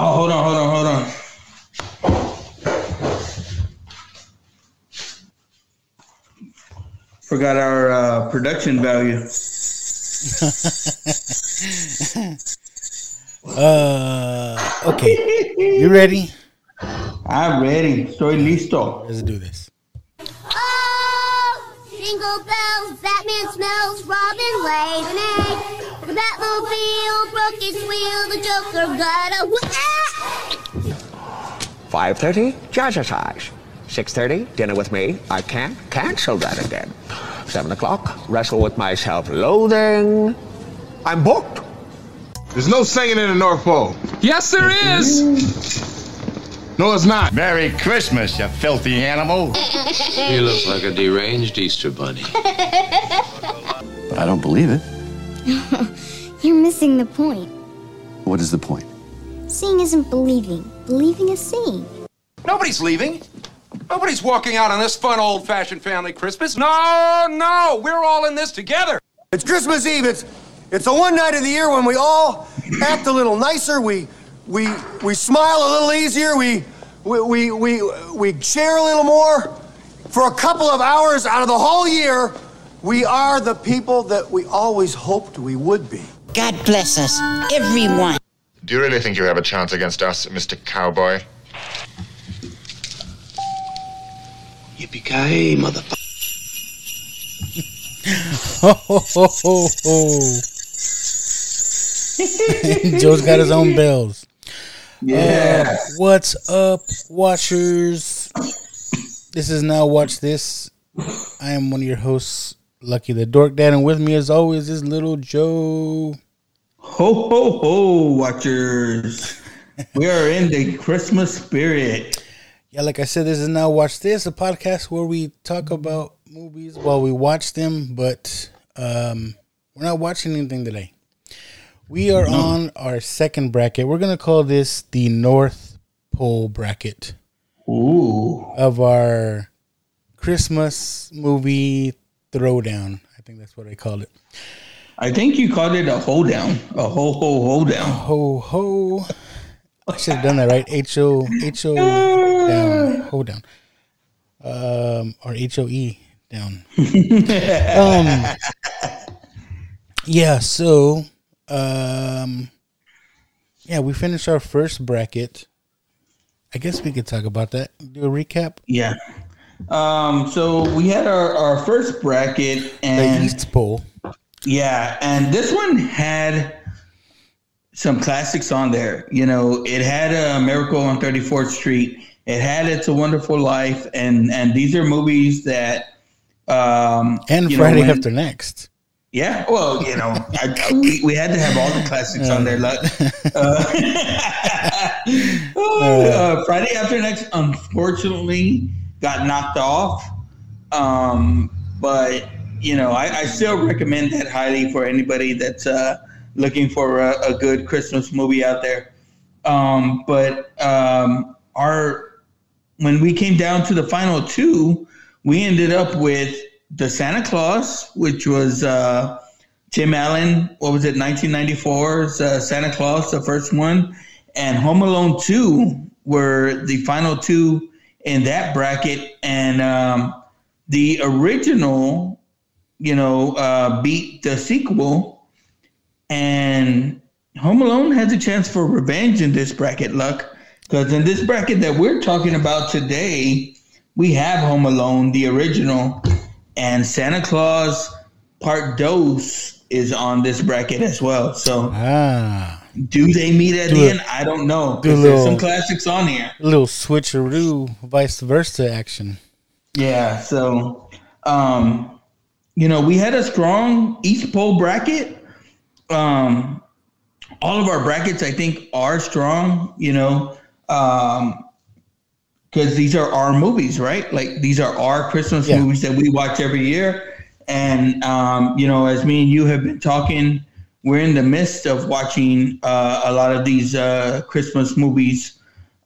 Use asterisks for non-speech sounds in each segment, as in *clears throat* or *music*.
Oh, hold on, hold on, hold on. Forgot our uh, production value. *laughs* Uh, okay. You ready? I'm ready. Estoy listo. Let's do this. Oh, jingle bells, Batman smells, Robin lays an egg. The Batmobile broke its wheel, the Joker got away. 5.30, jazzercise. 6.30, dinner with me. I can't cancel that again. 7 o'clock, wrestle with my self-loathing. I'm booked. There's no singing in the North Pole. Yes, there is. No, it's not. Merry Christmas, you filthy animal. You look like a deranged Easter bunny. But I don't believe it. *laughs* You're missing the point. What is the point? Seeing isn't believing, believing a scene. Nobody's leaving. Nobody's walking out on this fun old fashioned family Christmas. No, no, we're all in this together. It's Christmas Eve. It's it's the one night of the year when we all act a little nicer. We we we smile a little easier. We we we we, we share a little more. For a couple of hours out of the whole year, we are the people that we always hoped we would be. God bless us, everyone. Do you really think you have a chance against us, Mr. Cowboy? Yippee-ki-yay, motherfucker. Ho, *laughs* ho, ho, ho, ho. Joe's got his own bells. Yeah. Uh, what's up, watchers? This is Now Watch This. I am one of your hosts, Lucky the Dork Dad, and with me, as always, is little Joe. Ho, ho, ho, watchers. we are in the Christmas spirit. Yeah, like I said, this is Now Watch This, a podcast where we talk about movies while we watch them, but um, we're not watching anything today. We are on our second bracket. We're going to call this the North Pole bracket Ooh. of our Christmas movie throwdown. I think that's what I called it. I think you called it a hold down. A ho, ho, hold down. Ho ho. I should have done that right. H O H O down. Hold down. Um or H O E down. *laughs* um Yeah, so um yeah, we finished our first bracket. I guess we could talk about that. Do a recap. Yeah. Um, so we had our, our first bracket and The East Pole. Yeah, and this one had some classics on there. You know, it had a Miracle on 34th Street. It had It's a Wonderful Life, and and these are movies that um And you know, Friday when- After Next. Yeah, well, you know, I, I- we, we had to have all the classics on there. Like, uh, *laughs* *laughs* uh, Friday After Next, unfortunately, got knocked off. Um, but you know, I, I still recommend that highly for anybody that's uh, looking for a, a good Christmas movie out there. Um, but um, our when we came down to the final two, we ended up with the Santa Claus, which was uh, Tim Allen. What was it? 1994's uh, Santa Claus, the first one, and Home Alone Two were the final two in that bracket, and um, the original, you know, uh, beat the sequel, and Home Alone has a chance for revenge in this bracket, Luck, because in this bracket that we're talking about today, we have Home Alone, the original, and Santa Claus Part Dos is on this bracket as well. So, Ah. do they meet at Do the a- end? I don't know. do 'cause there's some classics on here. A little switcheroo, vice versa action. Yeah, so um, you know, we had a strong East Pole bracket. Um, all of our brackets, I think, are strong. You know, um, because these are our movies, right? Like these are our Christmas Yeah. movies that we watch every year. And um, you know, as me and you have been talking, we're in the midst of watching uh, a lot of these uh, Christmas movies.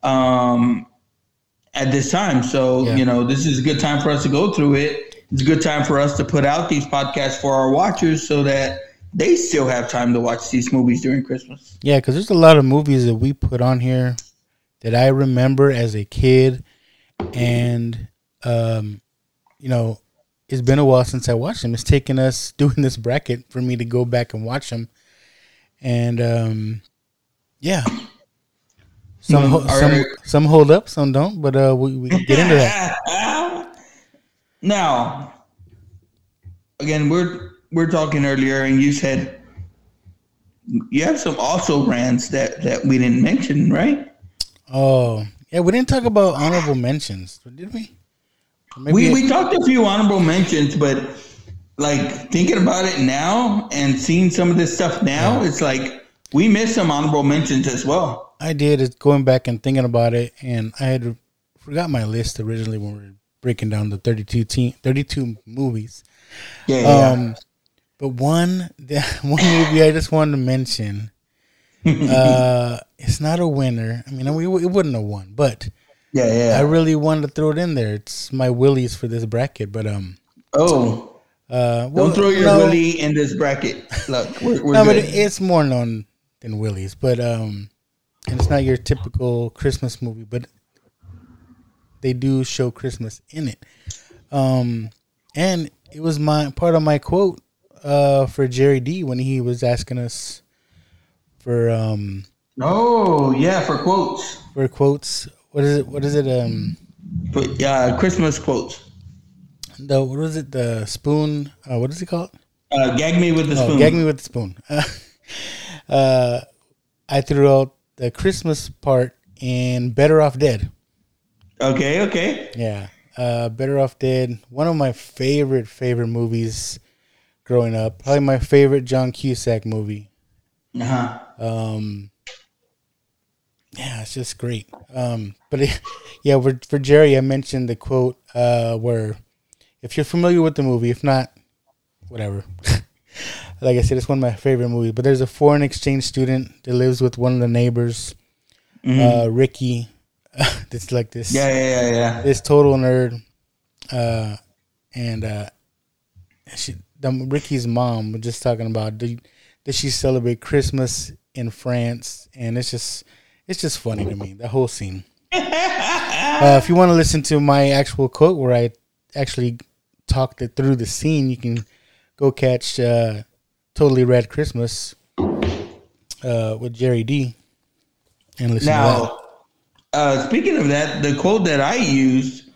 Um, at this time. So, Yeah. you know, this is a good time for us to go through it. It's a good time for us to put out these podcasts for our watchers so that they still have time to watch these movies during Christmas. Yeah, because there's a lot of movies that we put on here that I remember as a kid, and um, you know, it's been a while since I watched them. It's taken us *laughs* doing this bracket for me to go back and watch them, and um, yeah, some Mm, ho- are- some some hold up, some don't. But uh, we we can get into that. *laughs* Now, again, we're we're talking earlier, and you said you have some also brands that that we didn't mention, right? Oh, yeah, we didn't talk about honorable mentions, did we? We it- we talked a few honorable mentions, but like thinking about it now and seeing some of this stuff now, it's like we missed some honorable mentions as well. I did is going back and thinking about it, and I had forgot my list originally when we were breaking down the 32 team, 32 movies. Yeah, yeah. Um, but one *laughs* one movie I just wanted to mention. *laughs* uh, it's not a winner. I mean, we it wouldn't have won, but Yeah, yeah. I really wanted to throw it in there. It's my willies for this bracket, but um, Oh, uh, well, don't throw your no. willy in this bracket. Look, *laughs* we're, we're no, but good. it, it's more known than Willie's. But um, and it's not your typical Christmas movie, but they do show Christmas in it. Um, and it was my part of my quote uh for Jerry D when he was asking us for um oh yeah, for quotes. for quotes. What is it? What is it? Um, But yeah, Christmas quotes. the what was it? The spoon. Uh, what is it called? Uh, gag me with the Oh, spoon. gag me with the spoon. *laughs* uh, I threw out the Christmas part in Better Off Dead. Okay, okay. Yeah. Uh, Better Off Dead. One of my favorite, favorite movies growing up. Probably my favorite John Cusack movie. Uh-huh. Um, yeah, it's just great. Um, but it, *laughs* yeah, for, for Jerry, I mentioned the quote uh, where if you're familiar with the movie, if not, whatever. *laughs* like I said, it's one of my favorite movies. But there's a foreign exchange student that lives with one of the neighbors, Mhm. uh, Ricky. *laughs* that's like this. Yeah, yeah, yeah, yeah. This total nerd. Uh, and uh, she, the, Ricky's mom was just talking about do, does she celebrate Christmas in France? And it's just it's just funny to me the whole scene. *laughs* uh, if you want to listen to my actual quote where I actually talked it through the scene, you can go catch uh, "Totally Red Christmas" uh, with Jerry D and listen to Now, uh, speaking of that, the quote that I used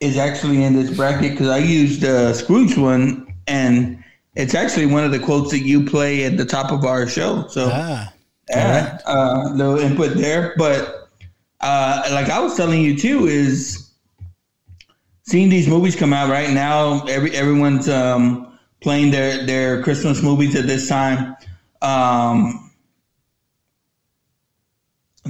is actually in this bracket because I used the Scrooge one, and it's actually one of the quotes that you play at the top of our show. So, Ah, yeah, uh, little input there. But uh, like I was telling you too, is seeing these movies come out right now. Every everyone's um, playing their their Christmas movies at this time. Um,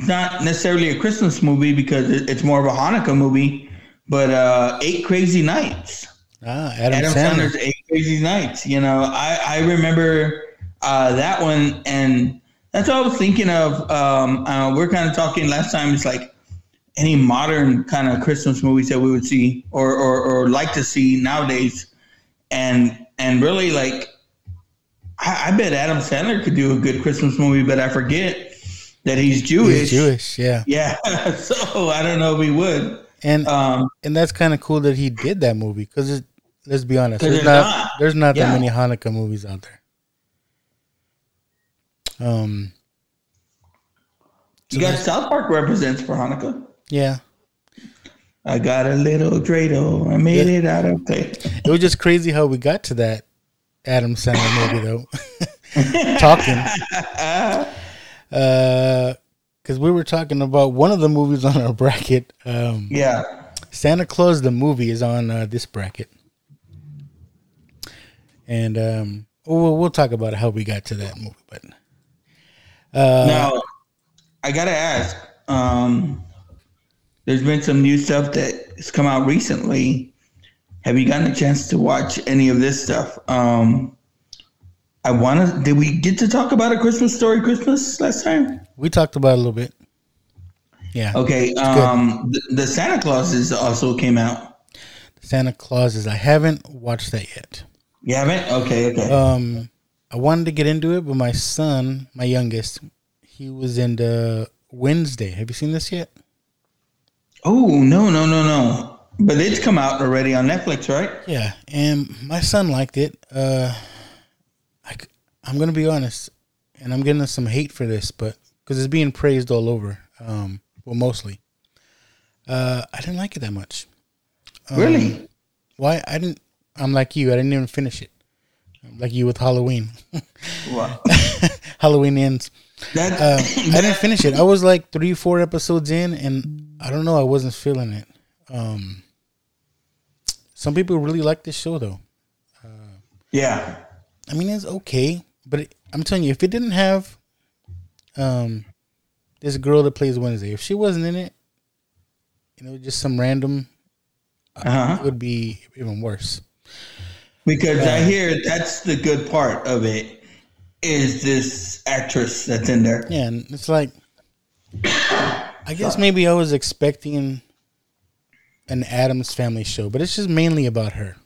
not necessarily a Christmas movie because it's more of a Hanukkah movie. But uh, Eight Crazy Nights. Ah, Adam, Adam Sandler. Sandler's Eight Crazy Nights. You know, I, I remember uh, that one, and that's what I was thinking of. Um, uh, we're kind of talking last time. It's like any modern kind of Christmas movies that we would see or, or, or like to see nowadays, and and really like, I, I bet Adam Sandler could do a good Christmas movie, but I forget that he's Jewish. He's Jewish, yeah. Yeah, *laughs* so I don't know if he would. And Um, and that's kind of cool that he did that movie because let's be honest, there's not, not. there's not Yeah. that many Hanukkah movies out there. Um, You got South Park represents for Hanukkah. yeah, I got a little dreidel. I made it out of clay. it was just crazy how we got to that Adam Sandler movie though. *laughs* Talking, *laughs* uh, because we were talking about one of the movies on our bracket. Um, Yeah. Santa Claus the movie is on uh, this bracket, and um, we'll, we'll talk about how we got to that movie. But uh, now, I gotta ask. Um, there's been some new stuff that has come out recently. Have you gotten a chance to watch any of this stuff? Um, I want to. Did we get to talk about a Christmas story Christmas last time? we talked about it a little bit. Yeah. Okay. Um, the, the Santa Clauses also came out. Santa Clauses. I haven't watched that yet. You haven't? Okay. Okay. Um, I wanted to get into it, but my son, my youngest, he was into Wednesday. Have you seen this yet? Oh no no no no! But it's come out already on Netflix, right? Yeah, and my son liked it. Uh, am gonna be honest, and I'm getting some hate for this, but because it's being praised all over, um, well, mostly. Uh, I didn't like it that much. Um, Really? Why? I didn't. I'm like you. I didn't even finish it. I'm like you with Halloween. *laughs* Wow. *laughs* Halloween ends. That Uh, I didn't *laughs* finish it. I was like three, four episodes in, and I don't know. I wasn't feeling it. Um, some people really like this show, though. yeah. I mean, it's okay, but it, I'm telling you, if it didn't have um this girl that plays Wednesday, if she wasn't in it, you know, just some random, Uh-huh. it would be even worse. Because I Uh, hear that's the good part of it is this actress that's in there. Yeah, and it's like, I guess maybe I was expecting an Addams Family show, but it's just mainly about her.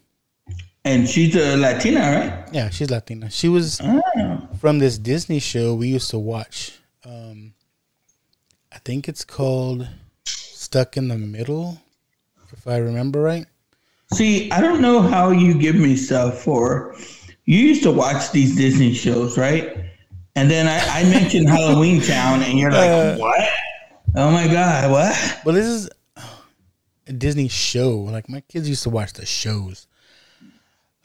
And she's a Latina, right? Yeah, she's Latina. She was Oh. from this Disney show we used to watch. Um, I think it's called Stuck in the Middle, if I remember right. See, I don't know how you give me stuff for. You used to watch these Disney shows, right? And then I, I mentioned *laughs* Halloween Town, and you're like, Uh, "What? Oh my god, what?" Well, this is a Disney show. Like my kids used to watch the shows.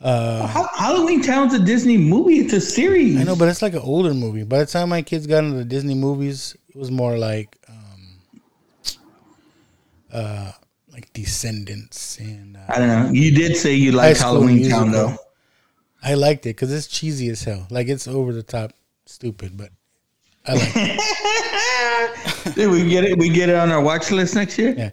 Uh, Ha- Halloween Town's a Disney movie. It's a series. I know, but it's like an older movie. By the time my kids got into the Disney movies, it was more like, um, uh, like Descendants and uh, I don't know. You did say you High like School Halloween Town, though. I liked it because it's cheesy as hell. Like it's over the top, stupid, but I like it. *laughs* Did we get it? We get it on our watch list next year. Yeah,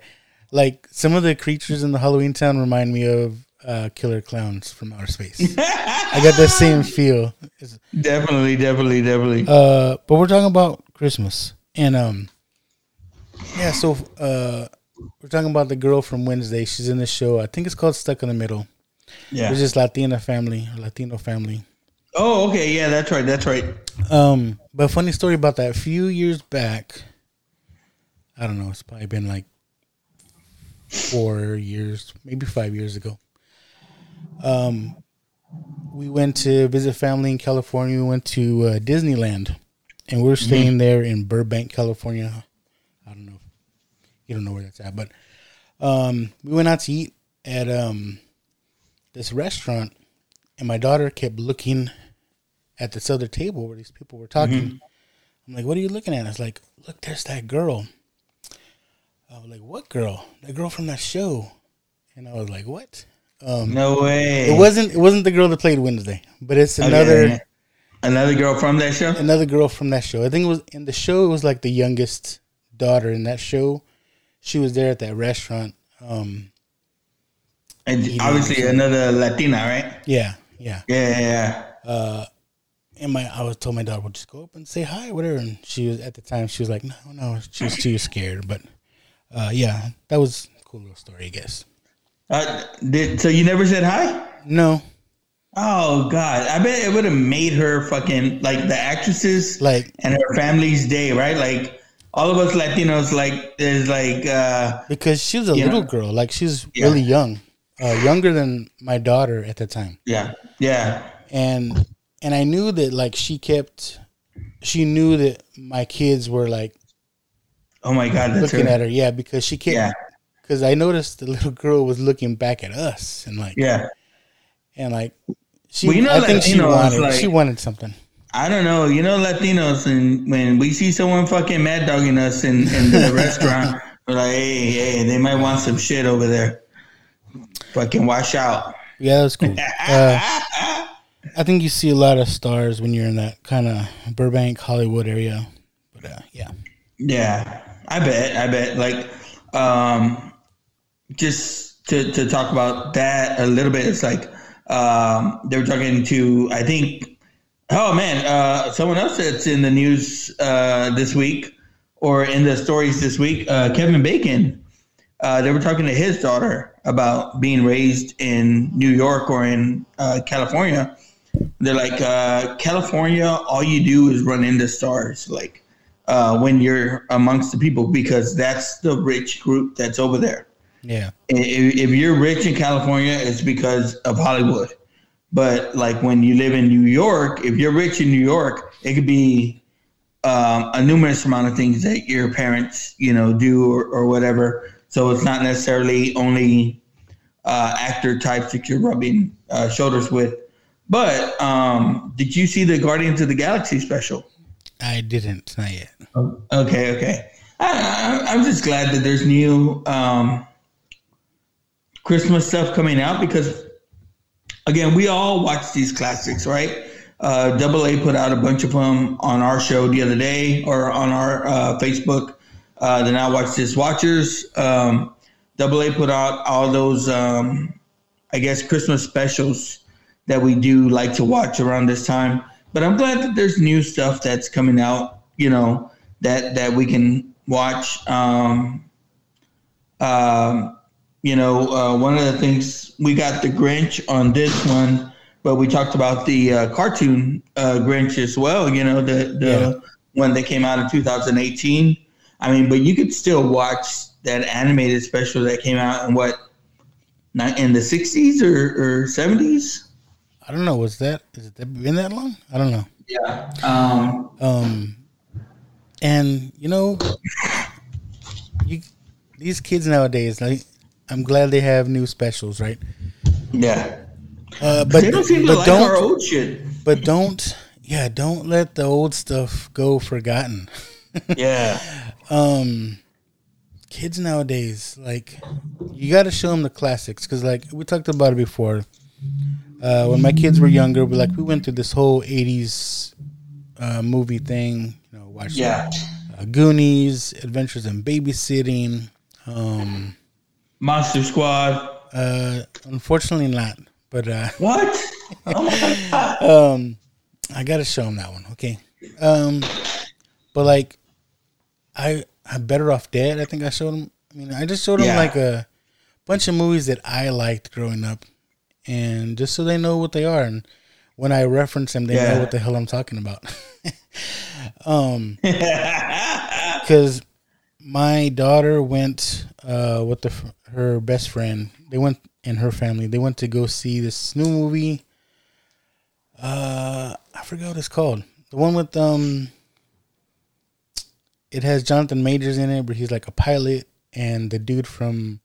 like some of the creatures in the Halloween Town remind me of uh, Killer Clowns from Outer Space. *laughs* I got that same feel. It's- Definitely, definitely, definitely. Uh, but we're talking about Christmas, and um, yeah. So uh, we're talking about the girl from Wednesday. She's in the show. I think it's called Stuck in the Middle. Yeah. It's just Latina family, or Latino family. Oh, okay. Yeah, that's right. That's right. Um, but funny story about that. A few years back, I don't know. It's probably been like four years, maybe five years ago. Um, we went to visit family in California. We went to uh, Disneyland, and we are staying there in Burbank, California. I don't know. You don't know where that's at, but um, we went out to eat at um, this restaurant, and my daughter kept looking at this other table where these people were talking. I'm like, "What are you looking at?" I was like, "Look, there's that girl." I was like, "What girl? That girl from that show?" And I was like, "What?" Um, No way. It wasn't. It wasn't the girl that played Wednesday, but it's another yeah. Another girl from that show. another girl from that show. I think it was in the show. It was like the youngest daughter in that show. She was there at that restaurant. Um, And eating obviously another Latina, right? Yeah, yeah. Yeah, yeah, yeah. Uh, and my I was told my daughter, "Well, just go up and say hi, whatever." And she was at the time she was like, "No, no," she was too scared. But uh, yeah, that was a cool little story, I guess. Uh, did, so you never said hi? No, Oh God, I bet it would have made her fucking like the actresses like and her family's day, right? Like all of us Latinos, like is like uh because she was a little know? girl, like she's Yeah. really young, uh, younger than my daughter at the time. yeah, yeah, and and I knew that like she kept, she knew that my kids were like Oh my God, looking her. at her, yeah, because she kept. Yeah. Because I noticed the little girl was looking back at us and like yeah. and like she. Well, you know I think she wanted like- she wanted something. I don't know. You know, Latinos, and when we see someone fucking mad dogging us in, in the *laughs* restaurant, we're like, hey, hey, they might want some shit over there. Fucking wash out. Yeah, that was cool. *laughs* uh, I think you see a lot of stars when you're in that kind of Burbank, Hollywood area. But uh, yeah, Yeah, I bet. I bet. Like, um, just to, to talk about that a little bit, it's like um, they were talking to, I think, oh man, uh, someone else that's in the news uh, this week or in the stories this week, uh, Kevin Bacon. Uh, they were talking to his daughter about being raised in New York or in uh, California, they're like uh, California. All you do is run into stars, like when you're amongst the people, because that's the rich group that's over there. Yeah. If, if you're rich in California, it's because of Hollywood. But like when you live in New York, if you're rich in New York, it could be um, a numerous amount of things that your parents, you know, do or, or whatever. So it's not necessarily only uh, actor types that you're rubbing uh, shoulders with. But um, did you see the Guardians of the Galaxy special? I didn't, not yet. Okay, okay. I, I, I'm just glad that there's new um, Christmas stuff coming out because, again, we all watch these classics, right? Uh, Double A put out a bunch of them on our show the other day or on our uh, Facebook. Uh, the Now Watch This Watchers. Um, Double A put out all those, um, I guess, Christmas specials that we do like to watch around this time. But I'm glad that there's new stuff that's coming out, you know, that that we can watch. Um, um, you know, uh, one of the things we got the Grinch on this one, but we talked about the uh, cartoon uh, Grinch as well. You know, the the Yeah. one that came out in 2018. I mean, but you could still watch that animated special that came out in what, not in the 60s or, or 70s. I don't know. Was that is it been that long? I don't know. Yeah. Um, Um, and you know, you these kids nowadays, like, I'm glad they have new specials, right? yeah. Uh, but they don't seem but like don't our old shit. but don't yeah don't let the old stuff go forgotten. *laughs* Yeah. um, kids nowadays, like, you got to show them the classics because, like, we talked about it before. Uh, when my kids were younger, we like we went through this whole '80s uh, movie thing. You know, watched Yeah. uh, Goonies, Adventures in Babysitting. Um, Monster Squad. uh, unfortunately, not. But uh, *laughs* What? Oh um, I gotta show him that one. Okay. Um, but like, I I'm better off dead. I think I showed him. I mean, I just showed him Yeah. like a bunch of movies that I liked growing up, and just so they know what they are, and when I reference them, they Yeah. know what the hell I'm talking about. *laughs* um, *laughs* because my daughter went uh with the her best friend. They went and her family. They went to go see this new movie. Uh, I forgot what it's called. The one with um, it has Jonathan Majors in it, but he's like a pilot, and the dude from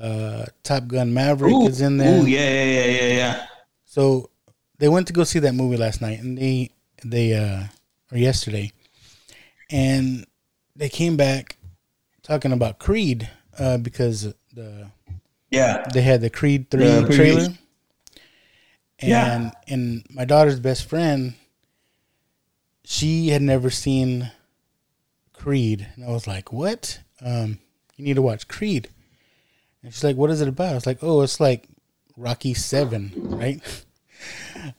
uh Top Gun Maverick Ooh, is in there. ooh, yeah, yeah, yeah, yeah, yeah. So they went to go see that movie last night, and they they uh or yesterday, and they came back talking about Creed uh because the Yeah. they had the Creed three previews. trailer, and Yeah. and my daughter's best friend, she had never seen Creed, and I was like, "What? Um, you need to watch Creed." And she's like, "What is it about?" I was like, "Oh, it's like Rocky Seven, right?" *laughs*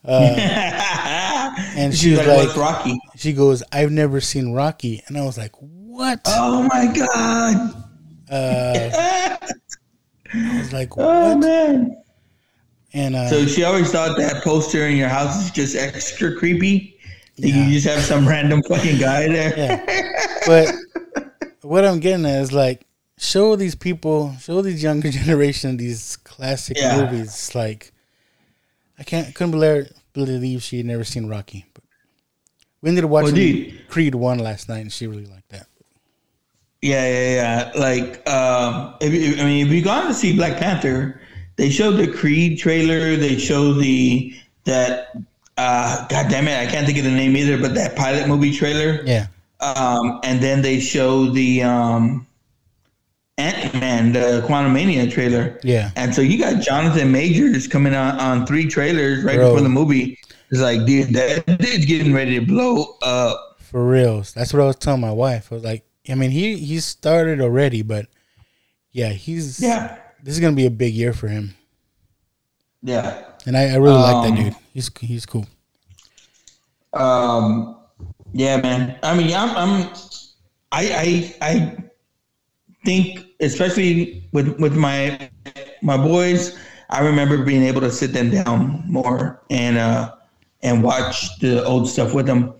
Uh, *laughs* and she She's like, like, Rocky?" She goes, "I've never seen Rocky," and I was like, "What?" Oh my god! Uh, *laughs* I was like, "What?" Oh man! And uh, So she always thought that poster in your house is just extra creepy. That You just have some random fucking guy there. Yeah. *laughs* but what I'm getting at is like show these people, show these younger *laughs* generation these classic Yeah. movies. It's like I can't couldn't believe, believe she had never seen Rocky. But we ended up watching dude. Creed one last night, and she really liked that. Yeah, yeah, yeah. Like, um, if you, I mean, if you gone to see Black Panther, they showed the Creed trailer. They showed the that. Uh, God damn it, I can't think of the name either. But that pilot movie trailer. Yeah. Um, and then they show the um, Ant Man, the Quantumania trailer. Yeah. And so you got Jonathan Majors coming on on three trailers right Bro. before the movie. It's like, dude, that dude's getting ready to blow up. For reals. That's what I was telling my wife. I was like, I mean, he he started already, but yeah, he's Yeah. This is gonna be a big year for him, Yeah. and I, I really like Um, that dude. He's he's cool. Um, yeah, man. I mean, I'm, I'm I, I, I think, especially with with my my boys, I remember being able to sit them down more and uh, and watch the old stuff with them.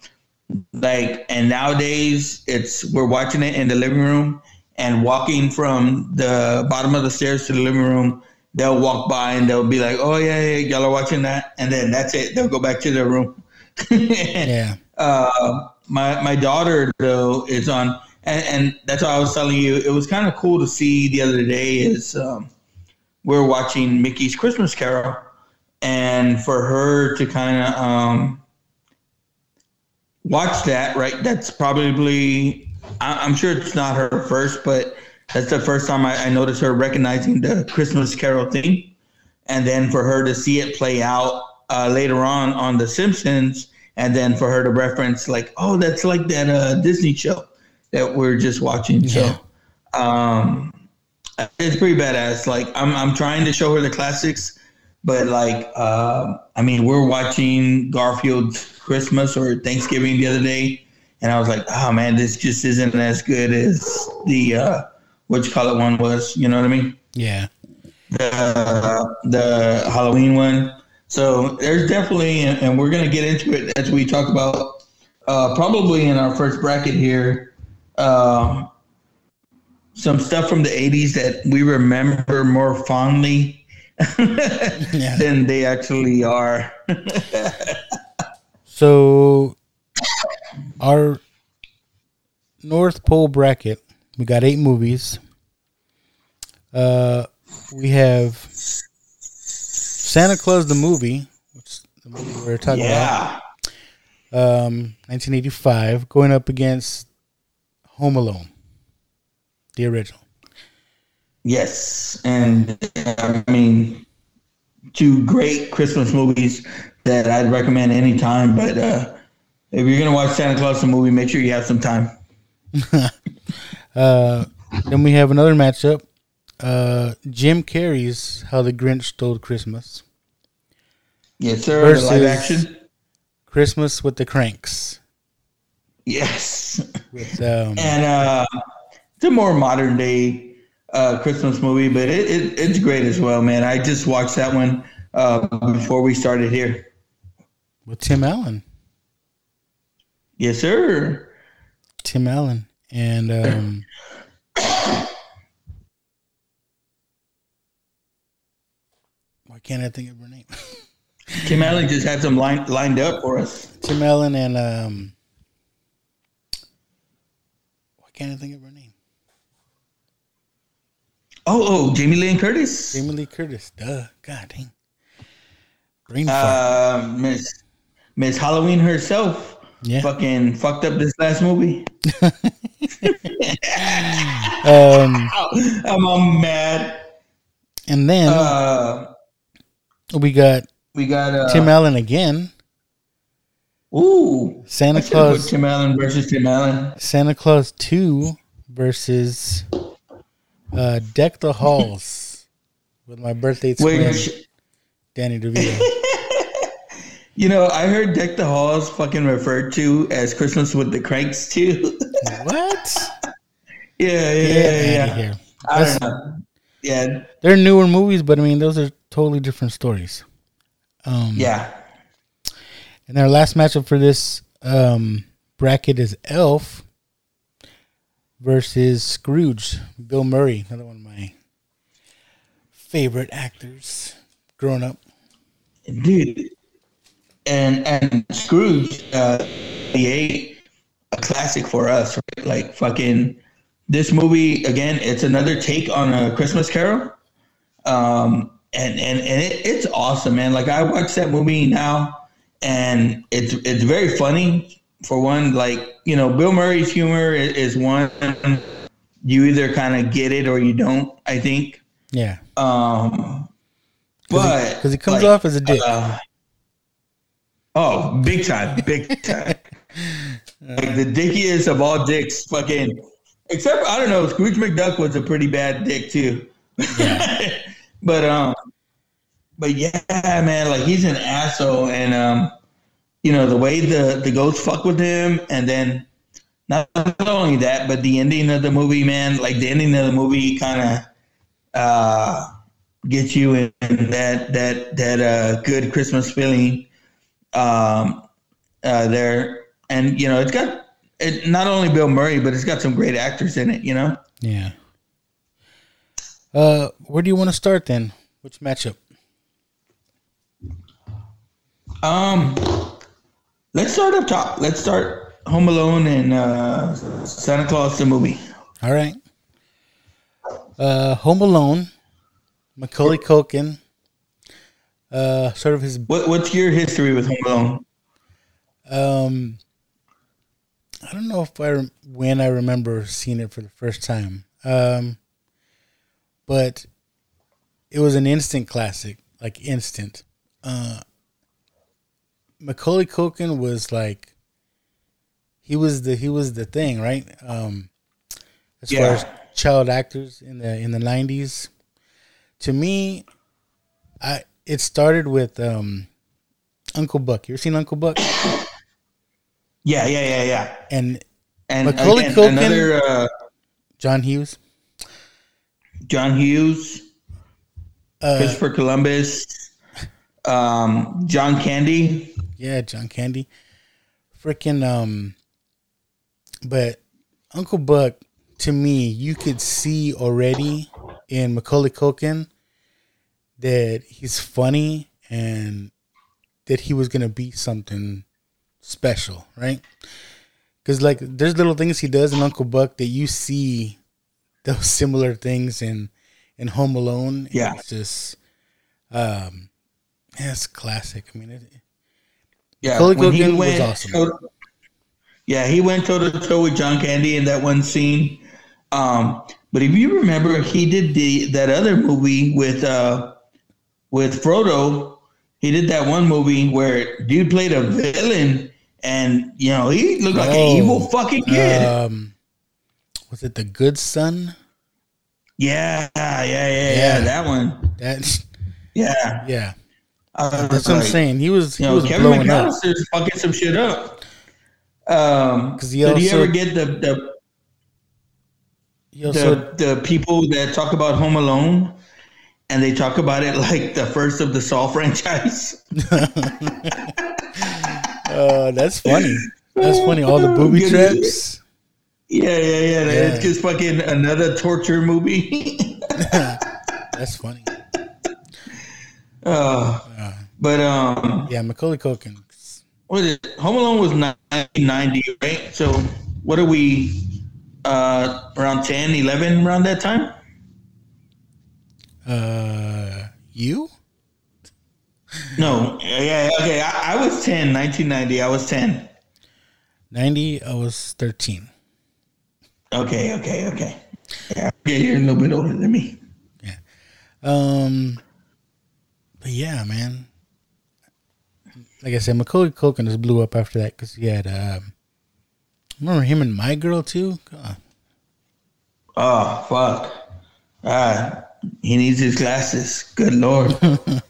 Like, and nowadays it's we're watching it in the living room and walking from the bottom of the stairs to the living room. They'll walk by and they'll be like, "Oh yeah, yeah y'all are watching that," and then that's it. They'll go back to their room. *laughs* yeah. Uh, my my daughter though is on, and, and that's why I was telling you it was kind of cool to see the other day. Is um, we're watching Mickey's Christmas Carol, and for her to kind of um, watch that, right? That's probably I, I'm sure it's not her first, but that's the first time I, I noticed her recognizing the Christmas Carol thing, and then for her to see it play out uh, later on on The Simpsons, and then for her to reference like, oh, that's like that uh, Disney show that we're just watching. Yeah. So, um, it's pretty badass. Like I'm I'm trying to show her the classics, but like uh, I mean, we're watching Garfield's Christmas or Thanksgiving the other day, and I was like, oh man, this just isn't as good as the uh, what you call it one was. You know what I mean? Yeah. The the Halloween one. So there's definitely, and we're gonna get into it as we talk about uh, probably in our first bracket here. Uh, some stuff from the 80s that we remember more fondly *laughs* than they actually are. *laughs* So our North Pole bracket, we got eight movies. Uh, we have Santa Claus the movie, which is the movie we're talking Yeah. about. Um, 1985, going up against Home Alone, the original. Yes, and I mean, two great Christmas movies that I'd recommend anytime. But uh, if you're gonna watch Santa Claus the movie, make sure you have some time. *laughs* Uh, then we have another matchup. Uh, Jim Carrey's How the Grinch Stole Christmas. Yes, sir. the live action. Christmas with the Cranks. Yes, With um, and uh, it's a more modern day uh, Christmas movie, but it, it it's great as well, man. I just watched that one uh, before we started here. with Tim Allen. Yes, sir. Tim Allen and um, *coughs* why can't I think of her name? *laughs* Tim Allen just had some line, lined up for us. Tim Allen and um, why can't I think of her name? Oh, oh, Jamie Lynn Curtis. Jamie Lee Curtis. Duh. God dang. Brain fart. Uh, Miss Miss Halloween herself. Yeah. Fucking fucked up this last movie. *laughs* Um, *laughs* I'm all mad. and then Uh, we got we got uh, Tim Allen again. Ooh, Santa I should've put Claus. Tim Allen versus Tim Allen. Santa Claus 2 versus uh, Deck the Halls *laughs* with my birthday twin, Which Danny DeVito. *laughs* you know, I heard Deck the Halls fucking referred to as Christmas with the Cranks too. *laughs* what? yeah, yeah, Get yeah. yeah. I don't know. Yeah, They're newer movies, but I mean, those are totally different stories. Um, yeah. And our last matchup for this um, bracket is Elf versus Scrooge. Bill Murray, another one of my favorite actors growing up. dude. And and Scrooge, uh, a classic for us, right? Like fucking this movie again. It's another take on a Christmas Carol, um, and and and it, it's awesome, man. Like I watch that movie now, and it's it's very funny. For one, like you know, Bill Murray's humor is, is one you either kind of get it or you don't. I think. Yeah. Um, but Because he comes like, off as a dick. uh, oh, big time, big *laughs* time. like the dickiest of all dicks, fucking. Except I don't know, Scrooge McDuck was a pretty bad dick too. Yeah. *laughs* but um, but yeah, man, like he's an asshole, and um, you know the way the the ghosts fuck with him, and then not only that, but the ending of the movie, man, like the ending of the movie, kind of uh gets you in that that that uh good Christmas feeling. um, uh, there, and you know it's got it, not only Bill Murray, but it's got some great actors in it. You know. Yeah. Uh, where do you want to start then? Which matchup? Um, let's start up top. Let's start Home Alone and uh, Santa Claus the movie. All right. Uh, Home Alone, Macaulay Culkin. Uh, sort of his. What, what's your history with Home Alone? Um, I don't know if I rem- when I remember seeing it for the first time. Um, but it was an instant classic, like instant. Uh, Macaulay Culkin was like he was the he was the thing, right? Um, as far as child actors in the in the nineties, to me, I it started with um, Uncle Buck. You ever seen Uncle Buck? *coughs* Yeah, yeah, yeah, yeah. And And Macaulay again, Culkin, another uh, John Hughes, John Hughes, Uh, Christopher Columbus, um, John Candy. Yeah, John Candy. Freaking um but Uncle Buck to me, you could see already in Macaulay Culkin that he's funny and that he was going to be something special, right? Cuz like there's little things he does in Uncle Buck that you see those *laughs* similar things in in Home Alone. Yeah. It's just um yeah, it's classic. I mean, it, Yeah, Macaulay when he Culkin was went awesome. toe- yeah, he went toe to toe with John Candy in that one scene. Um, but if you remember, he did the that other movie with uh, with Frodo. He did that one movie where dude played a villain, and you know he looked like Oh, an evil fucking kid. Um, was it the Good Son? yeah, yeah, yeah, yeah, Yeah. that one. That's *laughs* Yeah, yeah, Was that's what I'm saying. He was he You know, was Kevin blowing up. McAllister's fucking some shit up. Um, 'Cause he did you ever get the the He also the the people that talk about Home Alone, and they talk about it like the first of the Saw *laughs* franchise. *laughs* uh, that's funny. That's funny. All the booby traps. Yeah, yeah, yeah. Yeah. It's just fucking another torture movie. *laughs* That's funny. uh, but um, Yeah, Macaulay Culkin. what is it? Home Alone was 1990, right? So what are we? Uh, around 10, 11, around that time. Uh, you? No, yeah, okay. I, I was 10, 1990. I was 10. Ninety. I was thirteen. Okay, okay, okay. Yeah, yeah, you're a little bit older than me. Yeah. Um, but yeah, man. Like I said, Macaulay Culkin just blew up after that because he had. Um, remember him and My Girl too. God. Oh fuck! Ah, he needs his glasses. Good lord! *laughs*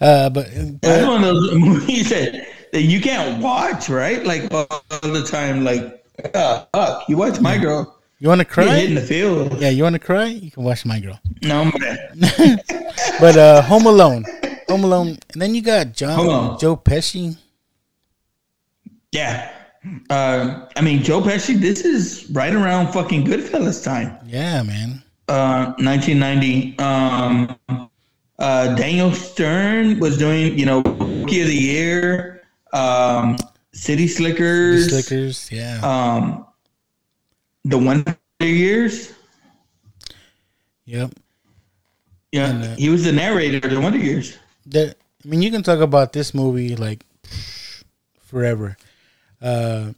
Uh, but, That's but one of those movies that, that you can't watch, right? Like all the time. Like, ah, fuck! You watch My Girl. you want to cry? in the field. Yeah, you want to cry? You can watch My Girl. No, man. *laughs* But uh, Home Alone, Home Alone, and then you got John. Joe Pesci. Yeah. Uh, I mean, Joe Pesci. This is right around fucking Goodfellas time. Yeah, man. uh, 1990. Um, uh, Daniel Stern was doing, you know, Rookie of the Year, um, City Slickers, Slickers. Yeah. um, the Wonder Years. yep. Yeah, And, uh, he was the narrator of the Wonder Years. There, I mean, you can talk about this movie like forever. Uh,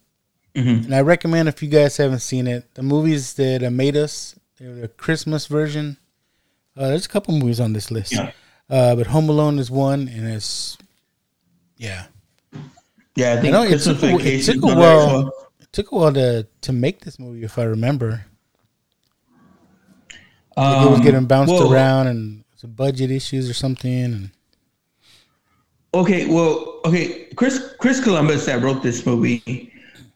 Mhm. And I recommend if you guys haven't seen it, the movies that uh, made us the Christmas version. Uh, there's a couple movies on this list, Yeah. uh, but Home Alone is one, and it's yeah. Yeah, I I think know it took, a, it took a was on there as while. well. It took a while to to make this movie, if I remember. Like it was Um, getting bounced well, around, and some budget issues or something. And Okay, well, okay, Chris Chris Columbus that wrote this movie,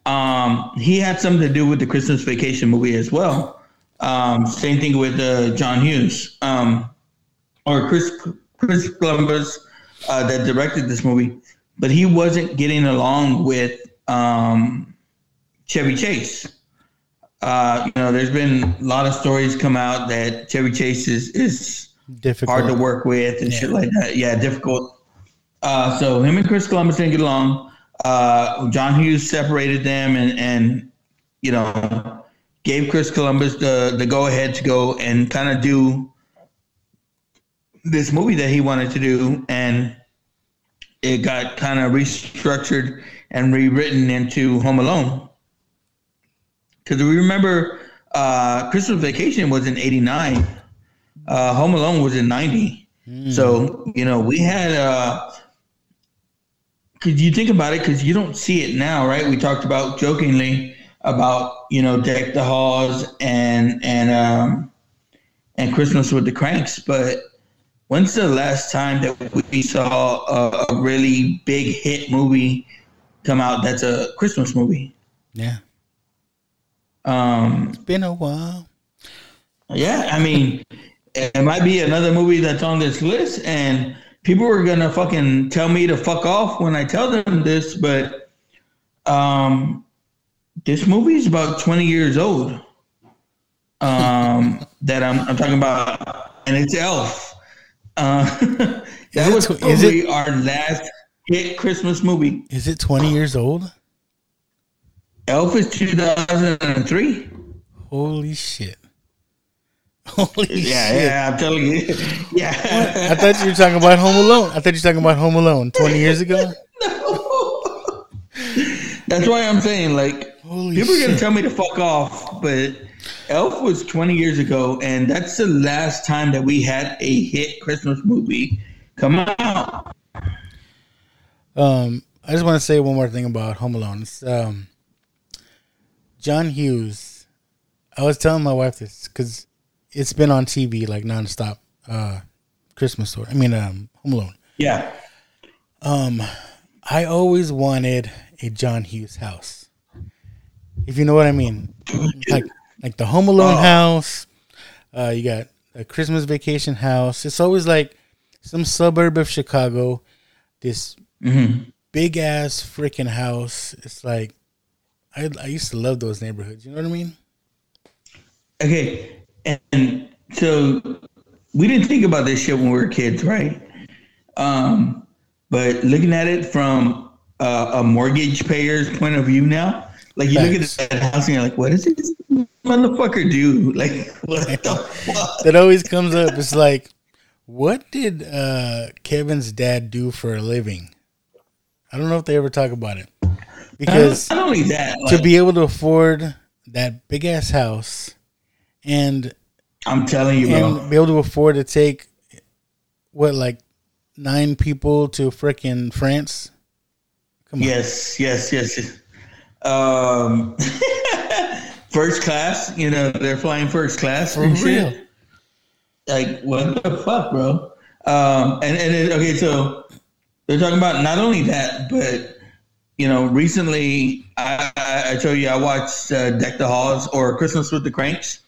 um, he had something to do with the Christmas Vacation movie as well. Um, same thing with uh, John Hughes, um, or Chris Chris Columbus uh, that directed this movie. but he wasn't getting along with um, Chevy Chase. Uh, you know, there's been a lot of stories come out that Chevy Chase is, is Difficult. hard to work with and shit like that. Yeah, difficult. Uh, so him and Chris Columbus didn't get along. Uh, John Hughes separated them and, and you know gave Chris Columbus the the go ahead to go and kind of do this movie that he wanted to do, and it got kind of restructured and rewritten into Home Alone. Because we remember uh, Christmas Vacation was in '89, uh, Home Alone was in '90. So you know we had. Uh, could you think about it? Because you don't see it now, right? We talked about jokingly about you know deck the halls and and um, and Christmas with the Cranks, but when's the last time that we saw a, a really big hit movie come out that's a Christmas movie? Yeah. Um, it's been a while. Yeah, I mean, it might be another movie that's on this list, and people are gonna fucking tell me to fuck off when I tell them this, but um, this movie is about twenty years old. Um, *laughs* that I'm, I'm talking about, and it's Elf. Uh, *laughs* that was tw- is probably it- our last hit Christmas movie. Is it 20 years old? Elf is 2003. Holy shit. Holy Yeah, shit. yeah, I'm telling you. *laughs* Yeah. I thought you were talking about Home Alone. I thought you were talking about Home Alone 20 years ago. *laughs* No. That's why I'm saying, like, Holy people are gonna tell me to fuck off, but Elf was 20 years ago, and that's the last time that we had a hit Christmas movie come out. Um, I just want to say one more thing about Home Alone. It's, um, John Hughes. I was telling my wife this because it's been on TV like nonstop. Uh, Christmas story. I mean, um, Home Alone. Yeah. Um, I always wanted a John Hughes house. If you know what I mean, like like the Home Alone Oh. house. Uh, you got a Christmas Vacation house. It's always like some suburb of Chicago. This Mhm. big ass freaking house. It's like I I used to love those neighborhoods. You know what I mean? Okay, and so we didn't think about this shit when we were kids, right? Um, but looking at it from uh, a mortgage payer's point of view now, like you look at that house and you're like, what does this motherfucker do? *laughs* Like, what *laughs* the fuck? That always comes up. It's like, what did uh, Kevin's dad do for a living? I don't know if they ever talk about it because not only that, to be able to afford that big ass house and I'm telling you, bro. be able to afford to take what like nine people to frickin' France. Come on. Yes, yes, yes. yes. Um, *laughs* first class, you know, they're flying first class. For and shit. Like, what the fuck, bro? Um, and and then, okay, so they're talking about not only that, but you know, recently I, I, I told you I watched uh, Deck the Halls or Christmas with the Cranks.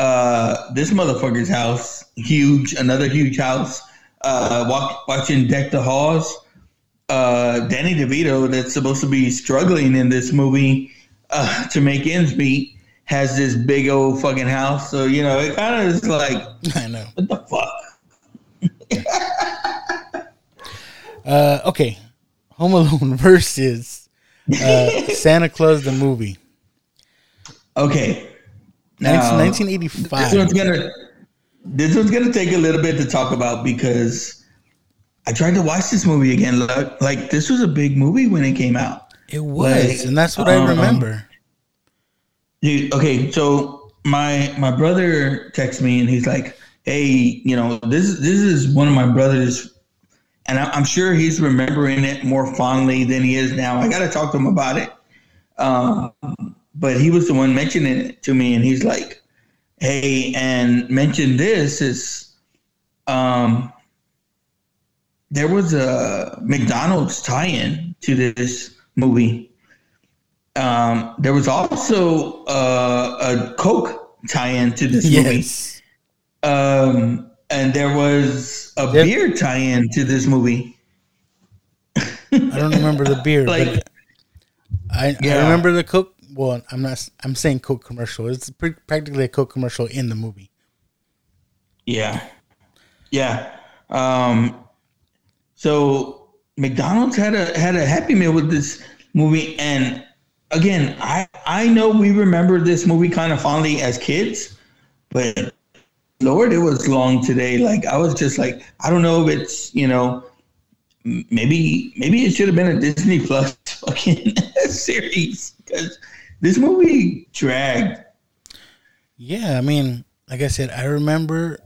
Uh, this motherfucker's house, huge, another huge house. Uh, walk, watching Deck the Halls. Uh, Danny DeVito, that's supposed to be struggling in this movie uh, to make ends meet, has this big old fucking house. So you know, it kind of is like, *laughs* I know. what the fuck? *laughs* Uh, okay, Home Alone *laughs* versus uh, Santa Claus the movie. Okay. Nineteen- Now, 1985. This one's gonna this one's gonna take a little bit to talk about because I tried to watch this movie again. Like, like this was a big movie when it came out. It was, Like, and that's what um, I remember. Dude, okay, so my my brother texts me and he's like, "Hey, you know, this is this is one of my brothers, and I, I'm sure he's remembering it more fondly than he is now. I got to talk to him about it." Um, but he was the one mentioning it to me, and he's like, "Hey, and mention this is, um, there was a McDonald's tie-in to this movie." Um, there was also uh, a Coke tie-in to this Yes. movie. Um, and there was a Yep. beer tie-in to this movie. I don't remember the beer, *laughs* Like- but I, I remember the Coke. Well, I'm not. I'm saying Coke commercial. It's practically a Coke commercial in the movie. Yeah. Yeah. Um, so McDonald's had a had a happy meal with this movie, and again, I I know we remember this movie kind of fondly as kids, but Lord, it was long today. Like I was just like, I don't know if it's you know, maybe maybe it should have been a Disney Plus *laughs* fucking *laughs* series because this movie dragged. Yeah, I mean, like I said, I remember,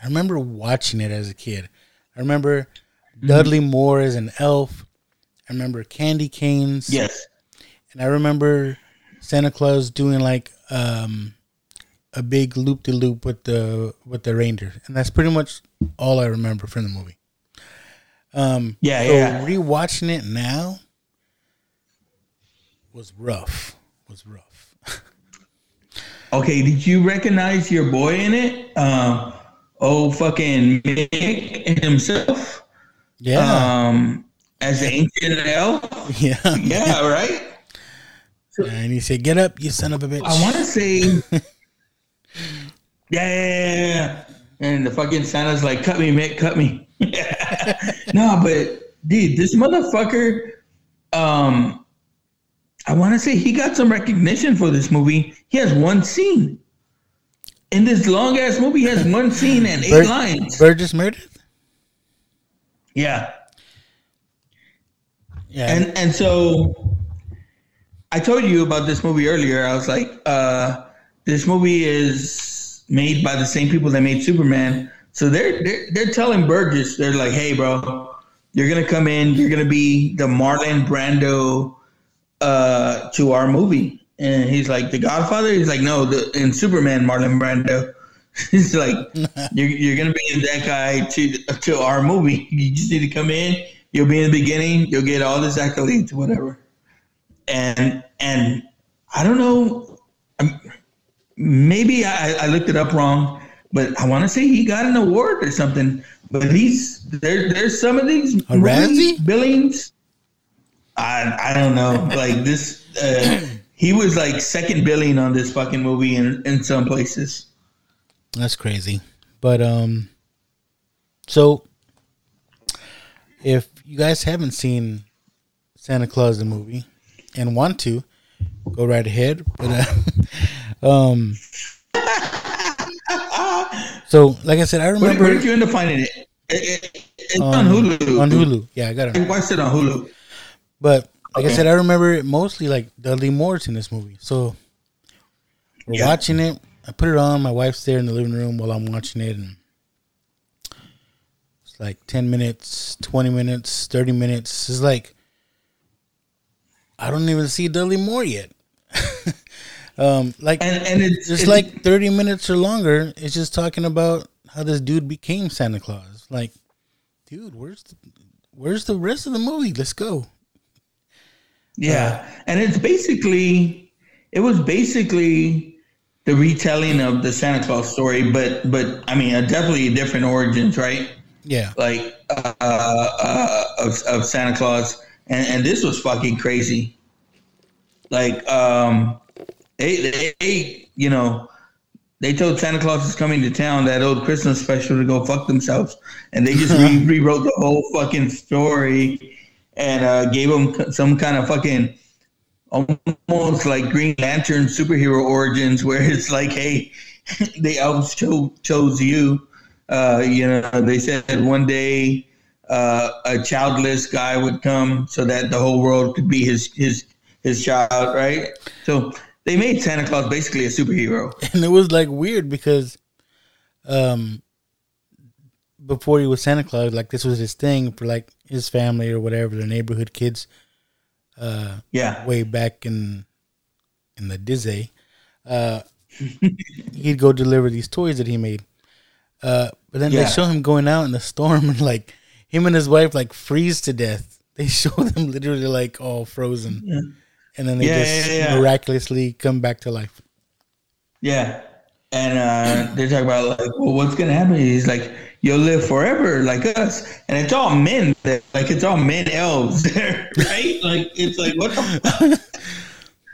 I remember watching it as a kid. I remember Dudley Moore as an elf. I remember candy canes. Yes. and I remember Santa Claus doing like um, a big loop de loop with the with the reindeer, and that's pretty much all I remember from the movie. Um, Yeah, so yeah. Rewatching it now was rough. Was rough. *laughs* Okay, did you recognize your boy in it? Um, oh, fucking Mick himself. Yeah. Um, as the ancient elf. *laughs* Yeah. Yeah. Right. and he said, "Get up, you son of a bitch." I want to say. *laughs* yeah. And the fucking Santa's like, "Cut me, Mick, cut me." no, but dude, this motherfucker. Um, I want to say he got some recognition for this movie. He has one scene. In this long ass movie, he has *laughs* one scene and eight Bur- lines. Burgess Meredith. Yeah. Yeah. And and so I told you about this movie earlier. I was like, uh, this movie is made by the same people that made Superman. So they're they're, they're telling Burgess, they're like, hey, bro, you're gonna come in, you're gonna be the Marlon Brando uh, to our movie. And he's like, the Godfather. He's like, no, the in Superman, Marlon Brando. *laughs* he's like, *laughs* you're, you're gonna be that guy to to our movie. *laughs* You just need to come in. You'll be in the beginning. You'll get all this accolades, whatever. And and I don't know. Maybe I, I looked it up wrong, but I want to say he got an award or something. But he's there. There's some of these A movie billings. I I don't know. Like this, uh, he was like second billing on this fucking movie in in some places. That's crazy. But um so if you guys haven't seen Santa Claus the movie and want to, go right ahead. But uh, *laughs* um *laughs* So like I said, I remember where did you end up finding it? It- it- it's on um, Hulu. On Hulu. Yeah, I got it. I watched it on Hulu. But like I said, I remember it mostly like Dudley Moore's in this movie. So we're Yeah. watching it. I put it on. My wife's there in the living room while I'm watching it, and it's like ten minutes, twenty minutes, thirty minutes. It's like I don't even see Dudley Moore yet. *laughs* um, like And and it's, it's it's like thirty minutes or longer. It's just talking about how this dude became Santa Claus. Like, dude, where's the, where's the rest of the movie? Let's go. Yeah, and it's basically it was basically the retelling of the Santa Claus story, but but I mean, uh, definitely different origins, right? Yeah. Like uh, uh, of of Santa Claus, and and this was fucking crazy. Like um, they they, they you know. They told Santa Claus is coming to town that old Christmas special to go fuck themselves, and they just *laughs* re- rewrote the whole fucking story and uh, gave him some kind of fucking almost like Green Lantern superhero origins, where *laughs* it's like, hey, *laughs* the elves cho- chose you. Uh, you know, they said one day uh, a childless guy would come so that the whole world could be his his his child, right? So they made Santa Claus basically a superhero. *laughs* and it was like weird because um before he was Santa Claus, like this was his thing for like his family or whatever, the neighborhood kids. Uh Yeah. way back in in the Disney. Uh *laughs* he'd go deliver these toys that he made. Uh but then they show him going out in the storm and like him and his wife like freeze to death. They *laughs* show them literally like all frozen. Yeah. And then they Yeah, just yeah, yeah. miraculously come back to life. Yeah. And uh, they talk about like, well, what's gonna happen? He's like, you'll live forever like us. And it's all men, there. like it's all men elves there, *laughs* right? Like it's like what the fuck?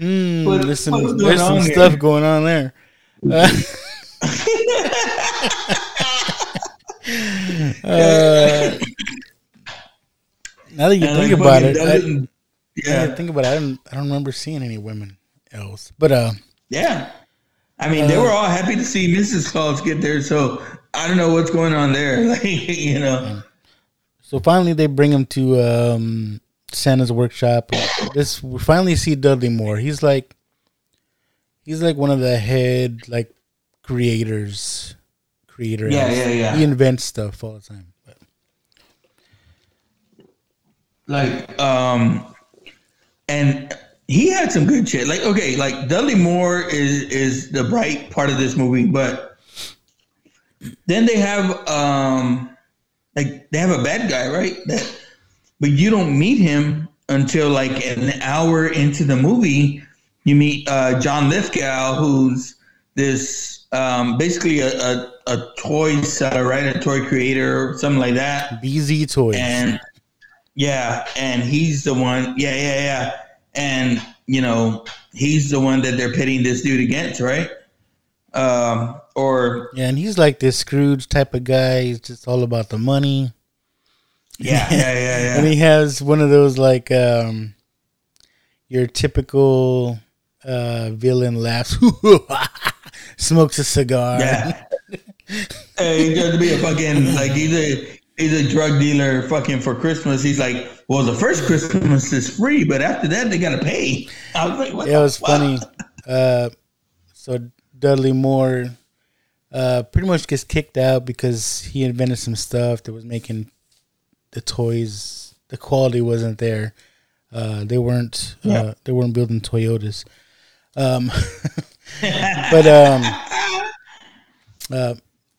Mm, What- there's some, what's going there's some here? stuff going on there. *laughs* Uh, now that you And, think like, about it, I, doesn't- now that yeah. you think about it, I don't, I don't remember seeing any women else. But uh, Yeah. I mean, they Uh, were all happy to see Mrs. Claus get there, so I don't know what's going on there. *laughs* Like, you know. so finally they bring him to um, Santa's workshop. This we finally see Dudley Moore. He's like, he's like one of the head like creators, creator. Yeah, yeah, yeah. He invents stuff all the time. Like, um, and he had some good shit. Like, okay, like Dudley Moore is is the bright part of this movie, but then they have um, like they have a bad guy, right? That, but you don't meet him until like an hour into the movie. You meet uh, John Lithgow, who's this um, basically a, a, a toy seller, right? A toy creator, something like that. BZ Toys. And yeah, and he's the one. Yeah, yeah, yeah. And you know, he's the one that they're pitting this dude against, right? Um, or Yeah, and he's like this Scrooge type of guy. He's just all about the money. yeah, yeah, yeah, *laughs* yeah. and he has one of those like um your typical uh villain laughs *laughs* smokes a cigar Yeah. *laughs* Hey, he's going to be a fucking like he's a he's a drug dealer fucking for Christmas. He's like, well, the first Christmas is free, but after that they gotta pay. I was like, what yeah, it was fuck? funny. Uh, so Dudley Moore uh, pretty much gets kicked out because he invented some stuff that was making the toys. The quality wasn't there. Uh, they weren't. Uh, Yeah. they weren't building Toyotas. Um, *laughs* but um, uh,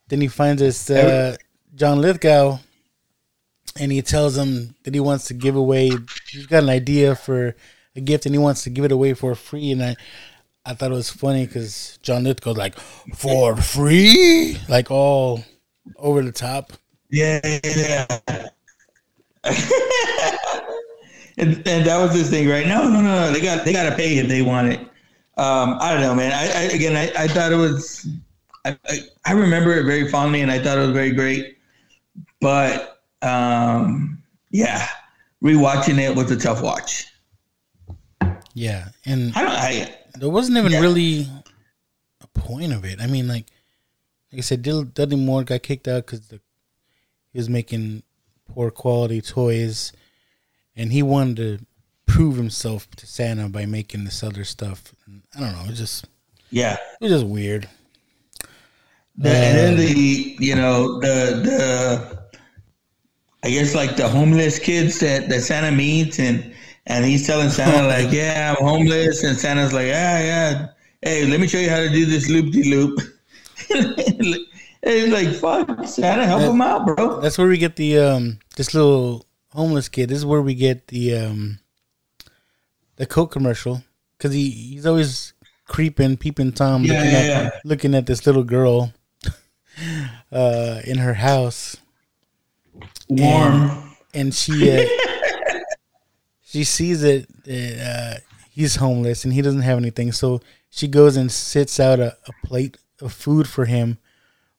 then he finds this uh, John Lithgow, and he tells him that he wants to give away. He's got an idea for a gift, and he wants to give it away for free. And I, I thought it was funny because John Lithgow's like for free, like all over the top. Yeah, yeah. *laughs* and, and that was his thing, right? No, no, no, no. They got they got to pay if they want it. Um, I don't know, man. I, I again, I, I thought it was. I, I I remember it very fondly, and I thought it was very great. But um, yeah, rewatching it was a tough watch. Yeah, and I don't. I, there wasn't even Yeah. really a point of it. I mean, like, like I said, Dil- Dudley Moore got kicked out because he was making poor quality toys, and he wanted to prove himself to Santa by making this other stuff. I don't know. It was just yeah. it was just weird. The, and then uh, the you know the the I guess like the homeless kids that, that Santa meets and and he's telling Santa *laughs* like yeah I'm homeless and Santa's like yeah yeah hey let me show you how to do this loop de loop. It's like fuck Santa help him out bro. That's where we get the um this little homeless kid. This is where we get the um the Coke commercial because he he's always creeping, peeping tom, Yeah, looking yeah, at yeah. looking at this little girl *laughs* uh in her house, Warm. and, and she uh, *laughs* she sees it that uh, he's homeless and he doesn't have anything, so she goes and sits out a, a plate of food for him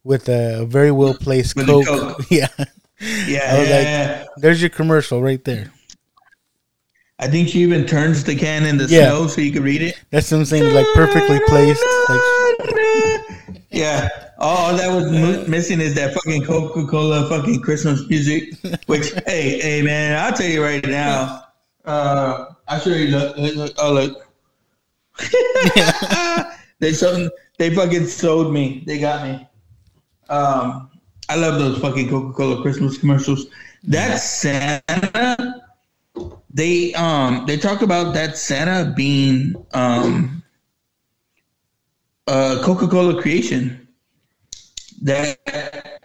with a very well placed Coke. Coke. *laughs* Yeah. Yeah, I was yeah, like, there's your commercial right there. I think she even turns the can in the Yeah. snow so you can read it. That's saying, like perfectly placed. Like, *laughs* Yeah. All that was mo- missing is that fucking Coca Cola fucking Christmas music. Which, hey, hey, man, I'll tell you right now. Uh, I'll show you. Look, look, look, oh, look. they sold, they fucking sold me. They got me. Um, I love those fucking Coca Cola Christmas commercials. That Santa, they um they talk about that Santa being um a Coca Cola creation. That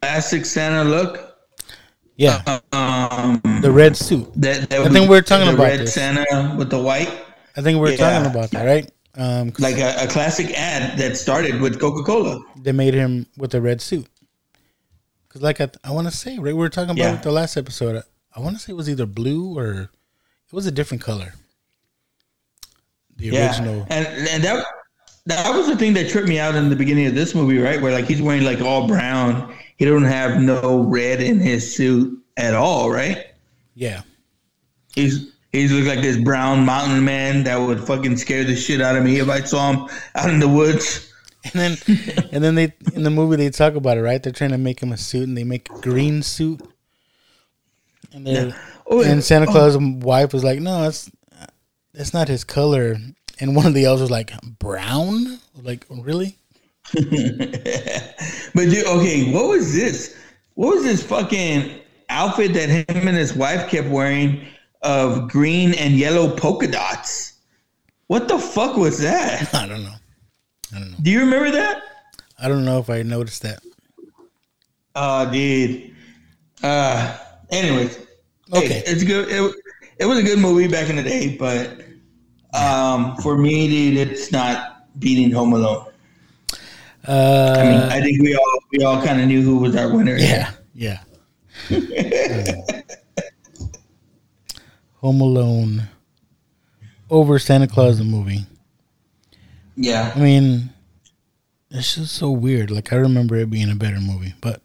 classic Santa look. Yeah, Um, the red suit. that, that I think we're talking the about red this. Santa with the white, I think we're Yeah. talking about that, right? Um, like a, a classic ad that started with Coca Cola. they made him with a red suit. Because like I, I want to say, right, we were talking about Yeah. the last episode. I, I want to say it was either blue or it was a different color. The Yeah, original. and and that that was the thing that tripped me out in the beginning of this movie, right? Where like he's wearing like all brown. He don't have no red in his suit at all, right? Yeah. He's he's look like this brown mountain man that would fucking scare the shit out of me if I saw him out in the woods. And then *laughs* and then they in the movie they talk about it, right? They're trying to make him a suit and they make a green suit. And they Oh, and yeah. Santa Oh. Claus' wife was like, "No, it's that's not his color." And one of the elves was like, "Brown?" Like, really? *laughs* But dude, okay, what was this? What was this fucking outfit that him and his wife kept wearing of green and yellow polka dots? What the fuck was that? *laughs* I don't know. I don't know. Do you remember that? I don't know if I noticed that. Oh, dude. Uh, anyways, Okay. hey, it's good. It, it was a good movie back in the day, but um, for me, dude, it's not beating Home Alone. Uh, I mean, I think we all we all kind of knew who was our winner. yeah, yeah. Uh, *laughs* Home Alone over Santa Claus the movie. Yeah. I mean, it's just so weird. Like I remember it being a better movie, but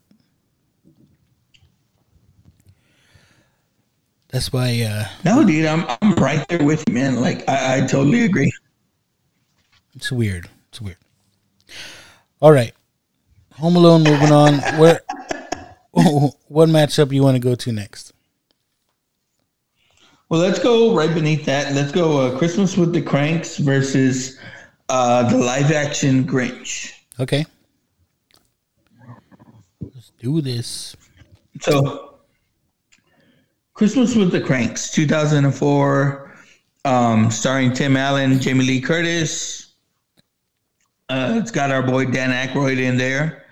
that's why. uh No, dude, I'm I'm right there with you, man. Like I, I totally agree. It's weird. It's weird. All right, Home Alone. Moving on. Where? *laughs* what matchup you want to go to next? Well, let's go right beneath that. Let's go uh, Christmas with the Cranks versus uh, the live action Grinch. Okay. Let's do this. So, Christmas with the Cranks, 2004, um, starring Tim Allen, Jamie Lee Curtis. Uh, it's got our boy Dan Aykroyd in there.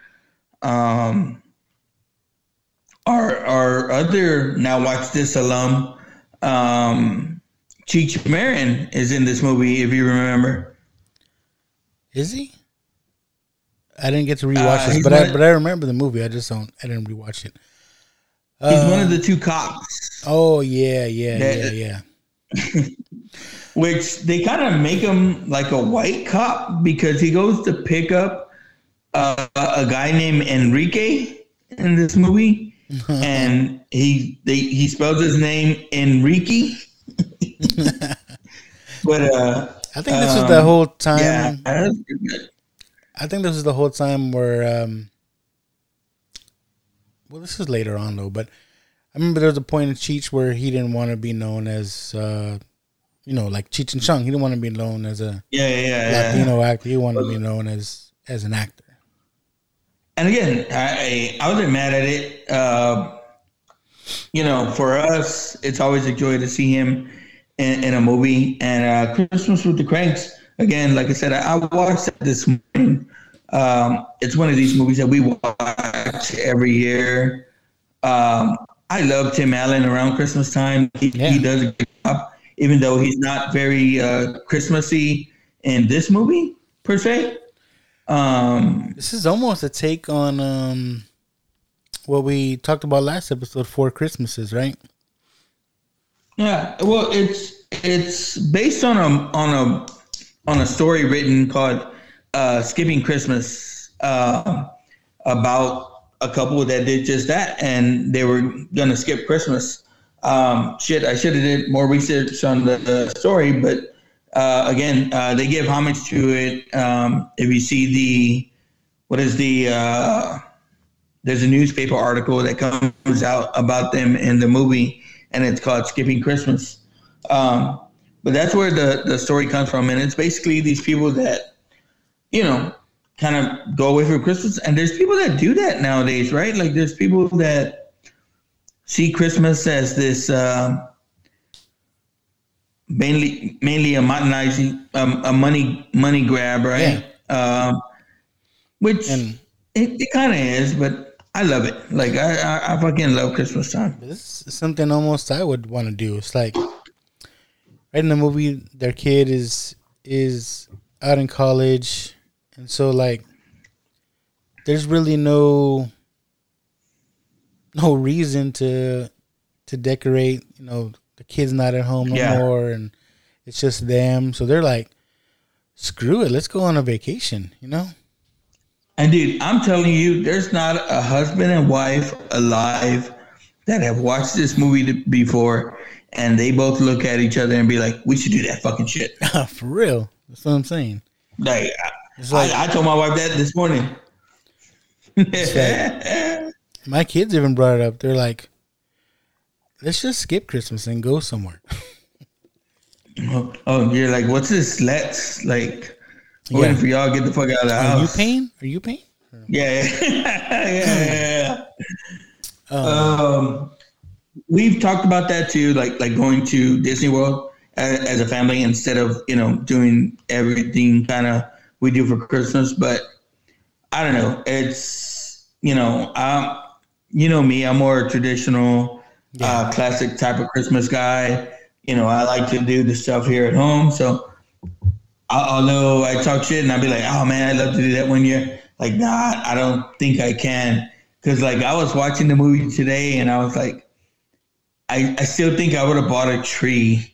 Um, our our other now watch this alum, um, Cheech Marin is in this movie. If you remember, Is he? I didn't get to rewatch Uh, this, but I but I remember the movie. I just don't. I didn't rewatch it. He's one Uh, of the two cops. Oh yeah, yeah, That- yeah, yeah. *laughs* which they kind of make him like a white cop because he goes to pick up uh, a guy named Enrique in this movie, *laughs* and he they, he spells his name Enrique. *laughs* but uh, I think this was the um, whole time. Yeah. I think this was the whole time where. um Well, this is later on though, but I remember there was a point in Cheech where he didn't want to be known as, uh you know, like Cheech and Chong. He didn't want to be known as a Yeah, yeah, yeah, yeah. Latino actor. He wanted to be known as as an actor. And again, I I wasn't mad at it. Uh, you know, for us, it's always a joy to see him in, in a movie. And uh, Christmas with the Cranks, again, like I said, I, I watched it this morning. Um, it's one of these movies that we watch every year. Um, I love Tim Allen around Christmas time. He, he does a good job, even though he's not very uh, Christmassy in this movie per se. Um, This is almost a take on um what we talked about last episode, Four Christmases, right? Yeah, well, it's it's based on a on a on a story written called uh, "Skipping Christmas" uh, about a couple that did just that, and they were gonna skip Christmas. Um, shit, I should have did more research on the, the story, but uh, again, uh, they give homage to it. Um, if you see the what is the uh, there's a newspaper article that comes out about them in the movie, and it's called "Skipping Christmas." Um, but that's where the the story comes from, and it's basically these people that, you know, kind of go away for Christmas, and there's people that do that nowadays, right? Like there's people that see Christmas as this uh, mainly mainly a modernizing um, a money money grab, right? Um, which it, it kind of is, but I love it. Like I, I, I fucking love Christmas time. This is something almost I would want to do. It's like right in the movie, their kid is is out in college, and so like there's really no no reason to to decorate. You know, the kids not at home no Yeah. more, and it's just them. So they're like, screw it, let's go on a vacation. You know? And dude, I'm telling you, there's not a husband and wife alive that have watched this movie before, and they both look at each other and be like, "We should do that fucking shit." *laughs* For real. That's what I'm saying. Like, It's like- I, I told my wife that this morning. *laughs* My kids even brought it up. They're like, let's just skip Christmas and go somewhere. oh, oh, you're like, what's this? Let's like waiting Yeah. for y'all to get the fuck out of the Are you house. paying? Are you paying? Yeah, yeah, *laughs* yeah. yeah. Um, we've talked about that too, like like going to Disney World as, as a family instead of you know doing everything kind of we do for Christmas. But I don't know. It's you know, um, you know me. I'm more a traditional, uh, classic type of Christmas guy. You know, I like to do the stuff here at home. So I- although I talk shit and I'd be like, oh man, I'd love to do that one year. Like, nah, I don't think I can. Cause like I was watching the movie today and I was like, I, I still think I would have bought a tree,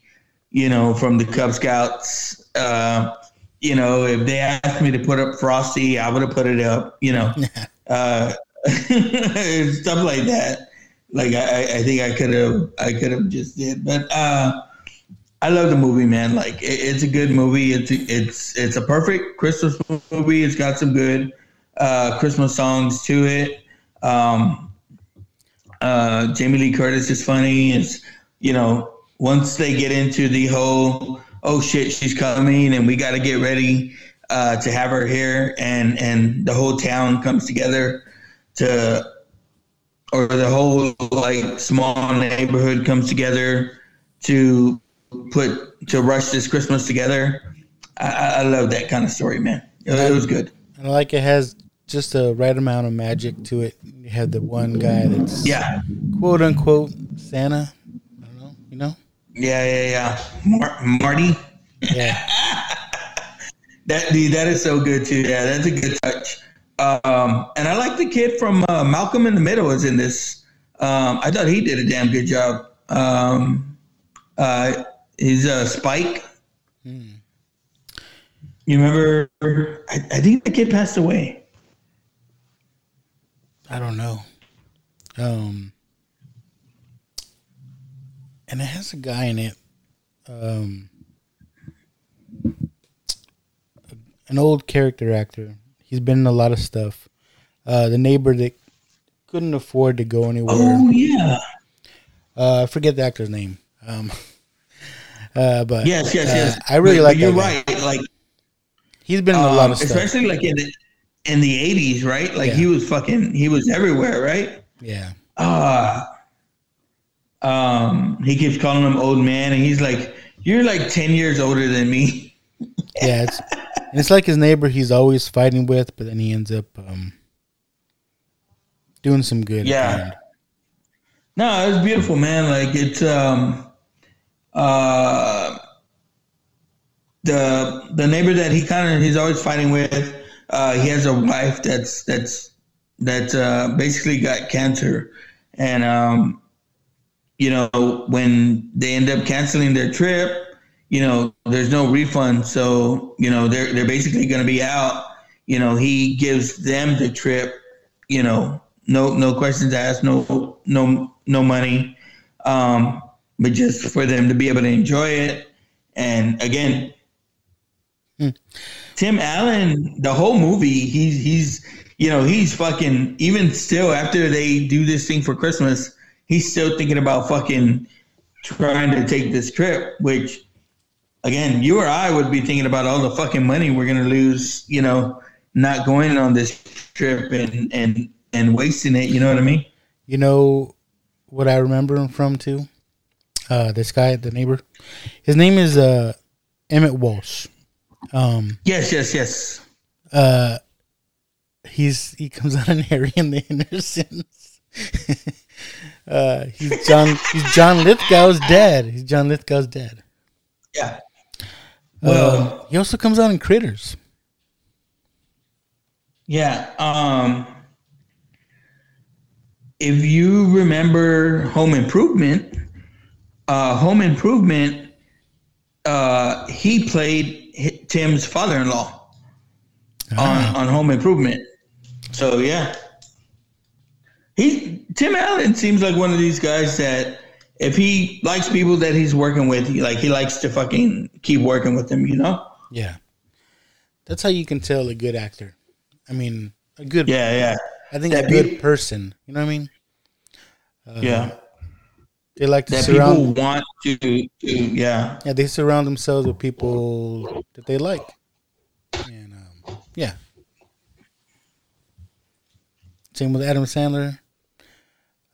you know, from the Cub Scouts. Uh, you know, if they asked me to put up Frosty, I would have put it up, you know, *laughs* uh, *laughs* stuff like that. Like I, I think I could have, I could have just did, but, uh, I love the movie, man. Like it, it's a good movie. It's it's it's a perfect Christmas movie. It's got some good uh, Christmas songs to it. Um, uh, Jamie Lee Curtis is funny. It's you know once they get into the whole oh shit she's coming and we got to get ready uh, to have her here and and the whole town comes together to or the whole like small neighborhood comes together to put to rush this Christmas together. I, I love that kind of story, man. It, was good. And I like it has just a right amount of magic to it. You have the one guy that's Yeah. quote unquote Santa. I don't know, you know? Yeah, yeah, yeah. Mar- Marty. Yeah. *laughs* That dude, that is so good too. Yeah, that's a good touch. Um, and I like the kid from uh, Malcolm in the Middle is in this. Um, I thought he did a damn good job. Um, uh, he's uh, Spike. You remember? I, I think the kid passed away. I don't know. Um and it has a guy in it. Um an old character actor. He's been in a lot of stuff. Uh the neighbor that couldn't afford to go anywhere. Oh yeah. Uh I forget the actor's name. Um *laughs* uh but Yes, yes, uh, yes. I really But- like but You're guy. right. Like He's been in a lot um, of stuff. especially like in the in the eighties, right? Like he was fucking. He was everywhere, right? Yeah. Uh um, he keeps calling him old man, and he's like, "You're like ten years older than me." *laughs* Yeah, it's and it's like his neighbor he's always fighting with, but then he ends up um doing some good. Yeah. No, it's beautiful, man. Like it's um uh the the neighbor that he kind of he's always fighting with. Uh, he has a wife that's that's that uh, basically got cancer, and um, you know when they end up canceling their trip, you know there's no refund, so you know they're they're basically going to be out. You know he gives them the trip, you know no no questions asked, no no no money, um, but just for them to be able to enjoy it. And again, Tim Allen, the whole movie, he's he's you know he's fucking even still after they do this thing for Christmas, he's still thinking about fucking trying to take this trip. Which again, you or I would be thinking about all the fucking money we're gonna lose, you know, not going on this trip and and and wasting it. You know what I mean? You know what I remember him from too? Uh this guy, the neighbor. His name is uh Emmet Walsh. Um Yes, yes, yes. uh he's he comes out in Harry and the Hendersons. *laughs* uh he's John he's John Lithgow's dad. He's John Lithgow's dad. Yeah. Well, he also comes out in Critters. Yeah. Um if you remember Home Improvement, uh, Home Improvement, uh, he played Tim's father-in-law on on Home Improvement. So yeah, he Tim Allen seems like one of these guys that if he likes people that he's working with, he, like he likes to fucking keep working with them. You know? Yeah. That's how you can tell a good actor. I mean, a good. Yeah, yeah. I think That a good person. You know what I mean? Uh, Yeah. They like to That surround. people want to, to yeah. Yeah, they surround themselves with people that they like. And um, yeah. Same with Adam Sandler,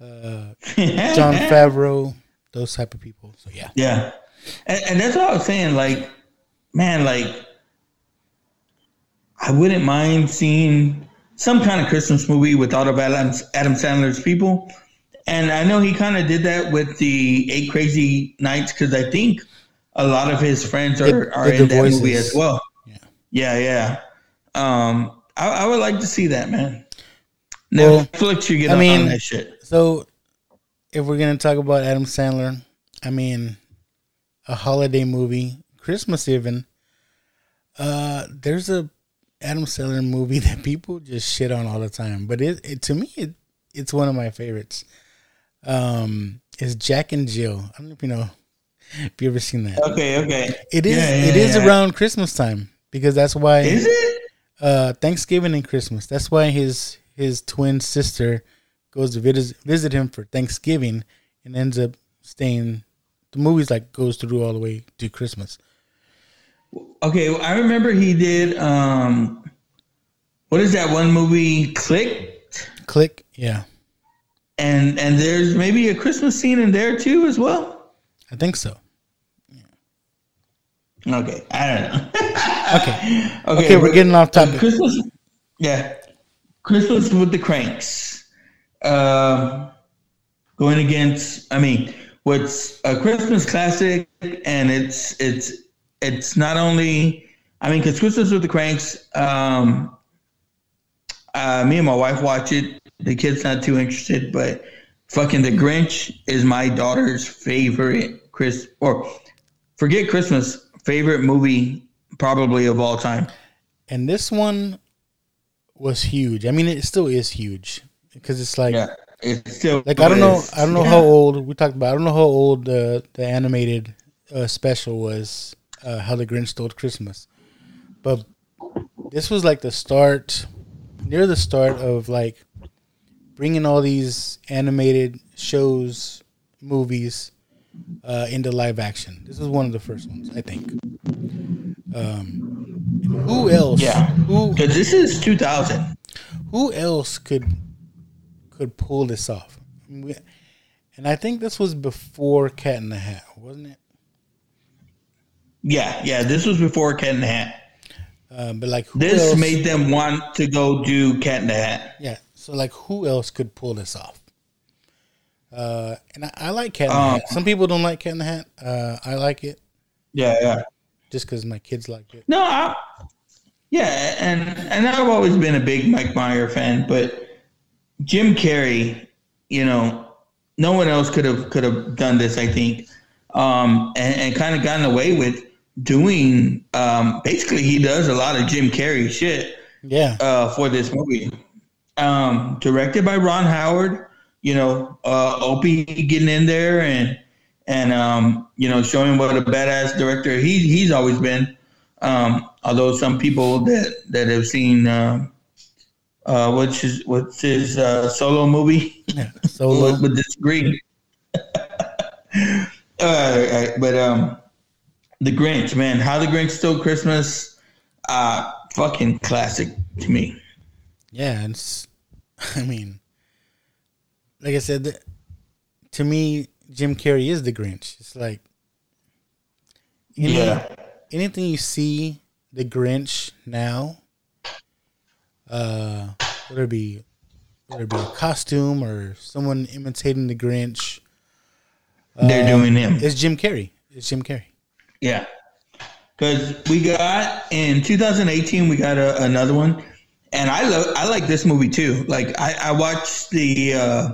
uh, *laughs* Jon Favreau, those type of people. So yeah. Yeah. And, and that's what I was saying. Like, man, like, I wouldn't mind seeing some kind of Christmas movie with all of Adam, Adam Sandler's people. And I know he kind of did that with the Eight Crazy Nights because I think a lot of his friends are, Did- are in that movie as well. Yeah, yeah. Um, I, I would like to see that, man. Well, Netflix, you get I mean, on that shit. So, if we're gonna talk about Adam Sandler, I mean, a holiday movie, Christmas even. Uh, there's a Adam Sandler movie *laughs* that people just shit on all the time, but it, it to me it it's one of my favorites. Um, is Jack and Jill. I don't know if you know if you ever seen that. Okay, okay. It is. Yeah, yeah, it is yeah. around Christmas time because that's why. Is it? Uh, Thanksgiving and Christmas. That's why his his twin sister goes to visit visit him for Thanksgiving and ends up staying. The movie's like goes through all the way to Christmas. Okay, well, I remember he did. um What is that one movie? Click, Click. Yeah, and and there's maybe a Christmas scene in there too as well. I think so. Yeah. Okay, I don't know. *laughs* Okay. Okay, we're but- getting off topic. Christmas, yeah, Christmas with the Cranks. Um, going against, I mean, what's a Christmas classic, and it's it's it's not only, I mean, because Christmas with the Cranks. Um, uh, me and my wife watch it. The kid's not too interested, but fucking The Grinch is my daughter's favorite Chris or forget Christmas favorite movie probably of all time. And this one was huge. I mean, it still is huge because it's like Yeah, it still like I don't know. I don't know how old we talked about. I don't know how old the the animated uh, special was. Uh, how the Grinch Stole Christmas, but this was like the start, near the start of like bringing all these animated shows, movies uh, into live action. This was one of the first ones, I think. Um, who else? Yeah, Who? because this is 2000. Who else could could pull this off? And I think this was before Cat in the Hat, wasn't it? Yeah, yeah, this was before Cat in the Hat. Uh, but like, who This else? made them want to go do Cat in the Hat. yeah. So like, who else could pull this off? Uh, and I, I like Cat in the Um, Hat. Some people don't like Cat in the Hat. Uh, I like it Yeah, yeah. just because my kids like it. No, I, yeah, and and I've always been a big Mike Meyer fan, but Jim Carrey, you know, no one else could have could have done this. I think, um, and, and kind of gotten away with doing. Um, basically, he does a lot of Jim Carrey shit. Yeah. uh, for this movie. Um, directed by Ron Howard. You know, uh, Opie getting in there and and um, you know showing what a badass director he he's always been. Um, although some people that that have seen uh, uh, what's his what's his uh, solo movie Yeah. *laughs* Solo. would, would disagree. uh, but um, the Grinch, man, how the Grinch stole Christmas, uh, fucking classic to me. Yeah, it's. *laughs* I mean, like I said, to me, Jim Carrey is the Grinch. It's like, any- Yeah. anything you see the Grinch now, uh, whether it be whether it be a costume or someone imitating the Grinch, They're um, doing him. It's Jim Carrey. It's Jim Carrey. Yeah. Because we got in 2018, we got a, another one, and I love I like this movie too. Like I, I watched the uh,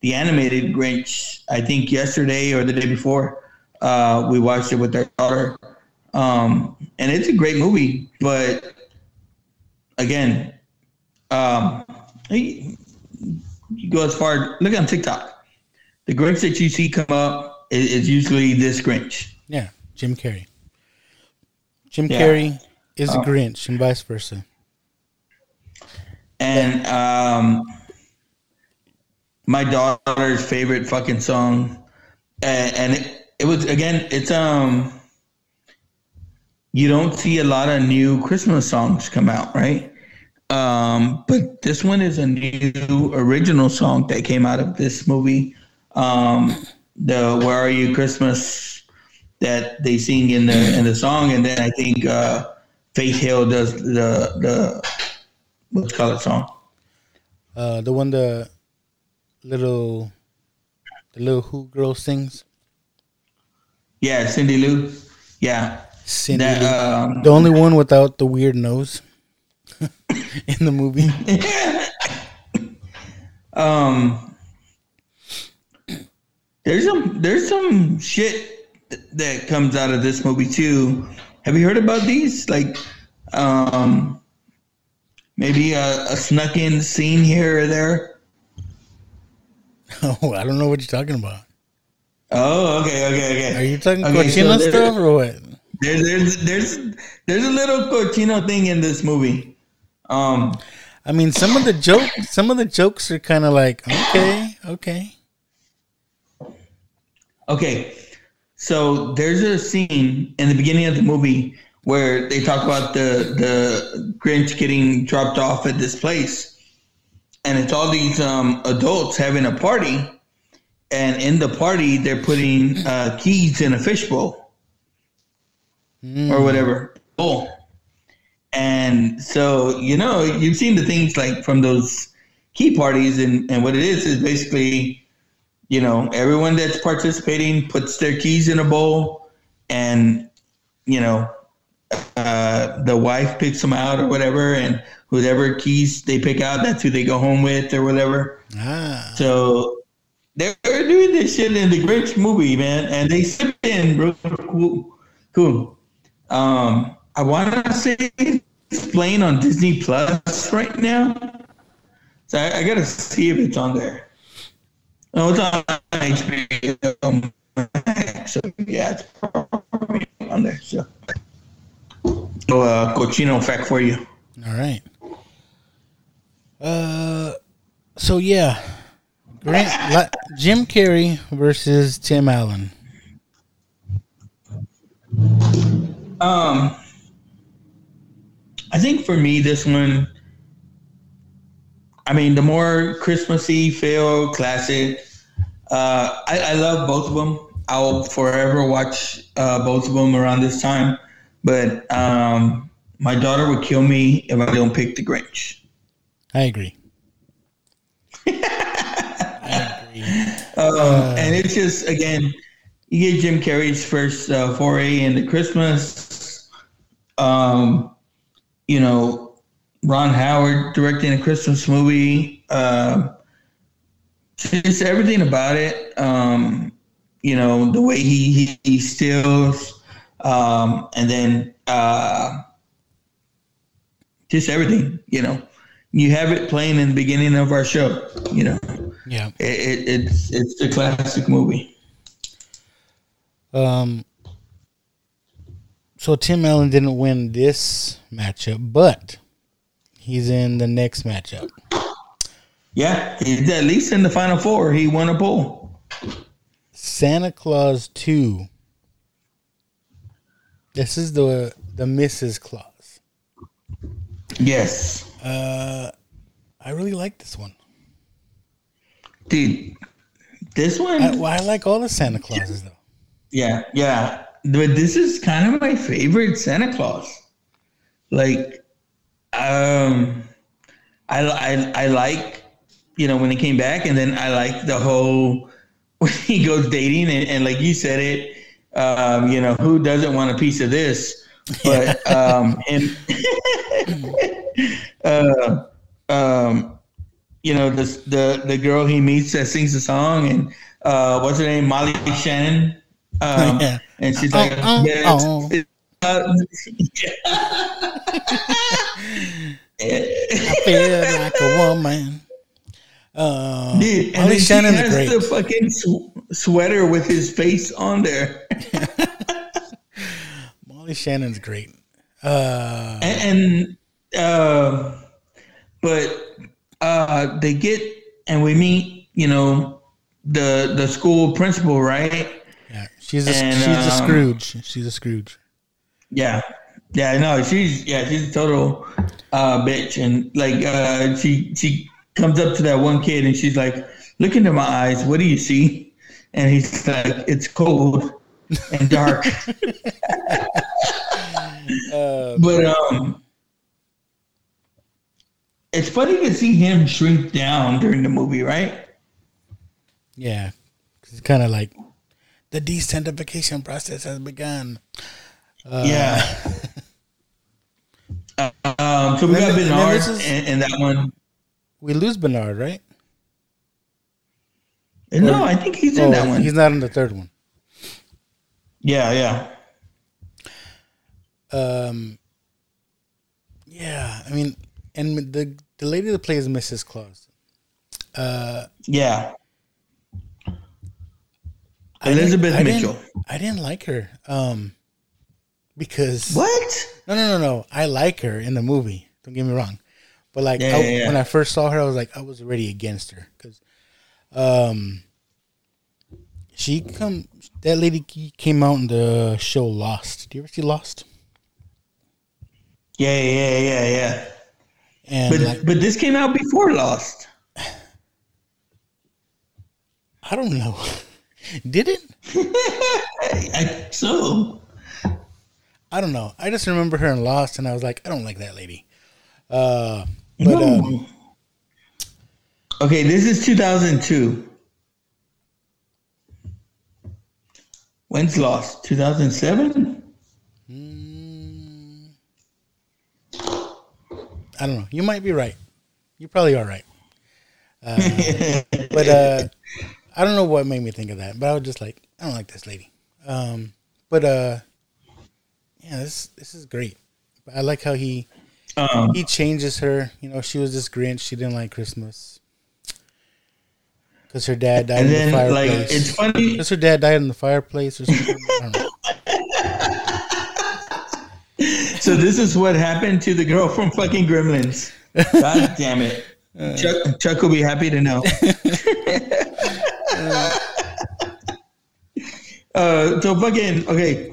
the animated Grinch. I think yesterday or the day before, uh, we watched it with our daughter, um, and it's a great movie. But again, um, you go as far. Look on TikTok. The Grinch that you see come up is, is usually this Grinch. Yeah, Jim Carrey. Jim Yeah. Carrey is a Oh. Grinch and vice versa. And um, my daughter's favorite fucking song, and, and it, it was again, it's um, you don't see a lot of new Christmas songs come out, right? Um, but this one is a new original song that came out of this movie. Um, the "Where Are You Christmas" that they sing in the in the song, and then I think uh, Faith Hill does the the what's called it song. Uh, the one the little the little Who girl sings. Yeah, Cindy Lou. Yeah, Cindy That, Lou. um, the only one without the weird nose *laughs* in the movie. *laughs* um, there's some there's some shit th- that comes out of this movie too. Have you heard about these? Like, um, maybe a, a snuck in scene here or there. *laughs* oh, I don't know what you're talking about. Oh, okay, okay, okay. Are you talking Okay, so cochino there- stuff or what? There, there's there's there's a little cochino thing in this movie. Um, I mean, some of the joke, some of the jokes are kind of like, okay, okay. Okay, so there's a scene in the beginning of the movie where they talk about the the Grinch getting dropped off at this place, and it's all these um, adults having a party, and in the party they're putting uh, keys in a fishbowl. Or whatever. Bowl. And so, you know, you've seen the things like from those key parties, and, and what it is is basically, you know, everyone that's participating puts their keys in a bowl, and, you know, uh, the wife picks them out or whatever, and whatever keys they pick out, that's who they go home with or whatever. Ah, So they're doing this shit in the Grinch movie, man, and they slipped in real cool. cool. Um, I want to say it's playing on Disney Plus right now, so I, I gotta see if it's on there. No, it's on HBO. So yeah, it's probably on there. So, so uh, cochino fact for you. all right. Uh, so yeah, Grant, *laughs* la- Jim Carrey versus Tim Allen. Um, I think for me, this one, I mean, the more Christmassy feel, classic. Uh, I, I love both of them. I'll forever watch uh, both of them around this time. But um, my daughter would kill me if I don't pick the Grinch. I agree. *laughs* Um, and it's just again, you get Jim Carrey's first uh, foray into Christmas. Um, you know, Ron Howard directing a Christmas movie. Um just everything about it. Um, you know, the way he he, he steals, um, and then uh, just everything. You know, you have it playing in the beginning of our show. You know Yeah. it, it, it's it's a classic movie. Um. So Tim Allen didn't win this matchup, but he's in the next matchup. Yeah, he's at least in the final four. He won a pool. Santa Claus Two. This is the the Mrs. Claus. Yes, Uh, I really like this one. dude. This one, I, well, I like all the Santa Clauses though. yeah, yeah. But this is kind of my favorite Santa Claus. Like, um, I I I like you know when he came back, and then I like the whole *laughs* when he goes dating, and, and like you said it. Um, you know, who doesn't want a piece of this? But *laughs* um, him, *laughs* uh, um, you know, the the the girl he meets that sings the song, and uh, what's her name, Molly Shannon, um, Yeah. and she's Oh, like, oh, yeah, oh. it's- it's, *laughs* I feel like a woman. Uh, Dude, and Molly then she has great. the fucking sw- sweater with his face on there, *laughs* Molly Shannon's great. Uh, and, and uh, but uh, they get and we meet, you know, the the school principal, right? She's a, And, she's a um, Scrooge. She's a Scrooge. Yeah, yeah, no, she's yeah, she's a total uh, bitch, and like uh, she she comes up to that one kid and she's like, "Look into my eyes. What do you see?" And he's like, "It's cold and dark." *laughs* *laughs* but um, it's funny to see him shrink down during the movie, right? Yeah, it's kind of like the desanctification process has begun. Uh, yeah. *laughs* Um, so we got then- and then Bernard in, in that one. we lose Bernard, right? No, I think he's in Oh, that one. He's not in the third one. Yeah, yeah. Um, yeah, I mean, and the the lady that plays Mrs. Claus, uh, Yeah. I Elizabeth I didn't- Mitchell. I didn't like her, um, because What? No, no, no, no. I like her in the movie. Don't get me wrong, but like Yeah, I- yeah, yeah. when I first saw her, I was like, I was already against her because, um, she come that lady came out in the show Lost. Do you ever see Lost? Yeah, yeah, yeah, yeah. And but like, but this came out before Lost. *sighs* I don't know. *laughs* Did it? *laughs* I, so I don't know. I just remember her in Lost, and I was like, I don't like that lady. Uh, but um, okay, this is 2002. When's Lost? 2007. I don't know. You might be right. You probably are right. Uh, *laughs* but uh, I don't know what made me think of that. But I was just like, I don't like this lady. Um, but uh, yeah, this this is great. I like how he Um, he changes her. You know, she was this Grinch. She didn't like Christmas because her dad died And in then, the like, fireplace. it's funny- because her dad died in the fireplace or something. I don't know. *laughs* So this is what happened to the girl from fucking Gremlins. God damn it. *laughs* Chuck, Chuck will be happy to know. *laughs* uh, so fucking okay,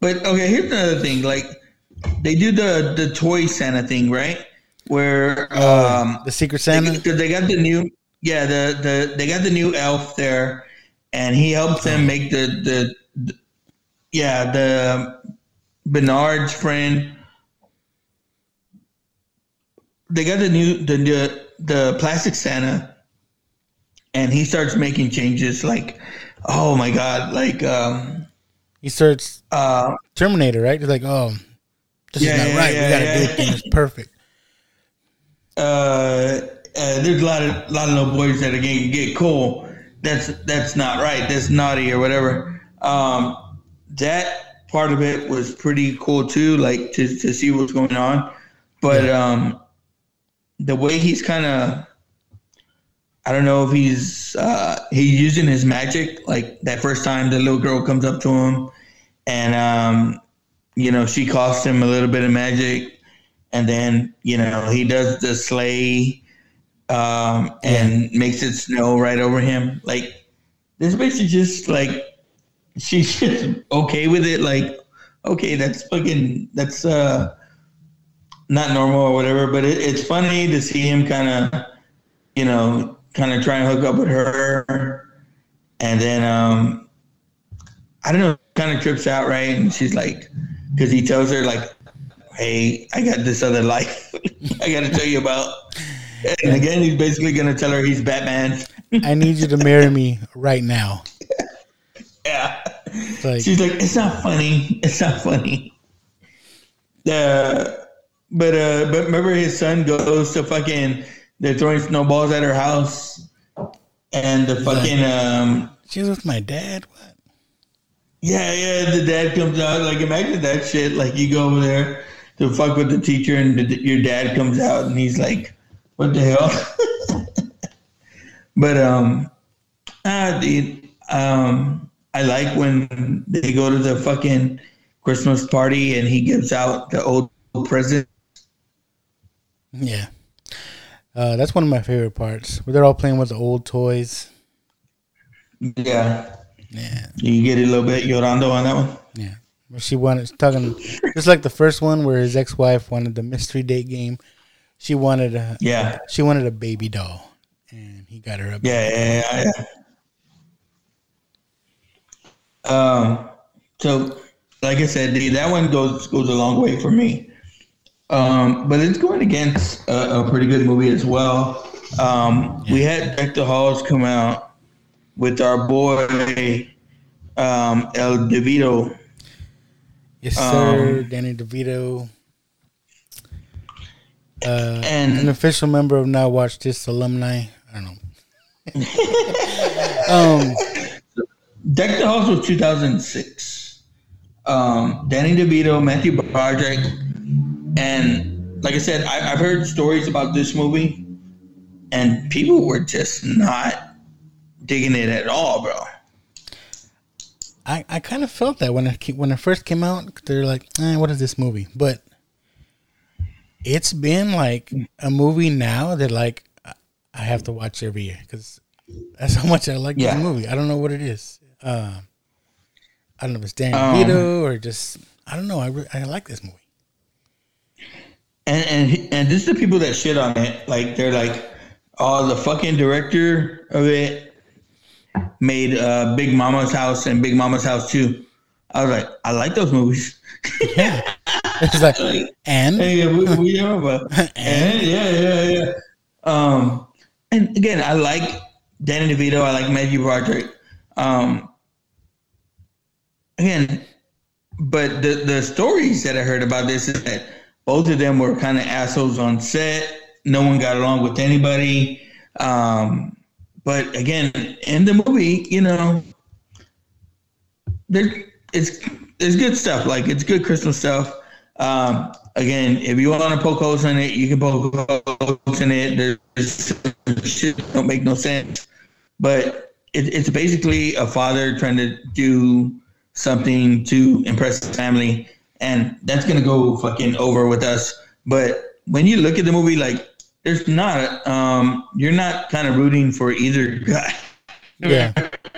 but okay. Here's another thing. Like they do the the toy Santa thing, right? Where um, the Secret Santa. because they got the new yeah the the they got the new elf there, and he helps them make the the, the yeah the Bernard's friend. They got the new the the, the plastic Santa, and he starts making changes. Like, oh my god, like um, He starts uh, Terminator, right? He's like, oh, this Yeah, is not right. yeah, we gotta yeah. do things perfect. *laughs* uh, uh, there's a lot of lot of little boys that are getting get cool. That's that's not right. That's naughty or whatever. Um, that part of it was pretty cool too, like to to see what's going on. But um, the way he's kind of, I don't know if he's uh, he's using his magic. Like that first time the little girl comes up to him, and um, you know she costs him a little bit of magic and then you know he does the sleigh um, and makes it snow right over him. Like this bitch is just like she's just okay with it. Like okay, that's fucking that's uh not normal or whatever. But it, it's funny to see him kind of you know kind of try and hook up with her, and then um I don't know, kind of trips out right, and she's like because he tells her like hey, I got this other life *laughs* I got to tell you about. And again, he's basically going to tell her he's Batman. I need you to marry me right now. *laughs* Yeah. Like, She's like, it's not funny. It's not funny. Uh, but uh, but remember, his son goes to fucking they're throwing snowballs at her house, and the fucking um, She's with my dad. What? yeah, yeah, the dad comes out. Like imagine that shit. Like you go over there to fuck with the teacher, and the, your dad comes out, and he's like, "What the hell?" *laughs* but um, ah, dude, um, I like when they go to the fucking Christmas party, and he gives out the old present. Yeah. Uh, that's one of my favorite parts. Where they're all playing with the old toys. Yeah. Yeah. You get a little bit Yorando on that one. Yeah. She wanted talking just like the first one where his ex wife wanted the mystery date game. She wanted a Yeah. She wanted a baby doll. And he got her a Yeah, yeah, yeah, yeah. Um, so like I said, that one goes goes a long way for me. Um, but it's going against a, a pretty good movie as well. Um, We had Deck the Halls come out with our boy um, El DeVito. Yes, sir. Um, Danny DeVito. Uh, And- an official member of Now Watch This alumni. I don't know. *laughs* um, Deck the Halls was 2006. Um, Danny DeVito, Matthew Broderick, and like I said, I, I've heard stories about this movie, and people were just not digging it at all, bro. I, I kind of felt that when it when it first came out. They're like, eh, "What is this movie?" But it's been like a movie now that like I- have to watch every year because that's how much I like Yeah. this movie. I don't know what it is. Uh, I don't know if it's Danny Um, DeVito or just I don't know. I re- I like this movie. And and he- and this is the people that shit on it. Like they're like, oh, the fucking director of it made uh, Big Momma's House and Big Momma's House too. I was like, I like those movies. Yeah, it's like and Hey, we, we know about *laughs* and yeah, yeah, yeah. Um, and again, I like Danny DeVito. I like Matthew Broderick. Um, again, but the the stories that I heard about this is that both of them were kind of assholes on set. No one got along with anybody. Um, but again, in the movie, you know, there it's good stuff. Like it's good Christmas stuff. Um, again, if you want to poke holes in it, you can poke holes in it. There's shit don't make no sense, but it, it's basically a father trying to do something to impress his family, and that's gonna go fucking over with us. But when you look at the movie, like there's not, um, you're not kind of rooting for either guy. yeah,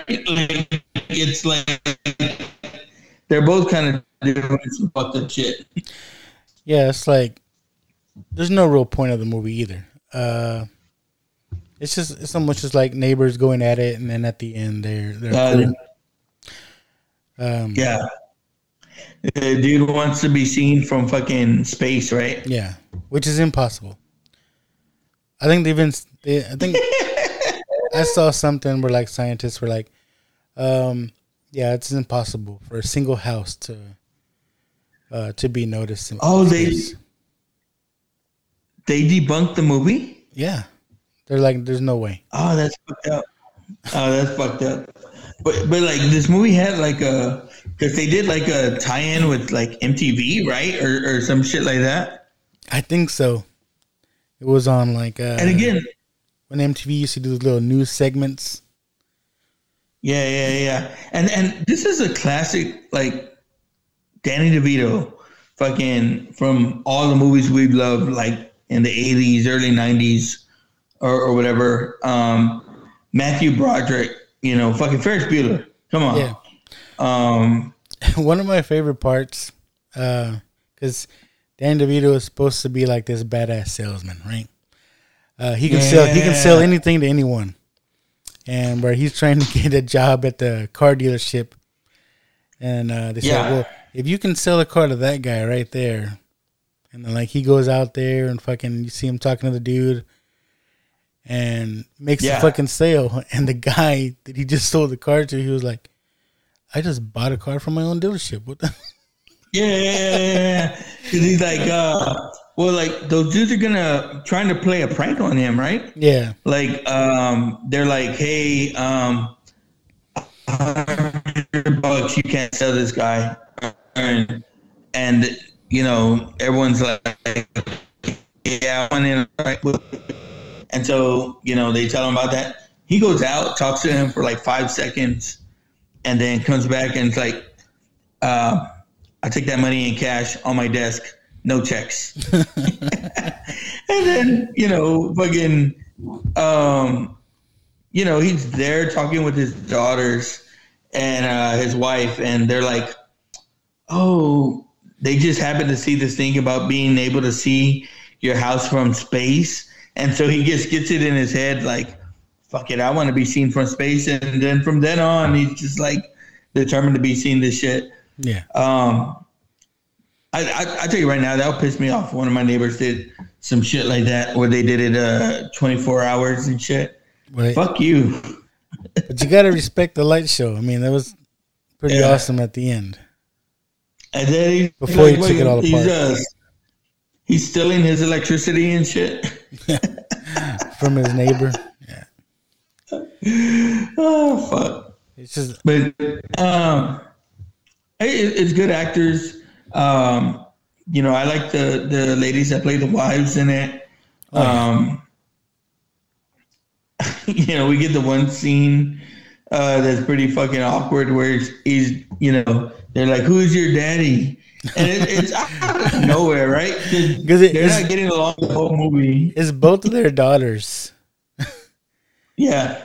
Like, it's like they're both kind of doing some fucked up shit. yeah. It's like there's no real point of the movie either. Uh, it's just it's almost just like neighbors going at it, and then at the end they're they're Uh, cool. Um, Yeah. The dude wants to be seen from fucking space, right? Yeah, which is impossible. I think they've been. They, I think *laughs* I saw something where like scientists were like, um, "Yeah, it's impossible for a single house to uh, to be noticed." In Oh, they they debunked the movie. yeah, they're like, "There's no way." Oh, that's fucked up. Oh, that's fucked up. But but like this movie had like a because they did like a tie-in with like MTV, right, or or some shit like that. I think so. It was on like, uh, And again, when MTV used to do those little news segments. Yeah, yeah, yeah. And and this is a classic like Danny DeVito fucking from all the movies we've loved like in the 80s, early 90s or, or whatever. Um Matthew Broderick, you know, fucking Ferris Bueller. Come on. Yeah. Um *laughs* one of my favorite parts, because Dan DeVito is supposed to be like this badass salesman, right? Uh, he can sell he can sell anything to anyone, and where he's trying to *laughs* get a job at the car dealership, and uh, they Yeah. say, "Well, if you can sell a car to that guy right there," and then like he goes out there and fucking you see him talking to the dude. And makes Yeah. the fucking sale, *laughs* and the guy that he just sold the car to, he was like, "I just bought a car from my own dealership." What the? *laughs* Yeah, yeah, yeah, he's like, uh, well, like those dudes are gonna trying to play a prank on him, right? Yeah. Like, um, they're like, hey, um, hundred bucks, you can't sell this guy, and, and you know everyone's like, yeah, I want in, right? And so you know they tell him about that. He goes out, talks to him for like five seconds, and then comes back and it's like, uh, I take that money in cash on my desk, no checks. *laughs* and then you know, fucking, um, you know, he's there talking with his daughters and uh, his wife, and they're like, "Oh, they just happened to see this thing about being able to see your house from space," and so he just gets it in his head, like, "Fuck it, I want to be seen from space," and then from then on, he's just like determined to be seen this shit. Yeah. Um, I, I I tell you right now, that'll piss me off. One of my neighbors did some shit like that, where they did it uh 24 hours and shit. Right. Fuck you. But you gotta respect the light show. I mean, that was pretty Yeah. awesome at the end. And then he, Before he took wait, it all he's, apart. uh, he's stealing his electricity and shit. *laughs* From his neighbor. Yeah. oh fuck! It's just But um, it- it's good actors. Um, you know, I like the the ladies that play the wives in it. Oh, Um, *laughs* you know, we get the one scene uh, that's pretty fucking awkward where he's, he's, you know, they're like, "Who's your daddy?" And it, it's out of nowhere, right? 'Cause 'Cause it- they're it's- not getting along the whole movie. it's both of their daughters. Yeah,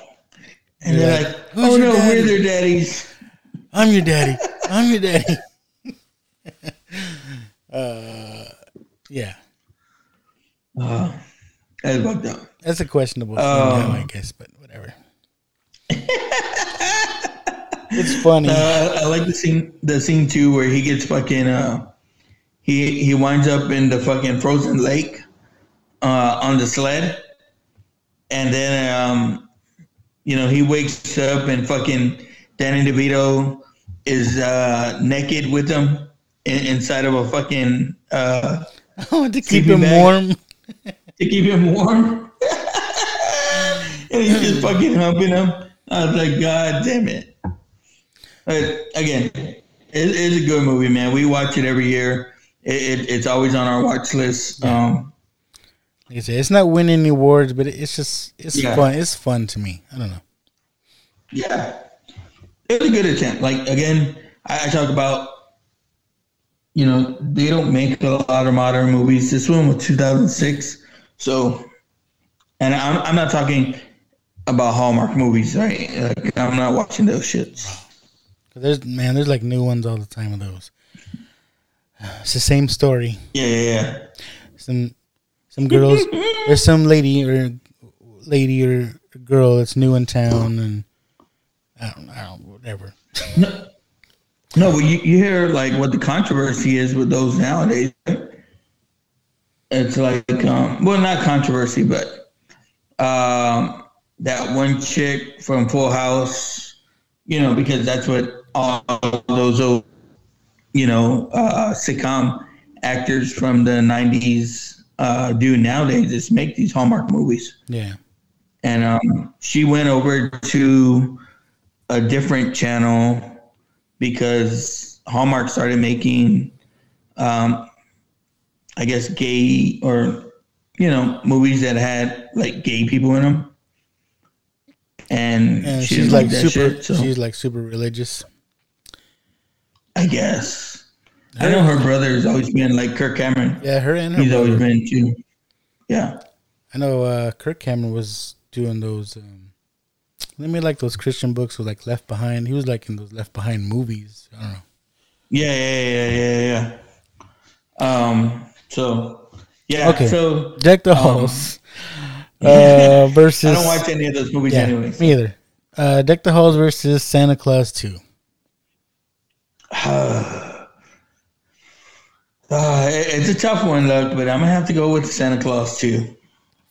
and You're they're like, like, "Who's "Oh your no, we're their daddies." I'm your daddy. I'm your daddy. *laughs* *laughs* uh, yeah, Uh, that's fucked up. that's a questionable thing Um, now, I guess, but whatever. *laughs* it's funny. Uh, I like the scene, the scene too, where he gets fucking, uh, he he winds up in the fucking frozen lake, uh, on the sled, and then, um, you know, he wakes up and fucking Danny DeVito is uh, naked with him in, inside of a fucking uh, *laughs* Oh, to keep him bag warm. *laughs* to keep him warm, *laughs* and he's just fucking humping him. I was like, God damn it! Again, it's a good movie, man. We watch it every year. It, it, it's always on our watch list. Um, Like I said, it's not winning any awards, but it's just it's Yeah. fun. It's fun to me. I don't know. yeah, it's a good attempt. Like again, I, I talk about, you know, they don't make a lot of modern movies. This one was 2006, so, and I'm I'm not talking about Hallmark movies, right? Like, I'm not watching those shits. There's man, there's like new ones all the time of those. It's the same story. Yeah, yeah, yeah. Some some girls. *laughs* there's some lady or lady or girl that's new in town, and I don't, I don't whatever. No, but you, you hear like what the controversy is with those nowadays. It's like, um, well, not controversy, but um, that one chick from Full House, you know, because that's what all those old, you know, uh, sitcom actors from the 90s uh, do nowadays is make these Hallmark movies. Yeah. And um, she went over to a different channel because Hallmark started making, um, I guess, gay or you know movies that had like gay people in them. And, And she she's like super. shit, so She's like super religious. I guess I know her brother brother's always been like Kirk Cameron. Yeah, her and her He's always been too. Yeah. I know uh, Kirk Cameron was doing those. Um, let me like those Christian books with like Left Behind. He was like in those Left Behind movies. I don't know. Yeah, yeah, yeah, yeah, yeah. Um. So, yeah. Okay. So Deck the um, Halls *laughs* uh, versus. I don't watch any of those movies yeah, anyways. Me either. Uh, Deck the Halls versus Santa Claus Two. Uh, *sighs* it- it's a tough one, look, but I'm gonna have to go with Santa Claus too.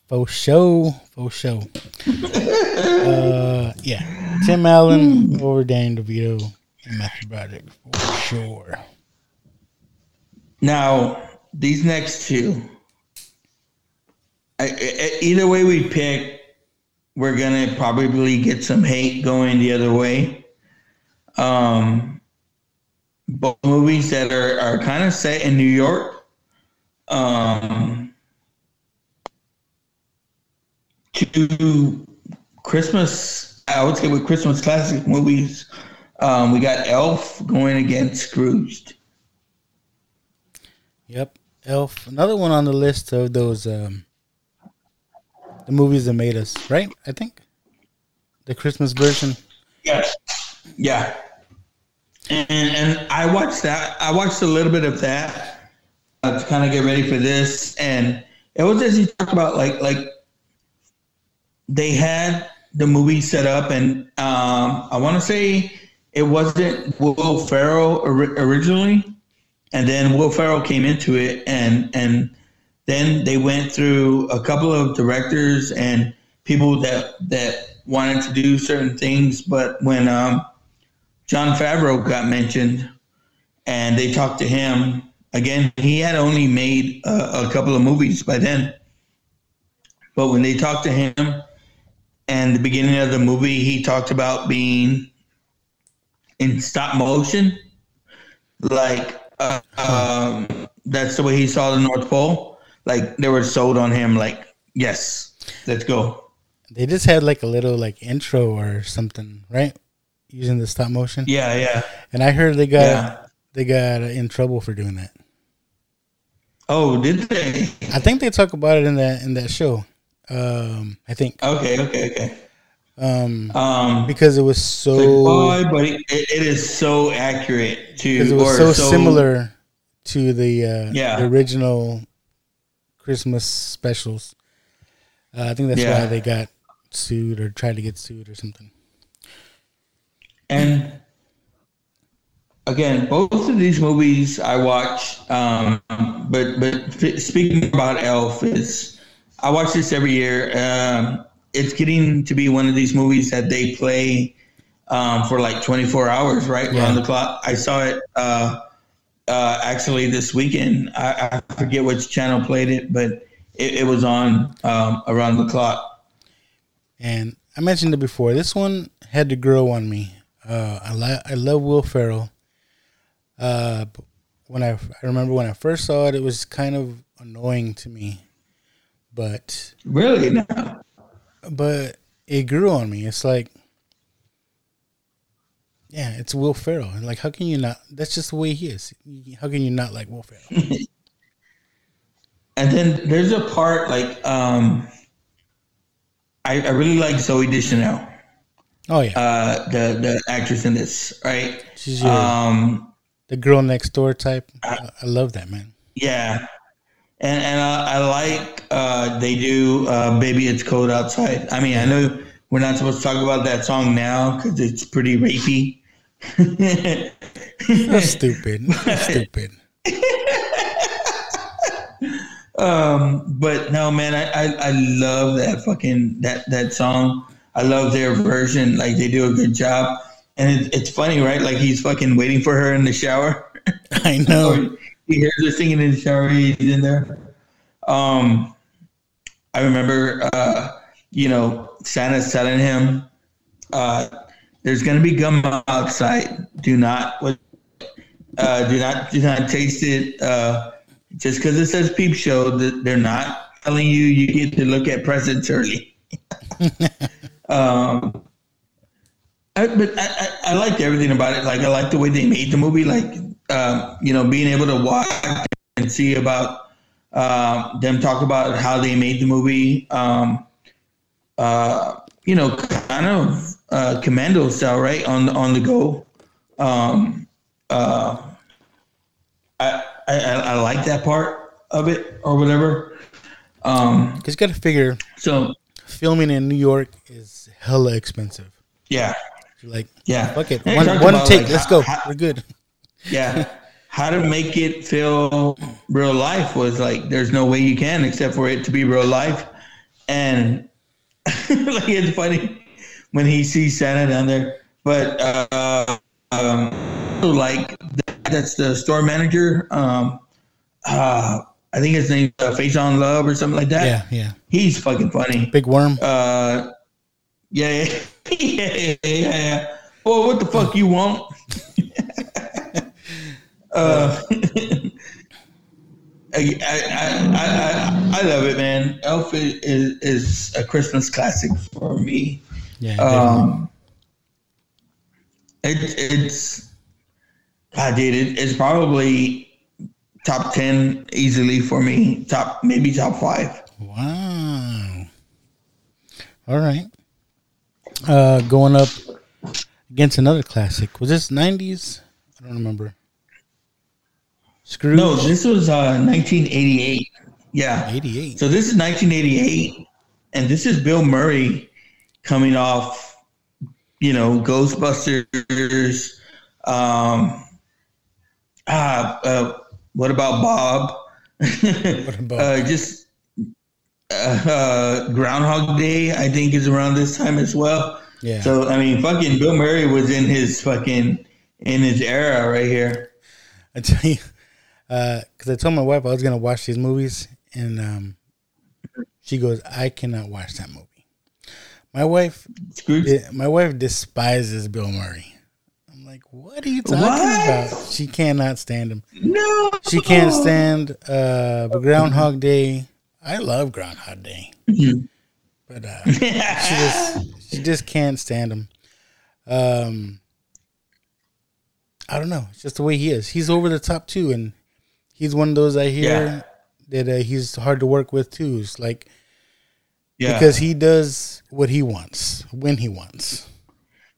For show, for show. *laughs* uh, yeah, Tim Allen over Dan DeVito and Matthew Broderick for sure. Now, these next two, I, I, either way we pick, we're gonna probably get some hate going the other way. Um, both movies that are, are kind of set in New York. Um, two Christmas, I would say with Christmas classic movies. Um, we got Elf going against Scrooged. Yep, Elf. Another one on the list of those um, the movies that made us, right? I think the Christmas version. Yes. Yeah. And and I watched that. I watched a little bit of that uh, to kind of get ready for this, and it was as you talk about, like like they had the movie set up, and um, I want to say it wasn't Will Ferrell or- originally, and then Will Ferrell came into it, and and then they went through a couple of directors and people that that wanted to do certain things, but when um, Jon Favreau got mentioned, and they talked to him again. He had only made a, a couple of movies by then, but when they talked to him, and the beginning of the movie, he talked about being in stop motion, like uh, um, that's the way he saw the North Pole. Like they were sold on him. Like yes, let's go. They just had like a little like intro or something, right? Using the stop motion. Yeah, yeah. And I heard they got Yeah. they got in trouble for doing that. Oh, did they? I think they talk about it in that in that show. Um, I think. Okay, okay, okay. Um, Um, because it was so Boy, but it, it is so accurate to because it was or so, similar to the uh, Yeah. the original Christmas specials. Uh, I think that's Yeah. why they got sued or tried to get sued or something. And again, both of these movies I watch. Um, but but f- speaking about Elf is, I watch this every year. Um, it's getting to be one of these movies that they play um, for like 24 hours, right Yeah. around the clock. I saw it uh, uh, actually this weekend. I, I forget which channel played it, but it, it was on um, around the clock. And I mentioned it before. This one had to grow on me. Uh, I li- I love Will Ferrell. Uh, when I I remember when I first saw it, it was kind of annoying to me, but Really? No. *laughs* but it grew on me. It's like, yeah, it's Will Ferrell. And like, how can you not? That's just the way he is. How can you not like Will Ferrell? *laughs* And then there's a part like um, I, I really like Zooey Deschanel, Oh yeah, uh, the the actress in this, right? she's your, Um, the girl next door type. I, I love that man. yeah, and and I, I like uh, they do uh, "Baby It's Cold Outside." I mean, I know we're not supposed to talk about that song now because it's pretty rapey. *laughs* That's stupid, So *laughs* stupid. Um, but no, man, I, I, I love that fucking that that song. I love their version. Like they do a good job, and it, it's funny, right? Like he's fucking waiting for her in the shower. *laughs* I know. *laughs* He hears her singing in the shower. He's in there. Um, I remember, uh, you know, Santa's telling him, uh, "There's gonna be gum outside. Do not, uh, do not, do not taste it." Uh, just because it says peep show, that they're not telling you you get to look at presents early. *laughs* um, I, but I, I, I liked everything about it. Like I liked the way they made the movie. Like um, you know, being able to watch and see about uh, them talk about how they made the movie. Um, uh, you know, kind of uh, commando style, right on on the go. Um, uh, I, I I like that part of it or whatever. Um, Because you got to figure, so filming in New York is hella expensive. yeah, You're like, Yeah. fuck it, one, one take, like, let's go, how- we're good. yeah. *laughs* How to make it feel real life was like there's no way you can except for it to be real life, and *laughs* like it's funny when he sees Santa down there. But uh, um, like that's the store manager. Um, uh, I think his name's uh, Faizon Love or something like that. Yeah, yeah. He's fucking funny. Big Worm. Uh, *laughs* yeah, yeah, yeah. Well, what the fuck you want? *laughs* uh, *laughs* I, I, I, I, love it, man. Elf is, is, a Christmas classic for me. Yeah. Um, it, it's, I did it, it's probably top 10 easily for me. Top, maybe top five. Wow. All right. Uh, going up against another classic. Was this nineties? I don't remember. Scrooge. No, this was uh, 1988. Yeah. 88. So this is 1988, and this is Bill Murray coming off, you know, Ghostbusters. Um, ah, uh, what about Bob? *laughs* What about uh, just uh, uh, Groundhog Day, I think, is around this time as well. Yeah. So I mean, fucking Bill Murray was in his fucking in his era right here. I tell you, because I told my wife I was gonna watch these movies, and um, she goes, "I cannot watch that movie." My wife, Scrooge? my wife despises Bill Murray. I'm like, what are you talking What? about? She cannot stand him. No, She can't stand uh, Groundhog Day. I love Groundhog Day, but uh, she just *laughs* she just can't stand him. Um, I don't know. It's just the way he is. He's over the top too, and he's one of those I hear that uh, he's hard to work with too. It's like Yeah. because he does what he wants when he wants.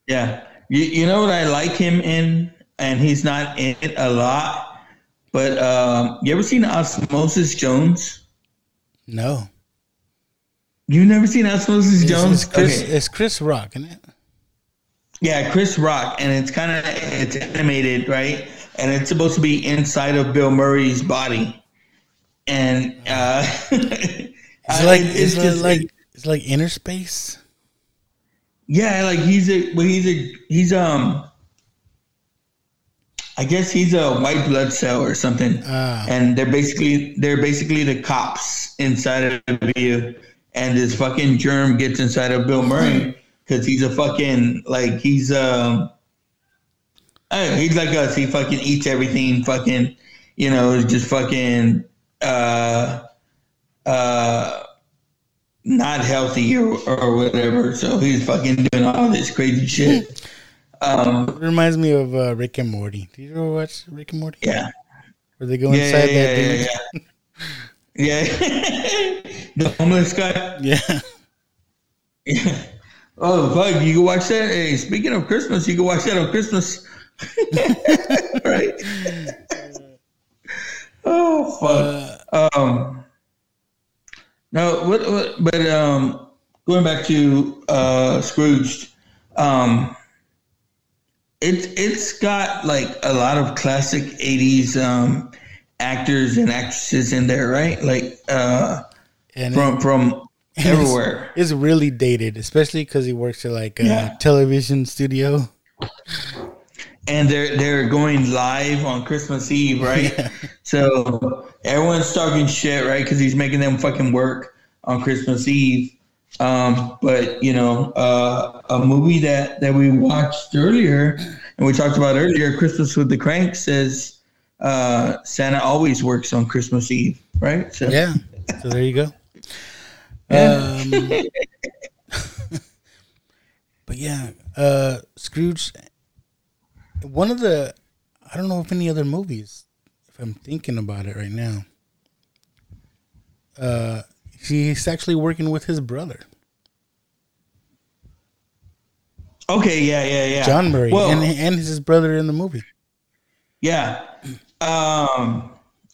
Yeah. You, you know what I like him in, and he's not in it a lot, but um, you ever seen Osmosis Jones? No, You never seen Osmosis it's, Jones? it's Chris. Okay. It's Chris Rock, isn't it? Yeah, Chris Rock, and it's kind of it's animated, right? And it's supposed to be inside of Bill Murray's body, and uh, *laughs* It's like it's, like it's like Innerspace. Yeah, like he's a well, he's a he's um I guess he's a white blood cell or something. Ah. And they're basically they're basically the cops inside of you and this fucking germ gets inside of Bill Murray cuz he's a fucking like he's um uh, he's like us. He fucking eats everything fucking you know, just fucking uh uh not healthy or, or whatever. So he's fucking doing all this crazy shit. Um, It reminds me of uh, Rick and Morty. Did you ever watch Rick and Morty? Yeah. Where they go Yeah, inside yeah, that yeah, dude. yeah, yeah. *laughs* the homeless guy. Yeah. Yeah. *laughs* Oh fuck! You can watch that. Hey, speaking of Christmas, you can watch that on Christmas. *laughs* right. oh fuck. um. No, what, what? But um, going back to uh, Scrooge, um, it's it's got like a lot of classic '80s um actors and actresses in there, right? Like uh, And from from *laughs* And it's- everywhere. It's, really dated, especially because he works at like a Yeah. television studio. and they're they're going live on Christmas Eve, right? *laughs* So everyone's talking shit, right? Because he's making them fucking work on Christmas Eve. Um, but you know, uh, a movie that that we watched earlier and we talked about earlier, Christmas with the Cranks, says uh, Santa always works on Christmas Eve, right? So Yeah. So there you go. *laughs* Yeah. Um, *laughs* but yeah, uh, Scrooge. One of the, I don't know if any other movies, if I'm thinking about it right now. Uh, he's actually working with his brother, Okay, yeah, yeah, yeah. John Murray, Well, and and his brother in the movie. Yeah. Um,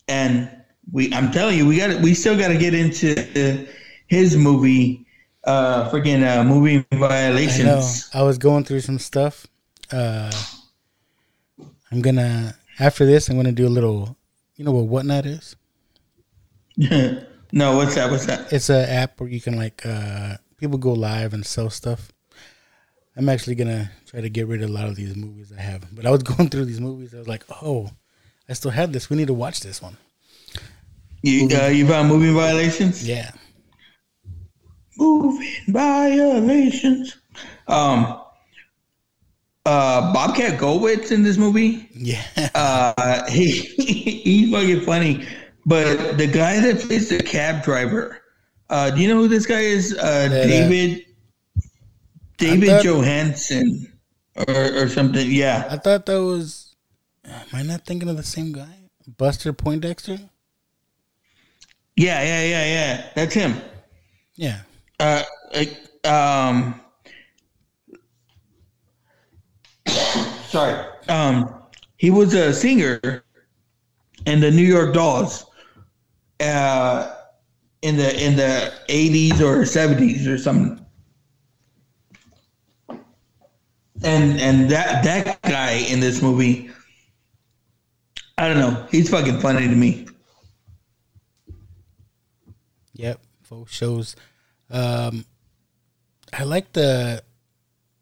and we, I'm telling you, we got, we still got to get into his movie, uh, freaking uh, movie I know. violations. I was going through some stuff. Uh, I'm gonna after this. I'm gonna do a little. You know what whatnot is? *laughs* no, what's that? What's that? It's an app where you can like uh, people go live and sell stuff. I'm actually gonna try to get rid of a lot of these movies I have. But I was *laughs* going through these movies. I was like, oh, I still have this. We need to watch this one. You uh, you found moving violations? Yeah. Moving violations. Um. Uh, Bobcat Goldthwait in this movie. Yeah. *laughs* Uh, *laughs* he he's fucking funny. But the guy that plays the cab driver, uh, do you know who this guy is? Uh, Yeah, David David thought- Johansen or or something. Yeah. I thought that was. Am I not thinking of the same guy? Buster Poindexter? Yeah, yeah, yeah, yeah. That's him. Yeah. Uh, like, um, sorry. Um, he was a singer in the New York Dolls. Uh, in the in the eighties or seventies or something. And and that that guy in this movie, I don't know. He's fucking funny to me. Yep. Full shows. Um, I like the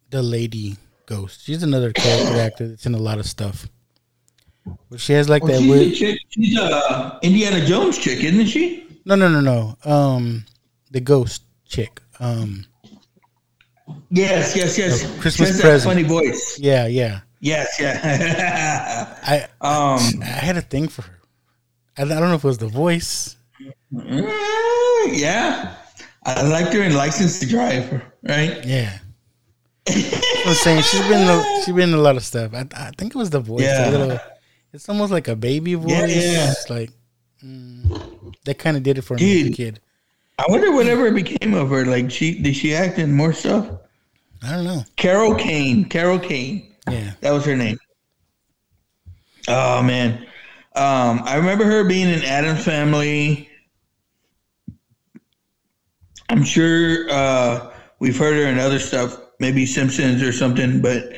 the lady ghost. She's another character actor that's in a lot of stuff. But she has like Well, that she's, weird. a chick, she's a Indiana Jones chick, isn't she? No, no, no, no. Um, the ghost chick. Um, Yes, yes, yes. The Christmas she has present. Funny voice. yeah, yeah. Yes, yeah. I *laughs* um, I had a thing for her. I, I don't know if it was the voice. Mm, yeah, I liked her in License to Drive, right? Yeah. I'm saying she's been she's been in a lot of stuff. I, I think it was the voice. Yeah. It's almost like a baby voice. Yeah, yeah. It's like mm, that kind of did it for me as a Dude. kid. I wonder whatever it became of her. Like, she did she act in more stuff? I don't know. Carol Kane. Carol Kane. Yeah. That was her name. Oh man, um, I remember her being in Addams Family. I'm sure uh, we've heard her in other stuff, maybe Simpsons or something, but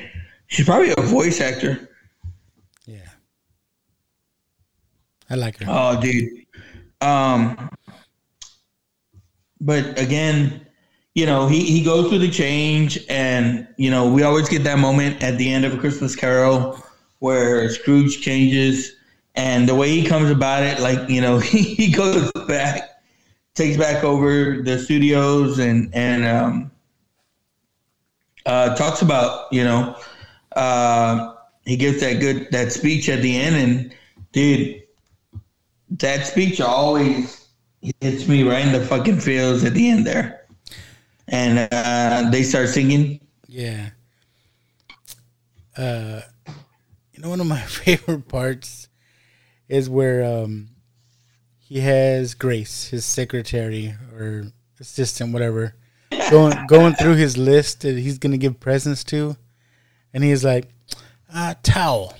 she's probably a voice actor. I like her. Oh, dude. Um, but again, you know, he, he goes through the change, and you know, we always get that moment at the end of a Christmas Carol where Scrooge changes, and the way he comes about it, like you know, *laughs* he, he goes back, takes back over the studios, and and um, uh, talks about you know, uh, he gives that good that speech at the end, and dude, that speech always hits me right in the fucking feels at the end there. And uh, they start singing. Yeah. Uh, you know, one of my *laughs* favorite parts is where um, he has Grace, his secretary or assistant, whatever, going *laughs* going through his list that he's gonna give presents to, and he's like, uh, towel.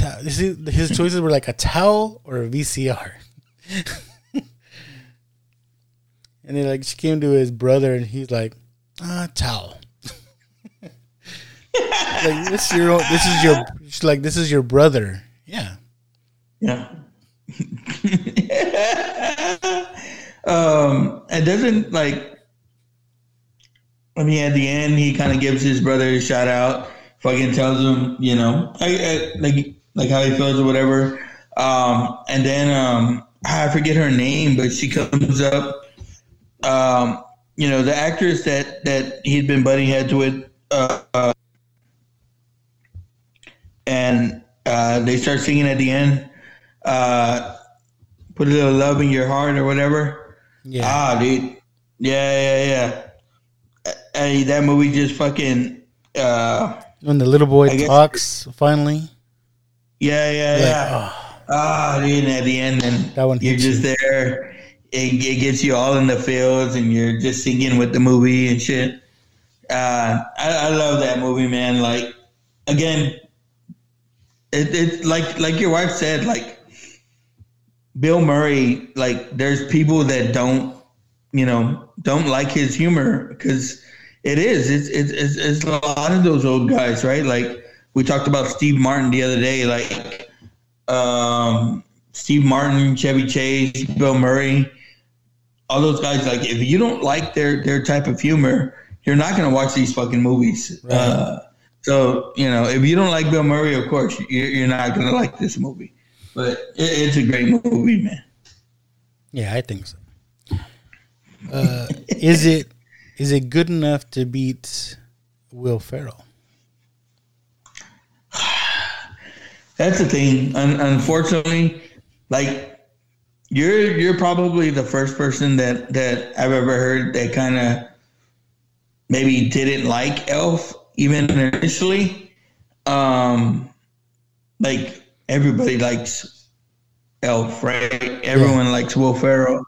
His choices were like a towel or a VCR. *laughs* and then like she came to his brother, and he's like, uh, towel. *laughs* like this is your this is your she's like this is your brother. Yeah. Yeah. *laughs* um, it doesn't like. I mean, at the end, he kind of gives his brother a shout out. Fucking tells him, you know, I, I, like like how he feels or whatever. Um, and then um, I forget her name, but she comes up. Um, you know, the actress that that he'd been butting heads with, uh, uh, and uh, they start singing at the end. Uh, put a little love in your heart or whatever. Yeah. Ah, dude. Yeah, yeah, yeah. Hey, that movie just fucking. Uh, When the little boy talks finally. Yeah, yeah, Like, yeah. Ah, dude, and at the end, and That one you're just there. It, it gets you all in the fields, and you're just singing with the movie and shit. Uh, I, I love that movie, man. Like, again, it, it like like your wife said, like Bill Murray. Like, there's people that don't, you know, don't like his humor because it is. It's, it's it's it's a lot of those old guys, right? Like we talked about Steve Martin the other day, like um, Steve Martin, Chevy Chase, Bill Murray, all those guys. Like if you don't like their their type of humor, you're not gonna watch these fucking movies. Uh, so you know, if you don't like Bill Murray, of course you're, you're not gonna like this movie. But it, it's a great movie, man. Yeah, I think so. Uh, is it is it good enough to beat Will Ferrell? That's the thing. Un- unfortunately, like you're you're probably the first person that that I've ever heard that kind of maybe didn't like Elf even initially. Um, like everybody likes Elf, right? Everyone likes Will Ferrell,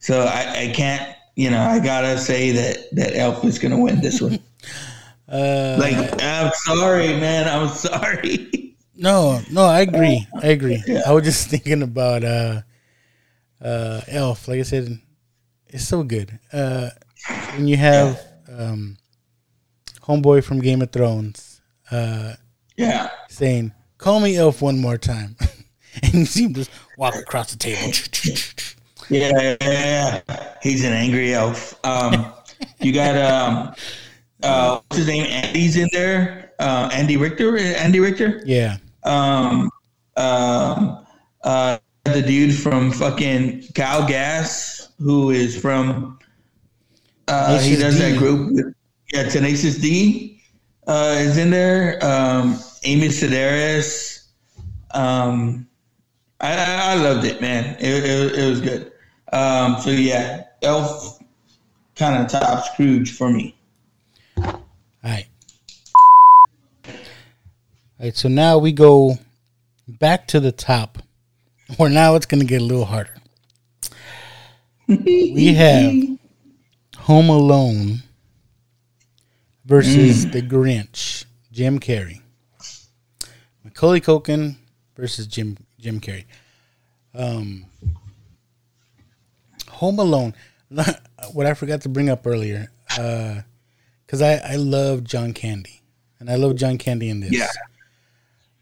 so I, I can't. You know, I gotta say that that Elf is gonna win this one. *laughs* Uh, like, I'm sorry, man. I'm *laughs* sorry. No, no, I agree. I agree. I was just *laughs* thinking about uh, uh, Elf. Like I said, it's so good. Uh, when you have um, homeboy from Game of Thrones, uh, yeah, saying "Call me Elf one more time," *laughs* and you see him just walk across the table. Yeah, yeah, yeah. he's an angry elf. Um, you got um, uh, what's his name? Andy's in there. Uh, Andy Richter. Andy Richter. Yeah. Um, uh, uh, the dude from fucking Kyle Gass, who is from. Uh, he does D. that group. with- Yeah, Tenacious D uh, is in there. Um, Amy Sedaris. Um, I, I I loved it, man. It, it, it was good. Um, so yeah, Elf kind of top Scrooge for me. All right. All right. So now we go back to the top, *laughs* where now it's going to get a little harder. we have Home Alone versus The Grinch, Jim Carrey. Macaulay Culkin versus Jim Jim Carrey. Um, Home Alone. *laughs* What I forgot to bring up earlier, because I I love John Candy, and I love John Candy in this. Yeah.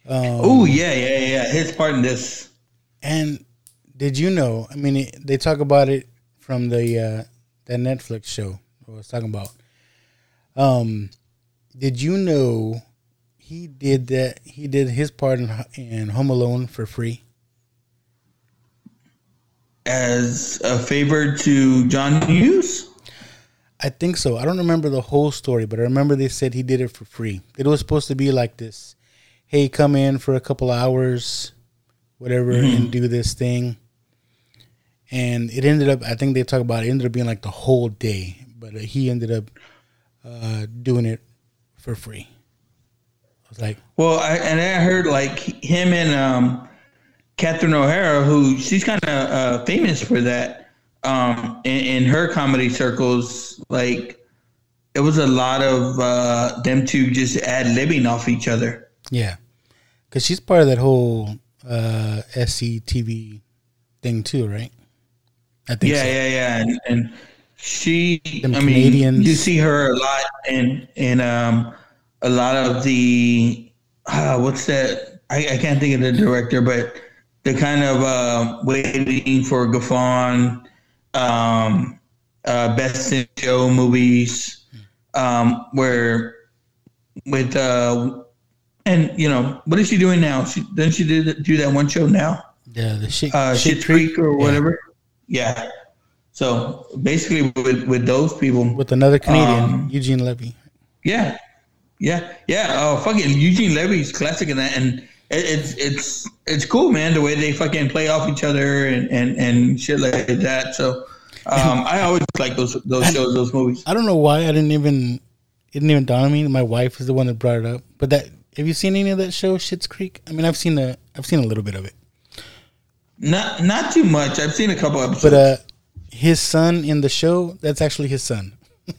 Um, oh yeah, yeah, yeah. His part in this. And did you know? I mean, it, they talk about it from the uh, that Netflix show I was talking about. Um, did you know he did that? He did his part in, in Home Alone for free. as a favor to John Hughes. I think so. I don't remember the whole story, but I remember they said he did it for free. It was supposed to be like this: "Hey, come in for a couple hours, whatever, Mhm. and do this thing." And it ended up. I think they talk about it ended up being like the whole day, but uh, he ended up uh, doing it for free. I was like, Well, I, and I heard like him and um, Catherine O'Hara, who she's kind of uh, famous for that um, in, in her comedy circles. Like it was a lot of uh, them two just ad libbing off each other. Yeah, because she's part of that whole uh, SCTV thing too, right? I think yeah, so. yeah, yeah, and, and she, Them I mean, you see her a lot in in um, a lot of the uh, what's that? I, I can't think of the director, but the kind of uh, waiting for Guffman, um, uh, best in show movies, um, where with uh, and you know what is she doing now? She doesn't she do, that- do that one show now? Yeah, the shit, uh, shit Shit Creek or whatever. Yeah. So basically, with with those people, with another Canadian, Um, Eugene Levy. yeah, yeah, yeah. Oh, fucking Eugene Levy's classic in that, and it, it's it's it's cool, man. The way they fucking play off each other and and and shit like that. So um, I always like those those shows, those movies. I don't know why I didn't even it didn't even dawn on me. My wife is the one that brought it up. But that have you seen any of that show, Schitt's Creek? I mean, I've seen a I've seen a little bit of it. Not not too much. I've seen a couple episodes. But uh, his son in the show, that's actually his son. yeah,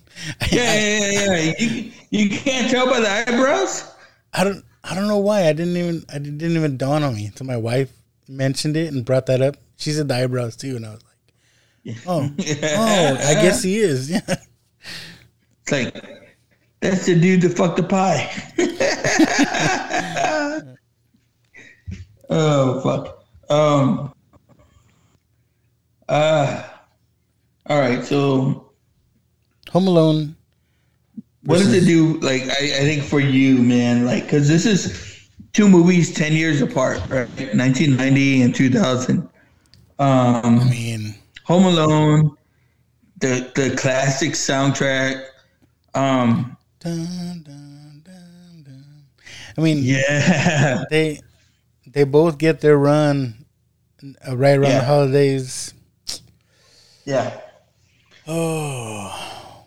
yeah, yeah, yeah. You, you can't tell by the eyebrows. I don't I don't know why I didn't even I didn't even dawn on me until my wife mentioned it and brought that up. She said the eyebrows too, and I was like, oh, *laughs* oh, I guess he is. Yeah. *laughs* It's like that's the dude that fucked the pie. *laughs* oh fuck. Um. Uh. All right. So, Home Alone. what does it do? Like, I, I think for you, man, like, because this is two movies ten years apart, right? 1990 and 2000. Um, I mean, Home Alone, the the classic soundtrack. Um, Dun, dun, dun, dun. I mean, yeah, they they both get their run uh, right around Yeah. the holidays. yeah. Oh,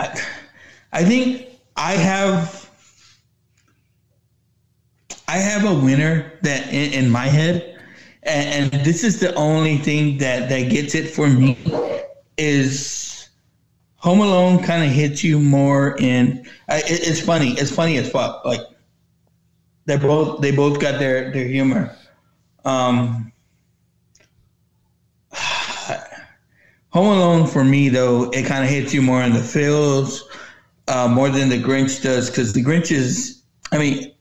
I, I think I have I have a winner that in, in my head, and, and this is the only thing that that gets it for me is Home Alone kind of hits you more in. I, it, it's funny. It's funny as fuck. Like they both they both got their their humor. Um, *sighs* Home Alone for me though, it kind of hits you more in the feels, uh, more than the Grinch does, because the Grinch is, I mean,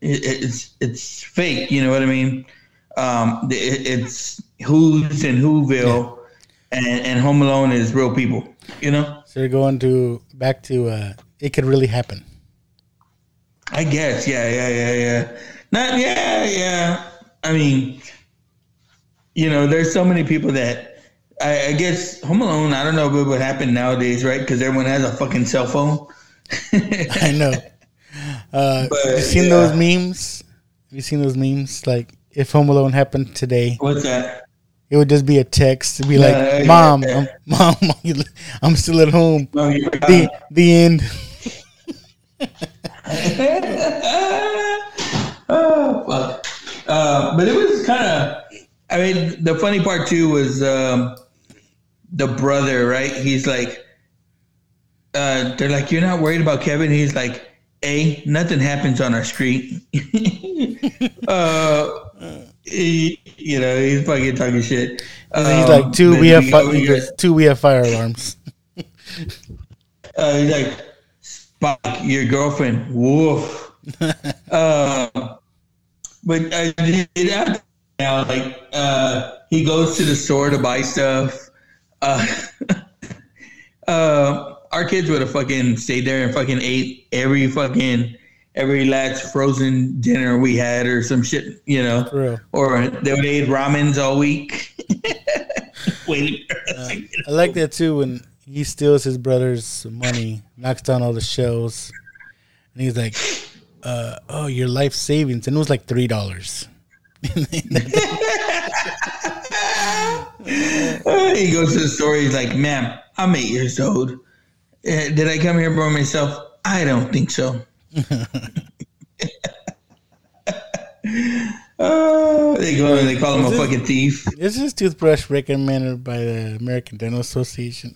it, it's it's fake. You know what I mean? Um, it, it's Who's in Whoville, and and Home Alone is real people. You know? so you're going to back to uh, it could really happen. I guess. Yeah, yeah, yeah, yeah. Not yeah, yeah. I mean, you know, there's so many people that. I, I guess Home Alone. I don't know what would happen nowadays, right? Because everyone has a fucking cell phone. *laughs* I know. Uh, *laughs* But, you seen yeah. those memes? Have you seen those memes? Like if Home Alone happened today, What's that? It would just be a text. It'd be like, yeah, "Mom, yeah. I'm, *laughs* Mom, I'm still at home." You The the end. *laughs* oh fuck. Uh, but it was kind of. I mean, the funny part too was um, the brother, right? He's like, uh, they're like, "You're not worried about Kevin?" He's like, "A, nothing happens on our street." *laughs* uh, he- you know, he's fucking talking shit. Then he's Um, like, two, we have fi- goes, two, we have fire alarms. Uh, he's like, Spock, your girlfriend, woof. *laughs* uh, but have now, like, uh, he goes to the store to buy stuff. Uh, *laughs* uh, our kids would have fucking stayed there and fucking ate every fucking every last frozen dinner we had or some shit, you know. Or they would eat ramens all week. *laughs* Waiting us. I like that too when he steals his brother's money, knocks down all the shelves, and he's like, uh, "Oh, your life savings," and it was like three dollars. Uh, *laughs* he goes to the store. He's like, "Ma'am, I'm eight years old. Uh, did I come here by myself? I don't think so." Uh, they go and they call him a fucking thief. This is this toothbrush recommended by the American Dental Association?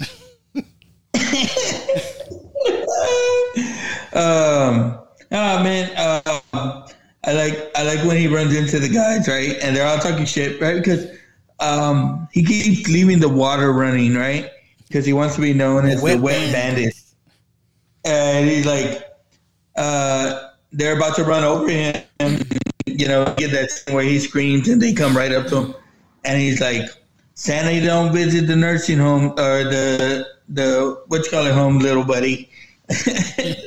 *laughs* Um, oh man, uh, I like I like when he runs into the guys, right? And they're all talking shit, right? Because um, he keeps leaving the water running, right? Because he wants to be known as Wet the wet bandit. And he's like, uh, they're about to run over him, you know, get that scene where he screams and they come right up to him, and he's like, Santa don't visit the nursing home or the the what you call it home, little buddy. *laughs*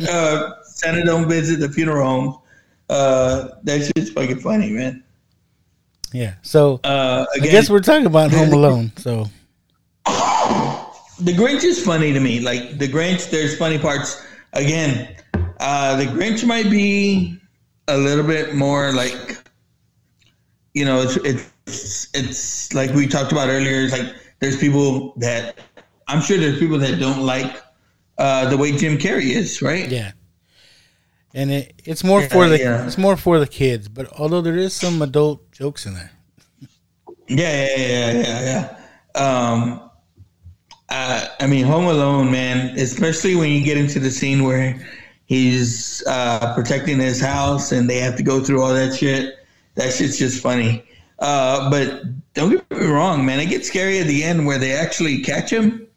uh, Santa don't visit the funeral home. Uh, that's just fucking funny, man. yeah. So Uh, I guess we're talking about Home Alone. So the Grinch is funny to me. Like the Grinch, there's funny parts. Again, uh, the Grinch might be a little bit more like, you know, it's it's it's like we talked about earlier. It's like there's people that I'm sure there's people that don't like uh, the way Jim Carrey is, right? yeah, and it, it's more for the yeah. it's more for the kids. But although there is some adult jokes in there, Yeah, yeah, yeah, yeah, yeah. Um, uh, I mean, Home Alone, man, especially when you get into the scene where he's uh, protecting his house and they have to go through all that shit. That shit's just funny. Uh, but don't get me wrong, man. It gets scary at the end where they actually catch him,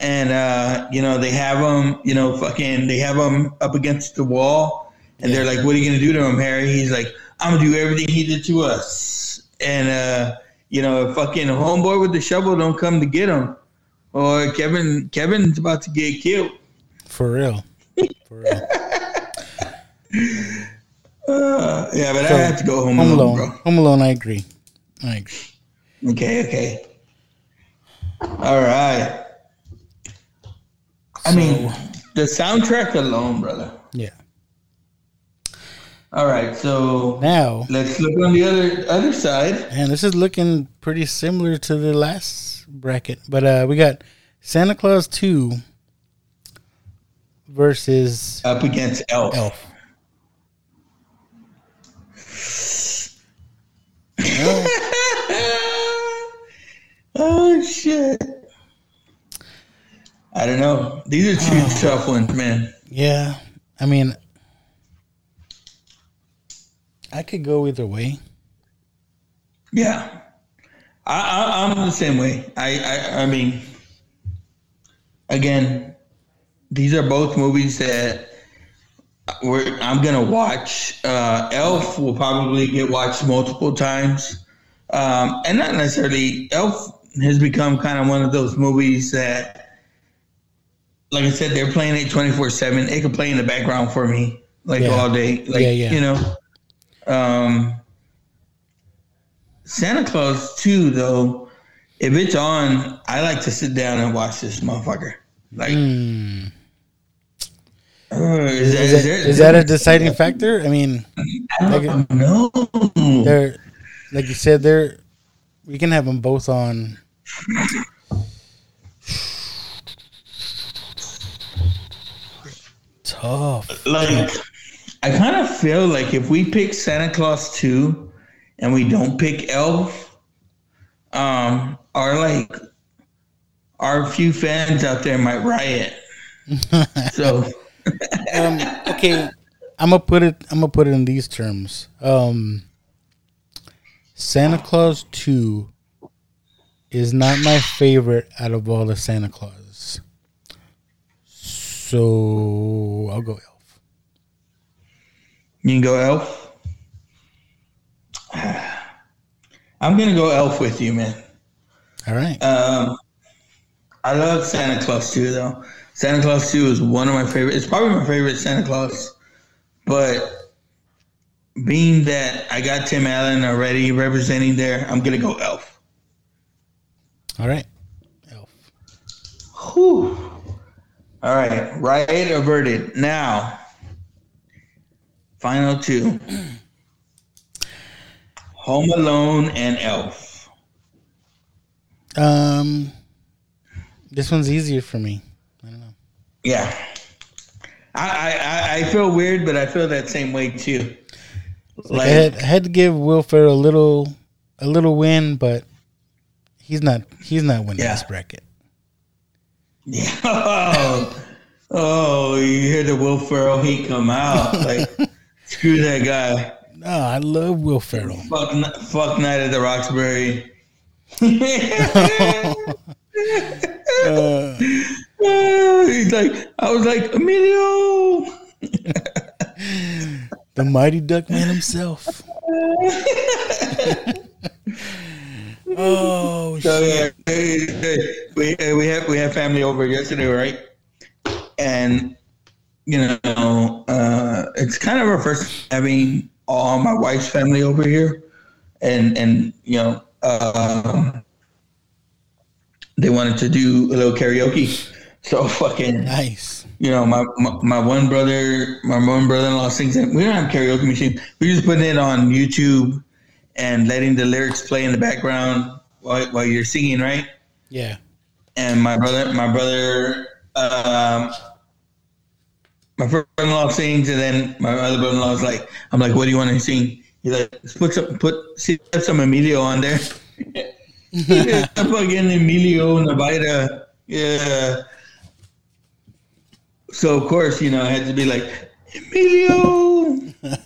and uh, you know they have him, you know, fucking, they have him up against the wall, and they're like, "What are you gonna do to him, Harry?" He's like, "I'm gonna do everything he did to us." And uh, you know, fucking homeboy with the shovel don't come to get him, or Kevin, Kevin's about to get killed. for real. For real. Uh, yeah, but So, I have to go home, Home alone, Alone. bro. Home Alone. I agree. I agree. Okay, okay. All right. I mean, the soundtrack alone, brother. Yeah. All right, so Now, let's look on the other other side. and this is looking pretty similar to the last bracket, but uh, we got Santa Claus Two versus Up against Elf. Elf. *laughs* Oh shit! I don't know. These are two *sighs* tough ones, man. Yeah, I mean, I could go either way. Yeah, I, I, I'm the same way. I, I, I mean, again, these are both movies that we're, I'm gonna watch. Uh, Elf will probably get watched multiple times, um, and not necessarily. Elf has become kind of one of those movies that, like I said, they're playing it 24 seven. It could play in the background for me, like Yeah. all day. Like Yeah, yeah. you know. Um, Santa Claus 2, though, if it's on, I like to sit down and watch this motherfucker. Like, Hmm. Uh, Is, that, is, that, is that a deciding factor? I mean, like, no. they're like you said, they're we can have them both on. Tough. like I kind of feel like if we pick Santa Claus 2 and we don't pick Elf, um, our like our few fans out there might riot. *laughs* so um, okay, I'm gonna put it. I'm gonna put it in these terms. Um, Santa Claus Two is not my favorite out of all the Santa Claus. So I'll go Elf. you can go Elf. *sighs* I'm gonna go Elf with you, man. All right. Um, I love Santa Claus 2 though. Santa Claus 2 is one of my favorite. It's probably my favorite Santa Claus. But being that I got Tim Allen already representing there, I'm gonna go Elf. All right. Elf. Whew. All right, right averted. Now, final two: *clears throat* Home Alone and Elf. Um, this one's easier for me. Yeah. I, I, I- feel weird, but I feel that same way too. Like, I, had, I had to give Will Ferrell a little, a little win, but he's not. He's not winning this bracket. Yeah. *laughs* Oh, oh, you hear the Will Ferrell heat come out. Like, *laughs* screw that guy. No, I love Will Ferrell. Fuck, fuck Night at the Roxbury. Oh, *laughs* he's like, I was like, Emilio. *laughs* The mighty duck man himself. *laughs* oh So yeah, hey, hey, we uh, we have we have family over yesterday, right? And you know, uh, it's kind of our first having all my wife's family over here, and and you know, uh, they wanted to do a little karaoke, so *laughs* fucking nice. You know, my, my my one brother, my one brother-in-law sings it. We don't have karaoke machine. We just putting it on YouTube and letting the lyrics play in the background while, while you're singing, right? Yeah. and my brother, my brother, um, my brother-in-law sings, and then my other brother-in-law is like, "I'm like, what do you want to sing?" He's like, "Let's put some, put, see, some Emilio on there." *laughs* yeah, *laughs* fucking Emilio Navaira, yeah. So of course, you know, I had to be like, Emilio. *laughs*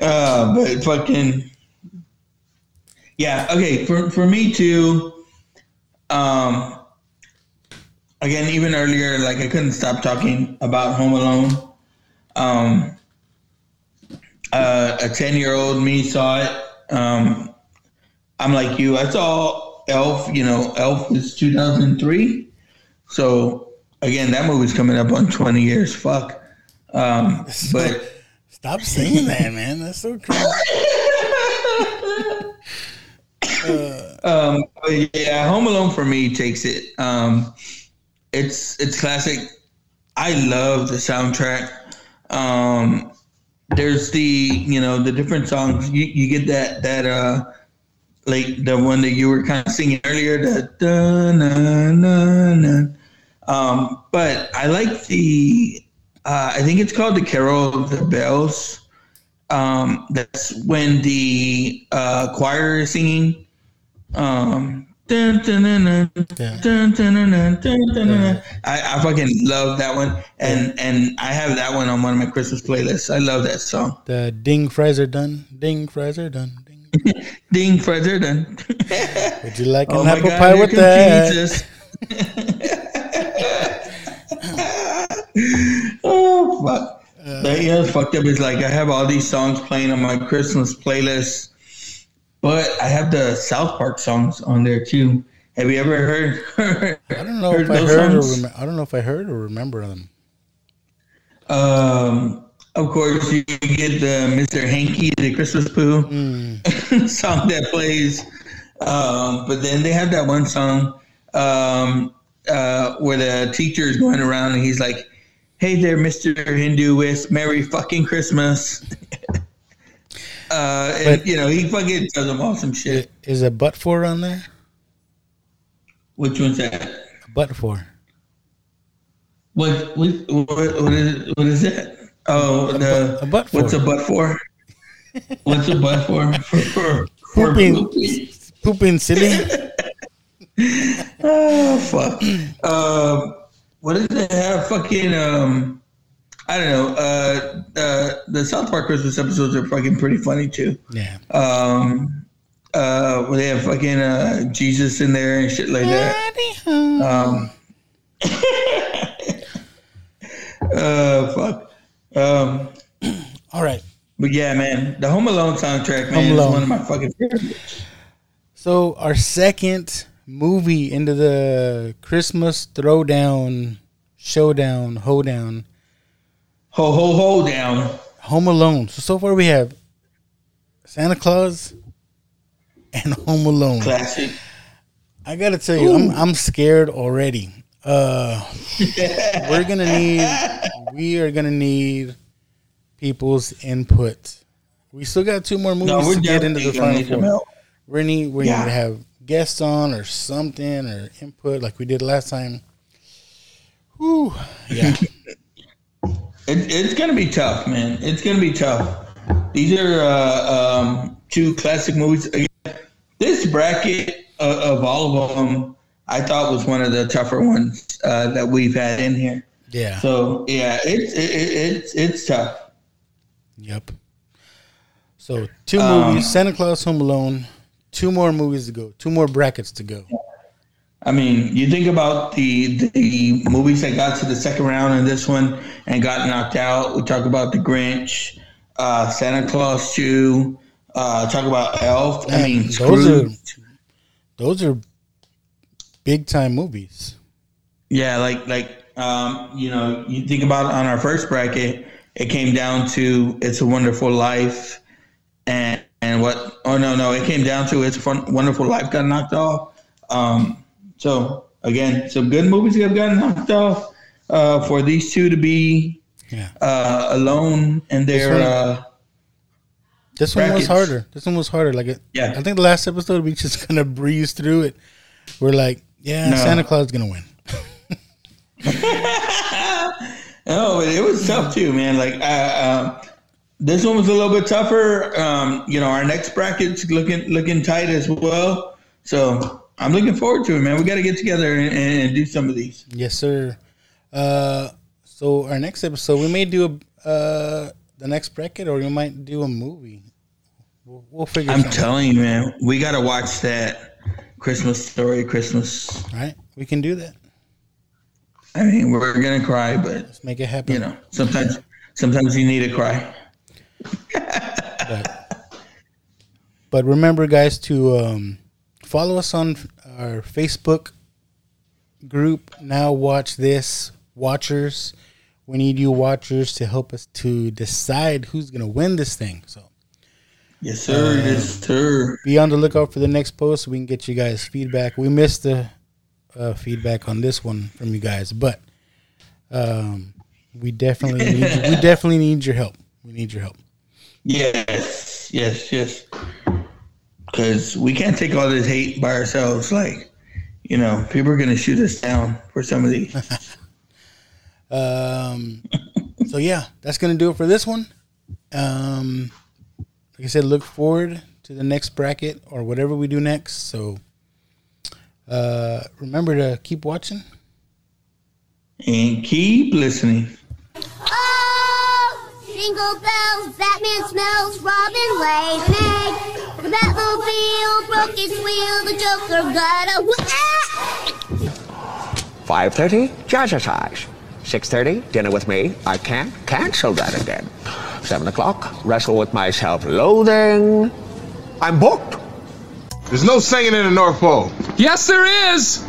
uh, but fucking yeah, okay. For for me too. Um, again, even earlier, like I couldn't stop talking about Home Alone. Um, uh, a ten year old me saw it. Um, I'm like you. I saw Elf. You know, Elf is 2003. So again, that movie's coming up on 20 years. Fuck. Um, *laughs* but Stop saying that, man. That's so crazy. *laughs* um, but yeah, Home Alone for me takes it. Um, it's it's classic. I love the soundtrack. Um, there's the you know the different songs. You, you get that that uh like the one that you were kind of singing earlier. That da, na, na, na. Um, but I like the. Uh, I think it's called the Carol of the Bells. Um, that's when the uh, choir is singing. Um, Dun, dun, dun, yeah. I, I fucking love that one, and yeah. and I have that one on one of my Christmas playlists. I love that song. The Ding Fraser done, Ding Fraser done, Ding. Ding, fries are done. Would you like an Oh apple God, pie with that? *laughs* Oh fuck! that yeah, fucked up. Is like I have all these songs playing on my Christmas playlist, but I have the South Park songs on there too. Have you ever heard? *laughs* I don't know if I heard or rem- I don't know if I heard or remember them. Um, of course, you get the Mr. Hankey, the Christmas Pooh *laughs* song that plays. Um, but then they have that one song um, uh, where the teacher is going around and he's like, "Hey there, Mr. Hinduist, Merry fucking Christmas." *laughs* uh, and you know he fucking tells them awesome shit. Is a butt for on there? Which one's that? A butt for. What what what, what is what is that? Oh, the a butt what's a butt for? *laughs* What's a butt for? for, for, for Pooping, pooping. silly. *laughs* Oh fuck. Um, what does it have? Fucking um, I don't know. Uh, uh, the South Park Christmas episodes are fucking pretty funny too. Yeah. Um, uh, where they have fucking uh Jesus in there and shit like that. Um. *laughs* uh, fuck. Um. *clears throat* All right. But yeah, man, the Home Alone soundtrack, man, Home is one of my fucking favorites. So our second movie into the Christmas throwdown, showdown, hoedown, Ho ho ho down. Home Alone. So so far we have Santa Claus and Home Alone. Classic. I gotta tell you, I'm I'm scared already. Uh, we're gonna need, we are gonna need people's input. We still got two more movies No, we're to get into the final need some four. We're need we Yeah. need to have guests on or something or input like we did last time. Whew. Yeah. *laughs* It, it's gonna be tough, man. It's gonna be tough. These are uh, um, two classic movies. This bracket uh, of all of them, I thought was one of the tougher ones uh, that we've had in here. Yeah. So yeah, it's it, it, it's it's tough. Yep. So two Um, movies: Santa Claus, Home Alone. Two more movies to go. Two more brackets to go. I mean, you think about the the movies that got to the second round in this one and got knocked out. We talk about The Grinch, uh, Santa Claus 2, uh, talk about Elf. I mean, those Scrooge. are those are big time movies. Yeah, like like um, you know, you think about on our first bracket, it came down to "It's a Wonderful Life," and and what? Oh no, no, it came down to "It's a Fun, Wonderful Life" got knocked off. Um, so again, some good movies have gotten knocked off. Uh, for these two to be Yeah. uh, alone in their one- uh, This one was harder. This one was harder. Like it, Yeah. I think the last episode we *laughs* just kind of breezed through it. We're like, yeah, No. Santa Claus is gonna win. *laughs* Oh, but it was tough too, man. Like, uh, uh, this one was a little bit tougher. Um, you know, our next bracket's looking looking tight as well. So I'm looking forward to it, man. We got to get together and, and do some of these. Yes, sir. Uh, so our next episode, we may do a uh, the next bracket, or we might do a movie. We'll, we'll figure. I'm something telling you, man. We got to watch that Christmas story. Christmas. out. Right, we can do that. I mean, we're gonna cry, but Let's make it happen. you know, sometimes sometimes you need to cry. But, but remember, guys, to um, follow us on our Facebook group. Now, watch this, watchers. We need you watchers to help us to decide who's gonna win this thing. So Yes, sir. yes, sir. Be on the lookout for the next post. So we can get you guys feedback. We missed the uh, feedback on this one from you guys, but um, we definitely need we *laughs* definitely need your help. We need your help. Yes, yes, yes. Because we can't take all this hate by ourselves. Like, you know, people are gonna shoot us down for some of these. *laughs* Um, so yeah, that's gonna do it for this one. Um, like I said, look forward to the next bracket or whatever we do next. So uh, remember to keep watching. and keep listening. Oh, jingle bells, Batman smells, Robin lays an egg. The Batmobile broke its wheel, the Joker got a 5.30, jazzercise. 6.30, dinner with me. I can't cancel that again. 7 o'clock, wrestle with my self-loathing. I'm booked. There's no singing in the North Pole. Yes, there is.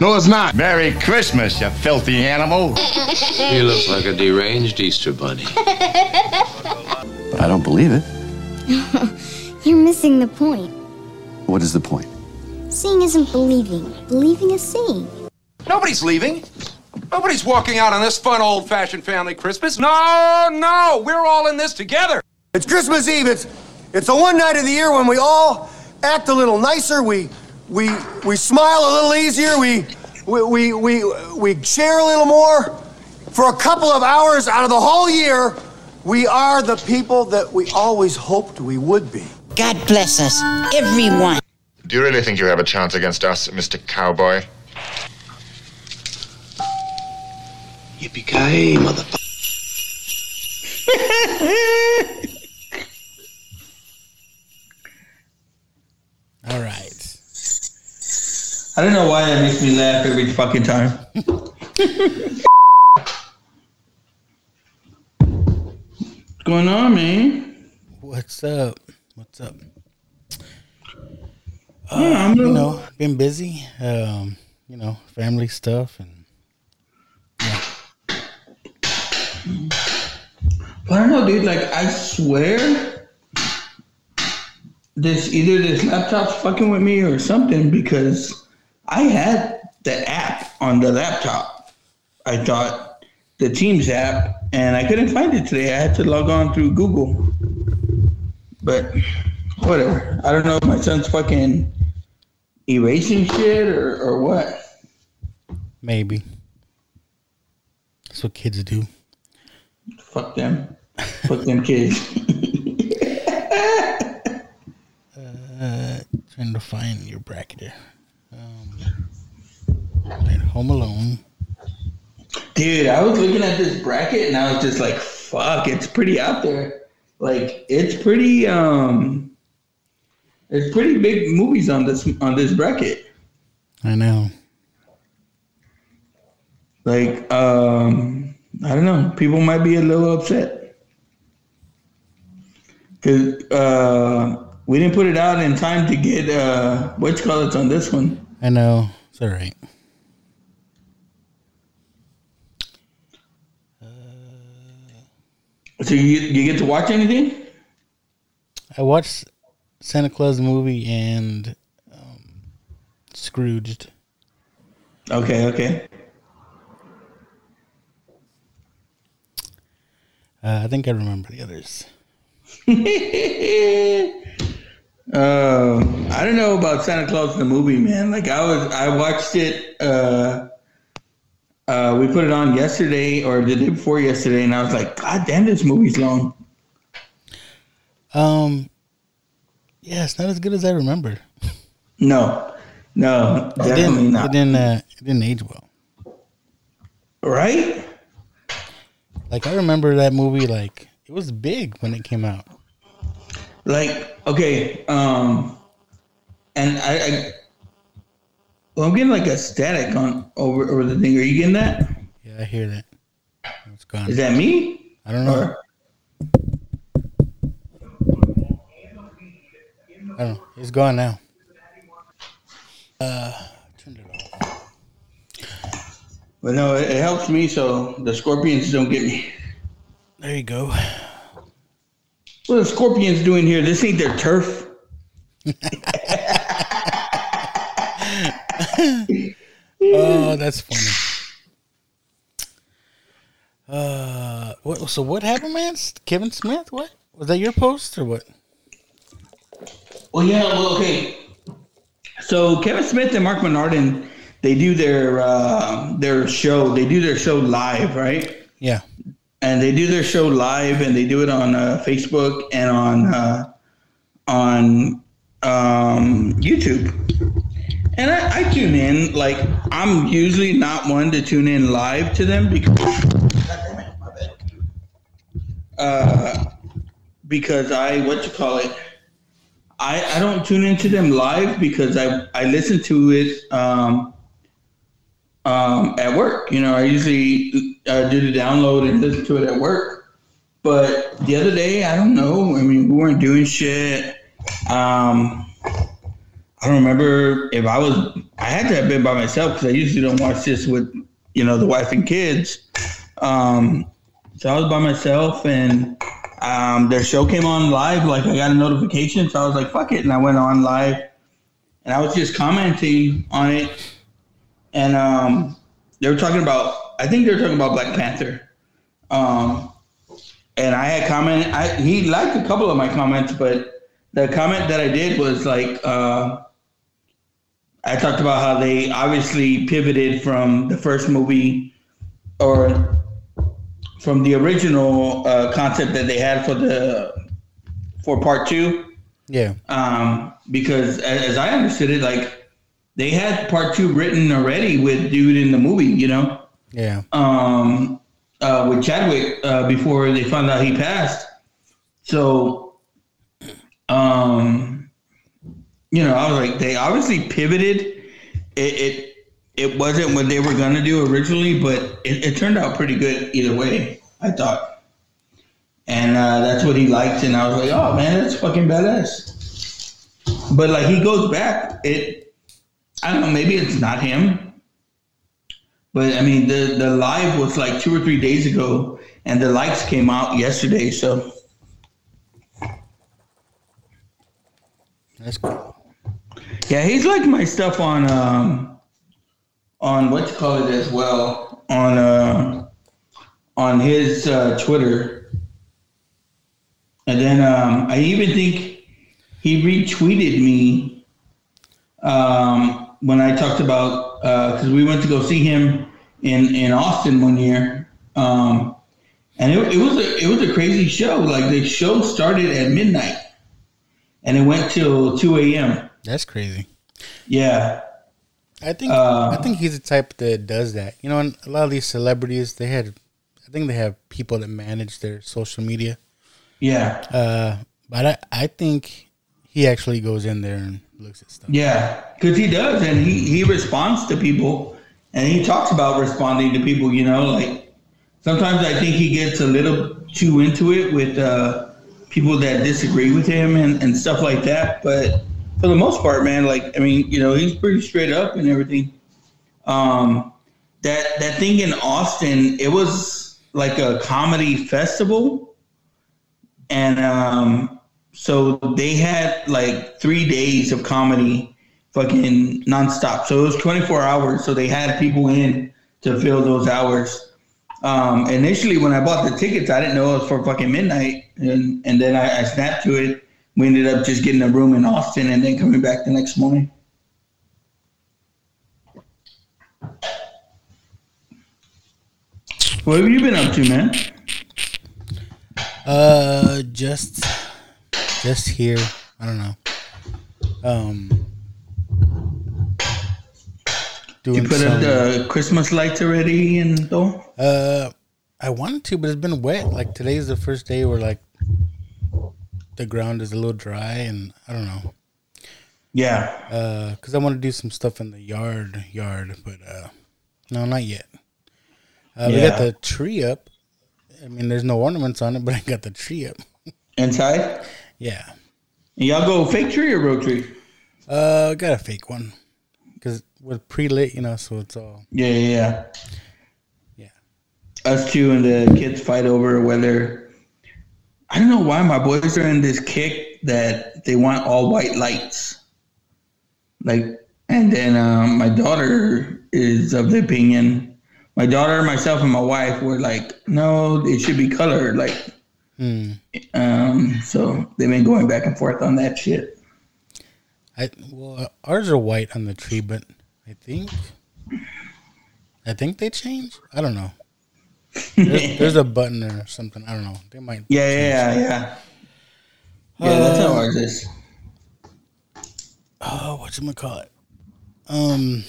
No, it's not. Merry Christmas, you filthy animal. *laughs* He looks like a deranged Easter bunny. But *laughs* I don't believe it. *laughs* You're missing the point. What is the point? Seeing isn't believing. Believing is seeing. Nobody's leaving. Nobody's walking out on this fun old fashioned family Christmas. No, no, we're all in this together. It's Christmas Eve. It's it's the one night of the year when we all act a little nicer. We we we smile a little easier. We we we we, we share a little more. For a couple of hours out of the whole year, we are the people that we always hoped we would be. God bless us, everyone. Do you really think you have a chance against us, Mr. Cowboy? Yippee-ki-yay, motherfucker. *laughs* All right. I don't know why that makes me laugh every fucking time. *laughs* What's going on, man? What's up? What's up? Uh, Yeah, I'm you know, been busy. Um, you know, family stuff and I don't know, dude. Like, I swear, this either this laptop's fucking with me or something because I had the app on the laptop. I thought the Teams app, and I couldn't find it today. I had to log on through Google. But whatever. I don't know if my son's fucking erasing shit or, or what. maybe. That's what kids do. Fuck them. Fuck them kids. Uh, trying to find your bracketer. Um, right, Home Alone. Dude, I was looking at this bracket and I was just like, fuck, it's pretty out there. Like it's pretty um there's pretty big movies on this on this bracket. I know. Like um I don't know, people might be a little upset. Cause uh we didn't put it out in time to get uh called it's on this one. I know. It's all right. So you you get to watch anything? I watched Santa Claus movie and um, Scrooged. Okay, okay. Uh, I think I remember the others. *laughs* Uh, I don't know about Santa Claus the movie, man. Like I was, I watched it. Uh, uh, we put it on yesterday or the day before yesterday, and I was like, God damn, this movie's long. Um, yeah, it's not as good as I remember. *laughs* No, no, It definitely didn't. not. It didn't. Uh, it didn't age well. Right? Like I remember that movie. Like it was big when it came out. Like, okay, um, and I, I well, I'm getting like a static on over over the thing. Are you getting that? Yeah, I hear that. It's gone. Is that me? I don't know. Or- I don't know. It's gone now. Uh, turned it off. But no, it, it helps me so the scorpions don't get me. There you go. What are the Scorpions doing here? This ain't their turf. *laughs* oh, that's funny. Uh, what? So what happened, man? Kevin Smith? What was that? Your post or what? Well, yeah. Well, okay. So Kevin Smith and Marc Bernardin, they do their uh, their show. They do their show live, right? Yeah. And they do their show live, and they do it on uh, Facebook and on uh, on um, YouTube. And I, I tune in. Like I'm usually not one to tune in live to them because uh, because I what you call it. I, I don't tune into them live because I, I listen to it um, um, at work. You know, I usually uh, do the download and listen to it at work. But the other day, I don't know. I mean, we weren't doing shit. Um, I don't remember if I was. I had to have been by myself because I usually don't watch this with you know the wife and kids. Um, so I was by myself and um, their show came on live. Like I got a notification, so I was like, "Fuck it," and I went on live, and I was just commenting on it, and um, they were talking about. I think they were talking about Black Panther, um, and I had commented. I, he liked a couple of my comments, but the comment that I did was like, uh, I talked about how they obviously pivoted from the first movie, or from the original uh, concept that they had for the for part two. Yeah. Um, because as, as I understood it, like they had part two written already with dude in the movie, you know. Yeah. Um, uh, with Chadwick uh, before they found out he passed. So, um, you know, I was like, they obviously pivoted. It it, it wasn't what they were gonna do originally, but it, it turned out pretty good either way. I thought, and uh, that's what he liked, and I was like, oh man, that's fucking badass. But like he goes back, it I don't know, maybe it's not him. But I mean the the live was like two or three days ago and the likes came out yesterday, so That's cool. yeah, he's like my stuff on um on what you call it as well. On uh on his uh Twitter. And then um I even think he retweeted me um when I talked about because we went to go see him in in Austin one year, um, and it, it was a it was a crazy show. Like the show started at midnight, and it went till two a.m. That's crazy. Yeah, I think Uh, I think he's the type that does that. You know, and a lot of these celebrities, they had, I think they have people that manage their social media. yeah, Uh, but I, I think he actually goes in there and looks at stuff. yeah. Because he does, and he he responds to people, and he talks about responding to people. You know, like sometimes I think he gets a little too into it with uh, people that disagree with him and, and stuff like that. But for the most part, man, like I mean, you know, he's pretty straight up and everything. Um, that that thing in Austin, it was like a comedy festival, and um, so they had like three days of comedy, fucking nonstop. So it was twenty four hours. So they had people in to fill those hours. Um, initially, when I bought the tickets, I didn't know it was for fucking midnight, and and then I, I snapped to it. We ended up just getting a room in Austin and then coming back the next morning. What have you been up to, man? Uh, just, just here. I don't know. Um, You put up the Christmas lights already and all? Uh, I wanted to, but it's been wet. Like today's the first day where like the ground is a little dry, and I don't know. Yeah. Uh, cause I want to do some stuff in the yard, yard, but uh, no, not yet. Uh, we got the tree up. I mean, there's no ornaments on it, but I got the tree up. Inside? Yeah. And y'all go fake tree or real tree? Uh, got a fake one, cause we're pre lit, you know, so it's all. Yeah, yeah, yeah. Yeah. Us two and the kids fight over whether I don't know why my boys are in this kick that they want all white lights. Like, and then um, my daughter is of the opinion. My daughter, myself, and my wife were like, no, it should be colored. Like, Hmm. um, so they've been going back and forth on that shit. I well, ours are white on the tree, but I think I think they change. I don't know. There's, *laughs* there's a button or something. I don't know. They might. Yeah, yeah, yeah, yeah. Yeah, that's how ours is. Oh, what you call it? Um.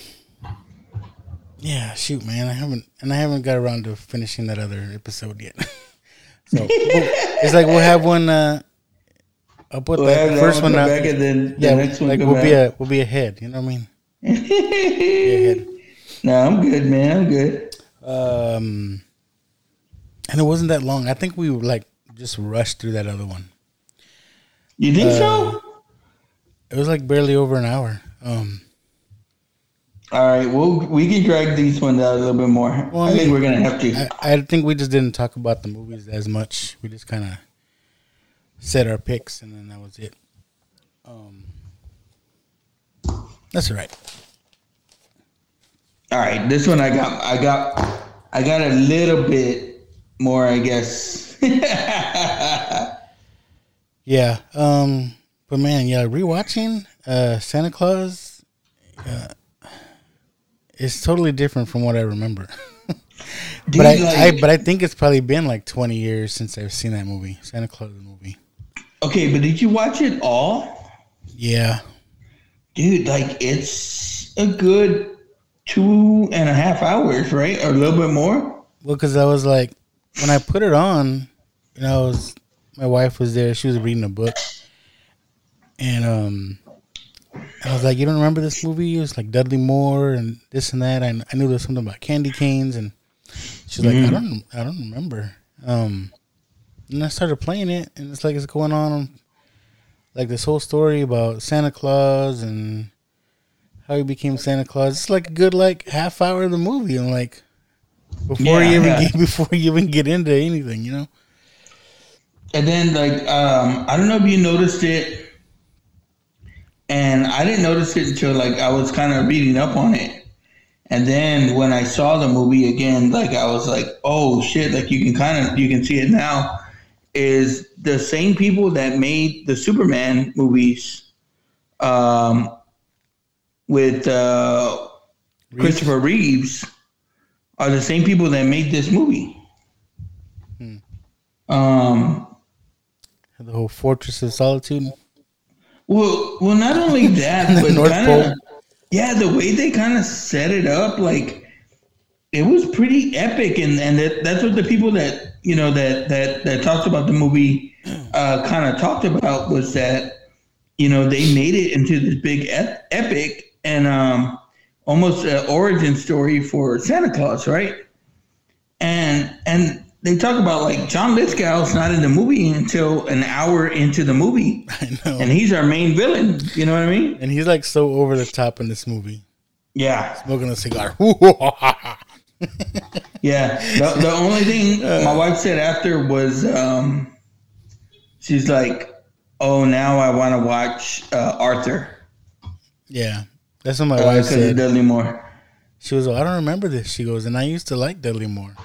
Yeah, shoot, man. I haven't, and I haven't got around to finishing that other episode yet. *laughs* it's like we'll have one. Uh, I'll put We'll that first one out. back and then the yeah, next one like we'll be a we'll be ahead. You know what I mean? *laughs* no, I'm good, man. I'm good. Um, and it wasn't that long. I think we like just rushed through that other one. You think Uh, so? It was like barely over an hour. Um, All right, well, we can drag these ones out a little bit more. well, I, think we're gonna have to. I, I think we just didn't talk about the movies as much. We just kind of said our picks, and then that was it. Um, that's all right. All right, this one I got. I got. I got a little bit more, I guess. *laughs* Yeah. Um. But man, yeah, rewatching uh, Santa Claus, uh, it's totally different from what I remember. *laughs* But I, I, like- but I think it's probably been like twenty years since I've seen that movie, Santa Claus the movie. okay, but did you watch it all, Yeah. dude? Like, it's a good two and a half hours, right, or a little bit more. Well, because I was like, when I put it on, you know, I was my wife was there. She was reading a book, and um, I was like, "You don't remember this movie? It was like Dudley Moore and this and that." And I knew there was something about candy canes, and she's like, "I Mhm. don't, I don't remember." Um, and I started playing it, and it's like it's going on, like this whole story about Santa Claus and how he became Santa Claus. It's like a good like half hour of the movie. I'm like, before Yeah, you even yeah. get *laughs* before you even get into anything, you know. And then, like, um, I don't know if you noticed it, and I didn't notice it until like I was kind of reading up on it. And then when I saw the movie again, like I was like, "Oh shit!" Like you can kind of you can see it now. Is the same people that made the Superman movies, um, with uh, Christopher Reeves, are the same people that made this movie. Um, The whole Fortress of Solitude. Well, well, not only *laughs* that, but North kinda, Pole. yeah, the way they kind of set it up, like it was pretty epic, and and that, that's what the people that you know that that that talked about the movie uh, kind of talked about was that you know they made it into this big ep- epic and um, almost an origin story for Santa Claus, right? And and they talk about like John Lithgow's not in the movie until an hour into the movie, *laughs* and he's our main villain. You know what I mean? And he's like so over the top in this movie. Yeah, smoking a cigar. *laughs* Yeah. The, the only thing my wife said after was, um, she's like, "Oh, now I want to watch uh, Arthur." yeah, that's what my Uh, wife said. Dudley Moore. She was, like, I don't remember this. She goes, and I used to like Dudley Moore.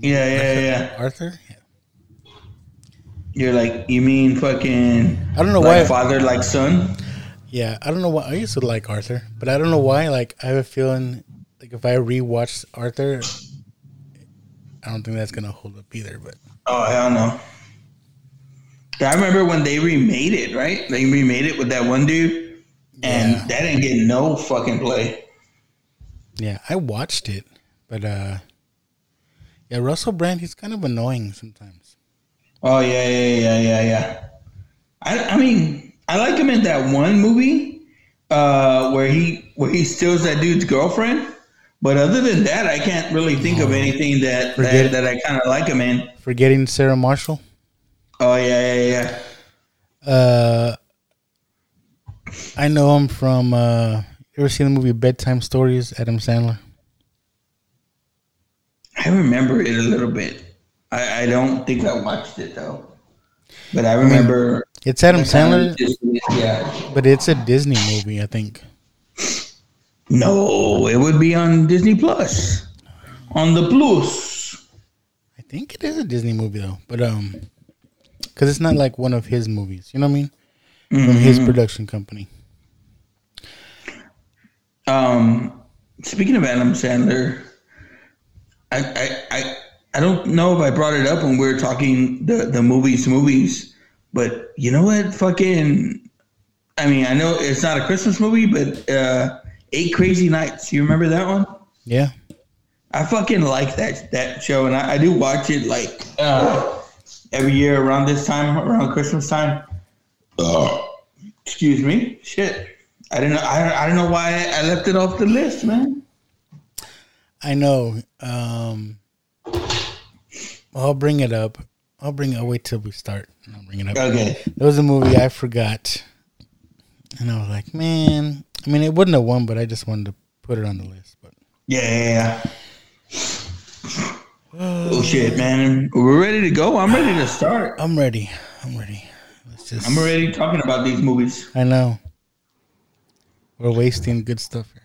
Yeah, yeah, yeah. Arthur. You're like, you mean fucking? I don't know like why- Father like son. Yeah, I don't know why I used to like Arthur, but I don't know why. Like, I have a feeling like if I rewatch Arthur, I don't think that's gonna hold up either. But Oh hell no. Yeah, I remember when they remade it, right? They remade it with that one dude, and that didn't get no fucking play. yeah, I watched it, but uh, yeah, Russell Brand, he's kind of annoying sometimes. Oh yeah, yeah, yeah, yeah, yeah. I, I mean, I like him in that one movie uh, where he where he steals that dude's girlfriend. But other than that, I can't really think of anything that Forget that, that I kind of like him in. Forgetting Sarah Marshall. Oh yeah, yeah, yeah. Uh, I know him from. Uh, ever seen the movie Bedtime Stories? Adam Sandler. I remember it a little bit. I, I don't think I watched it though. But I remember It's Adam Sandler, Disney- Yeah. but it's a Disney movie, I think. No, it would be on Disney Plus. On the Plus. I think it is a Disney movie though, but um, because it's not like one of his movies. You know what I mean? From his Mhm. production company. Um, speaking of Adam Sandler, I, I I I don't know if I brought it up when we were talking the the movies movies, but you know what? Fucking, I mean, I know it's not a Christmas movie, but uh, Eight Crazy Nights. You remember that one? Yeah. I fucking like that that show, and I, I do watch it like uh, every year around this time, around Christmas time. Excuse me, shit. I didn't know. I, I don't know why I left it off the list, man. I know. Um, I'll bring it up. I'll bring. I'll wait till we start. I'll bring it up. Okay. There was a movie I forgot, and I was like, man. I mean, it wouldn't have won, but I just wanted to put it on the list. But Yeah, yeah, yeah. Oh shit, man! We're ready to go. I'm ready to start. I'm ready. I'm ready. Let's just. I'm already talking about these movies. I know. We're wasting good stuff here.